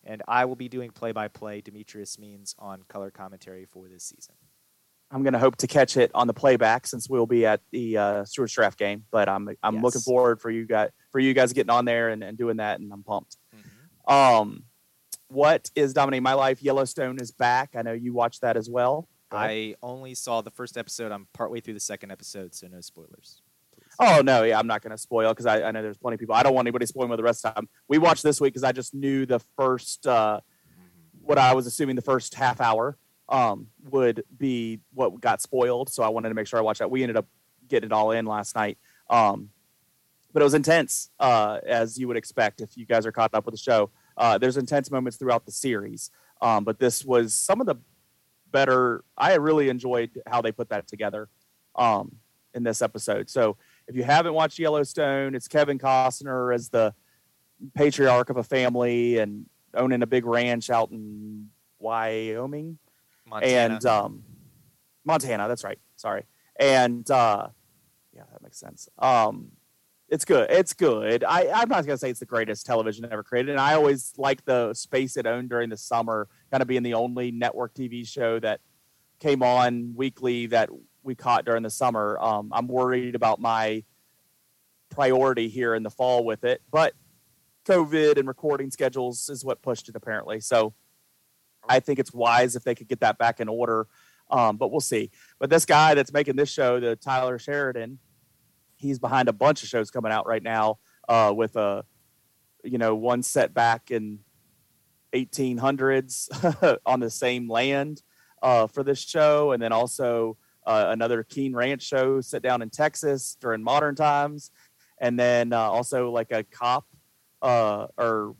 and I will be doing play-by-play. Demetrius Means on color commentary for this season. I'm going to hope to catch it on the playback since we'll be at the uh, Stuarts Draft game. But I'm I'm Yes. looking forward for you guys for you guys getting on there and, and doing that, and I'm pumped. Mm-hmm. Um, what is dominating my life? Yellowstone is back. I know you watched that as well. I only saw the first episode. I'm partway through the second episode, so no spoilers. please. Oh no, yeah, I'm not going to spoil because I, I know there's plenty of people. I don't want anybody spoiling with the rest of the time. We watched this week because I just knew the first, uh, what I was assuming the first half hour um, would be what got spoiled. So I wanted to make sure I watched that. We ended up getting it all in last night, um, but it was intense uh, as you would expect if you guys are caught up with the show. Uh, there's intense moments throughout the series, um, but this was some of the better. I really enjoyed how they put that together um, in this episode. So if you haven't watched Yellowstone, it's Kevin Costner as the patriarch of a family and owning a big ranch out in Wyoming Montana. and um, Montana. That's right. Sorry. And uh, yeah, that makes sense. Um, it's good. It's good. I, I'm not gonna say it's the greatest television ever created, and I always like the space it owned during the summer, kind of being the only network TV show that came on weekly that we caught during the summer. Um, I'm worried about my priority here in the fall with it, but COVID and recording schedules is what pushed it apparently. So I think it's wise if they could get that back in order. Um, but we'll see. But this guy that's making this show, the Taylor Sheridan, he's behind a bunch of shows coming out right now uh, with a, you know, one set back in 1800s on the same land uh, for this show, and then also uh, another Keen Ranch show set down in Texas during modern times, and then uh, also like a cop uh, or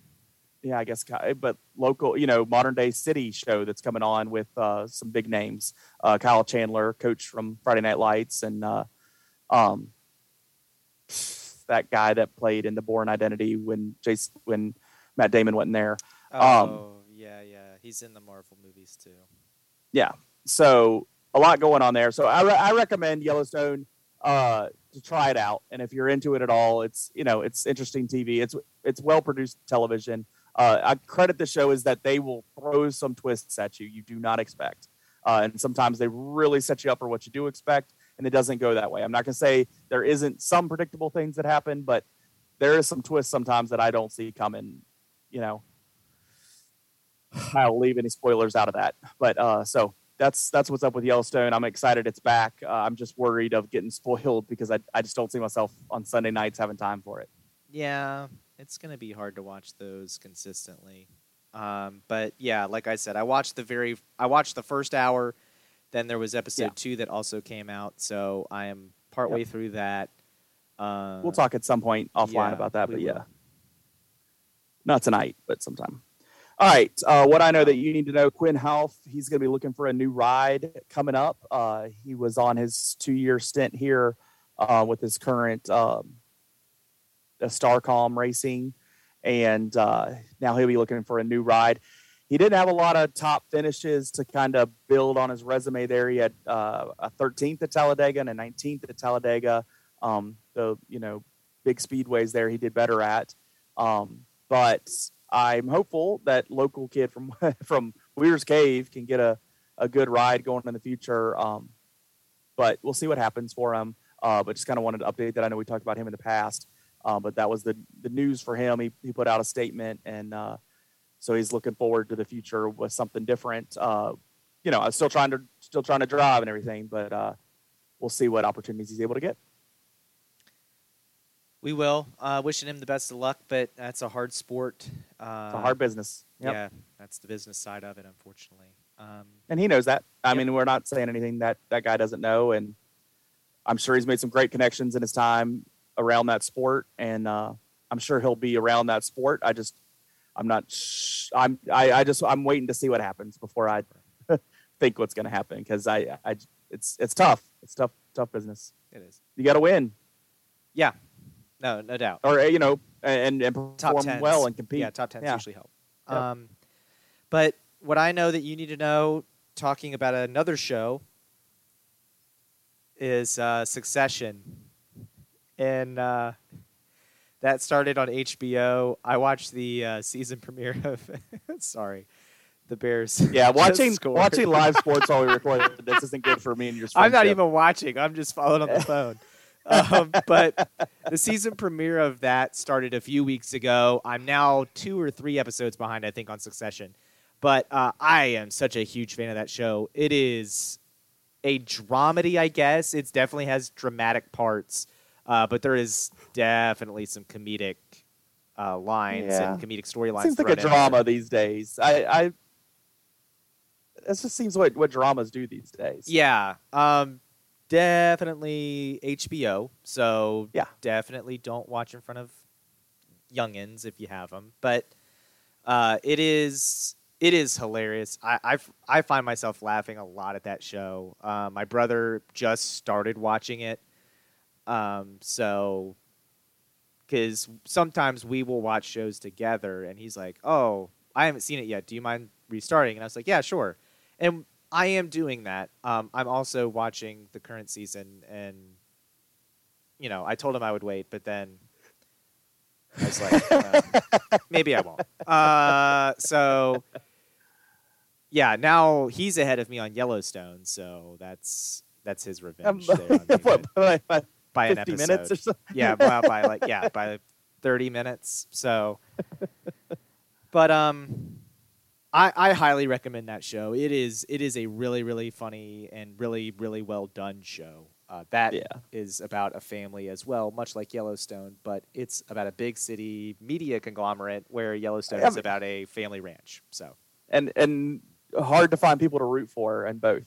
yeah, I guess, but local, you know, modern day city show that's coming on with uh, some big names. Kyle Chandler, coach from Friday Night Lights, and um, that guy that played in the Bourne Identity when Jason, when Matt Damon wasn't there. oh, um, yeah, yeah. He's in the Marvel movies too. Yeah, so a lot going on there. So I, re- I recommend Yellowstone uh, to try it out, and if you're into it at all, it's you know it's interesting TV. It's it's well produced television. Uh, I credit the show is that they will throw some twists at you you do not expect, uh, and sometimes they really set you up for what you do expect, and it doesn't go that way. I'm not going to say there isn't some predictable things that happen, but there is some twists sometimes that I don't see coming. You know, I'll leave any spoilers out of that, but uh, so that's that's what's up with Yellowstone. I'm excited it's back. Uh, I'm just worried of getting spoiled because I I just don't see myself on Sunday nights having time for it. Yeah, it's gonna be hard to watch those consistently. Um, but yeah, like I said, I watched the very I watched the first hour. Then there was episode Yeah. two that also came out, so I am partway through that. Uh, We'll talk at some point offline yeah, about that, but will. yeah, not tonight, but sometime. All right, uh, what I know that you need to know: Quin Houff, he's going to be looking for a new ride coming up. Uh, he was on his two-year stint here uh, with his current um, Starcom Racing, and uh, now he'll be looking for a new ride. He didn't have a lot of top finishes to kind of build on his resume there. He had uh, a 13th at Talladega and a 19th at Talladega. Um, the you know big speedways there he did better at. Um, but I'm hopeful that local kid from from Weyers Cave can get a, a good ride going in the future. Um, but we'll see what happens for him. Uh, but just kind of wanted to update that. I know we talked about him in the past, uh, but that was the the news for him. He he put out a statement, and uh, so he's looking forward to the future with something different. Uh, you know, I'm still trying to still trying to drive and everything, but uh, we'll see what opportunities he's able to get. we will. Uh, wishing him the best of luck, but that's a hard sport. Uh, It's a hard business. Yep. Yeah, that's the business side of it, unfortunately. Um, and he knows that. I Yep. mean, we're not saying anything that that guy doesn't know, and I'm sure he's made some great connections in his time around that sport, and uh, I'm sure he'll be around that sport. I just, I'm not. Sh- I'm. I, I just. I'm waiting to see what happens before I think what's going to happen because I, I. It's it's tough. It's tough. Tough business. it is. You got to win, Yeah, no, no doubt. or you know, and and perform top well and compete. Yeah, top tens Yeah. usually help. Yep. Um, but what I know that you need to know, talking about another show, is uh, Succession. and uh, that started on HBO. I watched the uh, season premiere of. sorry, the Bears. Yeah, watching watching live sports while we record this isn't good for me and your. I'm not even watching. I'm just following on the phone. um, but the season premiere of that started a few weeks ago. I'm now two or three episodes behind, I think, on Succession. But uh, I am such a huge fan of that show. It is a dramedy, I guess. It definitely has dramatic parts, uh, but there is definitely some comedic uh, lines Yeah. and comedic storylines. Seems like a drama these days. I, I it just seems what what dramas do these days. Yeah. Um, definitely HBO. So Yeah. definitely don't watch in front of youngins if you have them. But uh, it is it is hilarious. I I've, I find myself laughing a lot at that show. Uh, my brother just started watching it. Um, so because sometimes we will watch shows together, and he's like, "Oh, I haven't seen it yet. Do you mind restarting?" And I was like, "Yeah, sure." And I am doing that. Um, I'm also watching the current season, and you know, I told him I would wait, but then I was like, uh, maybe I won't. Uh, so yeah, now he's ahead of me on Yellowstone, so that's that's his Um, revenge there on me, what, but by- an 50 episode. minutes or something? yeah, by, by like yeah, by thirty minutes. So, but um, I I highly recommend that show. It is it is a really really funny and really really well done show. Uh, that is Yeah. about a family as well, much like Yellowstone, but it's about a big city media conglomerate where Yellowstone is about a family ranch. So and and hard to find people to root for in both.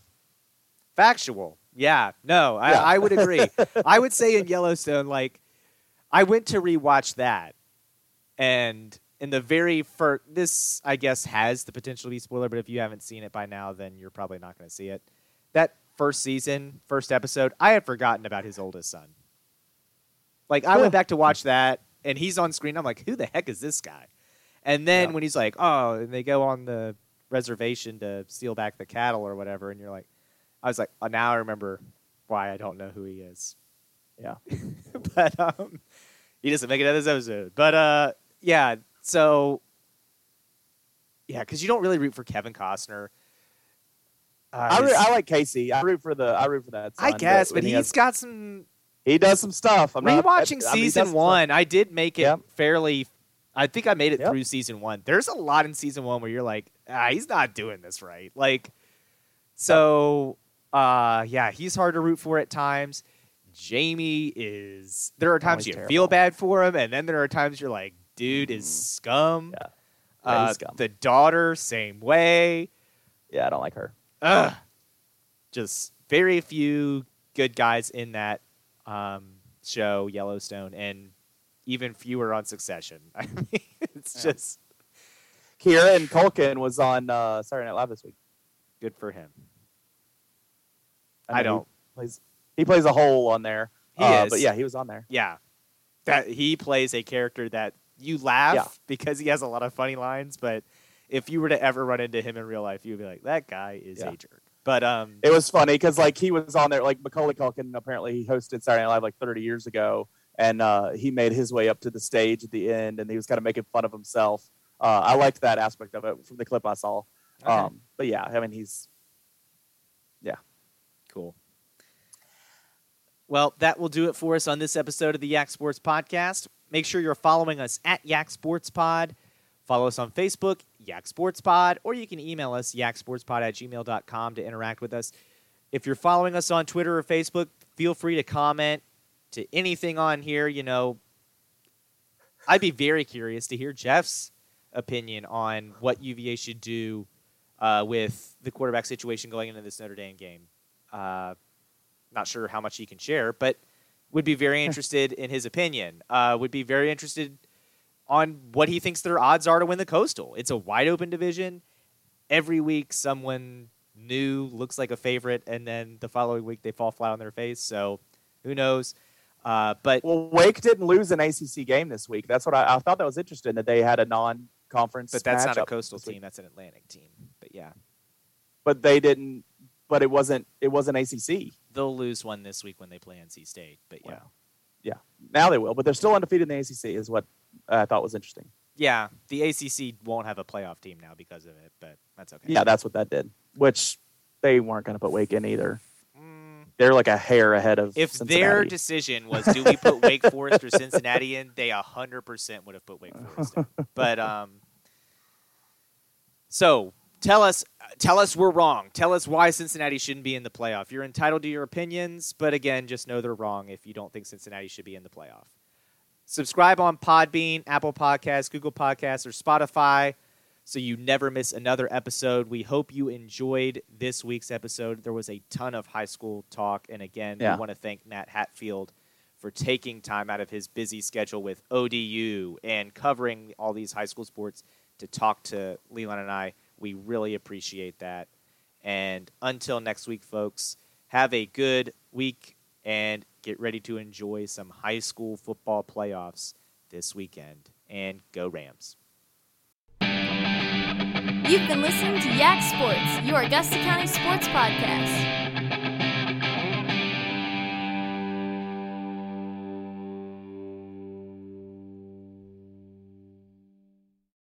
Factual. Yeah. No, I, Yeah. I would agree. I would say in Yellowstone, like, I went to rewatch that, and in the very first, this I guess has the potential to be spoiler, but if you haven't seen it by now, then you're probably not going to see it. That first season, first episode, I had forgotten about his oldest son. Like, I went back to watch that, and he's on screen. I'm like, who the heck is this guy? And then Yeah. when he's like, oh, and they go on the reservation to steal back the cattle or whatever, and you're like, I was like, oh, now I remember why I don't know who he is. Yeah. but um, he doesn't make it out of this episode. But uh, yeah, so yeah, because you don't really root for Kevin Costner. Uh, I, root, I like Casey. I root for the I root for that. I guess, but when he he's has- got some he does some stuff. I'm not- rewatching I mean, season one. I did make it Yep. fairly. I think I made it Yep. through season one. There's a lot in season one where you're like, ah, he's not doing this right. Like, so uh, yeah, he's hard to root for at times. Jamie is. There are times he's you feel bad for him, and then there are times you're like, dude is scum. Yeah. Uh, scum. The daughter, same way. Yeah, I don't like her. Ugh. Just very few good guys in that um, show, Yellowstone, and even fewer on Succession. I mean, it's Yeah. just Kieran Culkin was on uh, Saturday Night Live this week. good for him. I, I don't. He plays, he plays a hole on there. He Uh, is. but yeah, he was on there. Yeah, that he plays a character that you laugh Yeah. because he has a lot of funny lines, but if you were to ever run into him in real life, you'd be like, that guy is Yeah. a jerk. But um, It was funny because like he was on there. Like Macaulay Culkin apparently he hosted Saturday Night Live like 30 years ago, and uh, he made his way up to the stage at the end, and he was kind of making fun of himself. Uh, I liked that aspect of it from the clip I saw. Okay. Um, but yeah, I mean he's Cool. Well, that will do it for us on this episode of the Yak Sports Podcast. Make sure you're following us at Yak Sports Pod. Follow us on Facebook, Yak Sports Pod, or you can email us, yaksportspod at gmail.com to interact with us. If you're following us on Twitter or Facebook, feel free to comment to anything on here. You know, I'd be very curious to hear Jeff's opinion on what UVA should do uh, with the quarterback situation going into this Notre Dame game. Uh, not sure how much he can share, but would be very interested in his opinion. Uh, would be very interested on what he thinks their odds are to win the Coastal. It's a wide open division. Every week, someone new looks like a favorite, and then the following week they fall flat on their face. So, who knows? Uh, but well. Wake didn't lose an ACC game this week. That's what I, I thought that was interesting that they had a non-conference. but that's not a coastal team. That's an Atlantic team. But yeah, But they didn't. But it wasn't. It wasn't ACC. they'll lose one this week when they play NC State. But yeah, Wow. Yeah, now they will, but they're still undefeated in the ACC. Is what I thought was interesting. Yeah, the ACC won't have a playoff team now because of it, but that's okay. Yeah, that's what that did. Which they weren't going to put Wake in either. Mm. They're like a hair ahead of. If Cincinnati. their decision was, do we put Wake Forest or Cincinnati in? They hundred percent would have put Wake Forest in. But um, so tell us, tell us we're wrong. Tell us why Cincinnati shouldn't be in the playoff. You're entitled to your opinions, but again, just know they're wrong if you don't think Cincinnati should be in the playoff. Subscribe on Podbean, Apple Podcasts, Google Podcasts, or Spotify so you never miss another episode. We hope you enjoyed this week's episode. There was a ton of high school talk. And again, yeah. we want to thank Nat Hatfield for taking time out of his busy schedule with ODU and covering all these high school sports to talk to Leland and I. We really appreciate that. And until next week, folks, have a good week and get ready to enjoy some high school football playoffs this weekend. And go Rams. You've been listening to Yak Sports, your Augusta County sports podcast.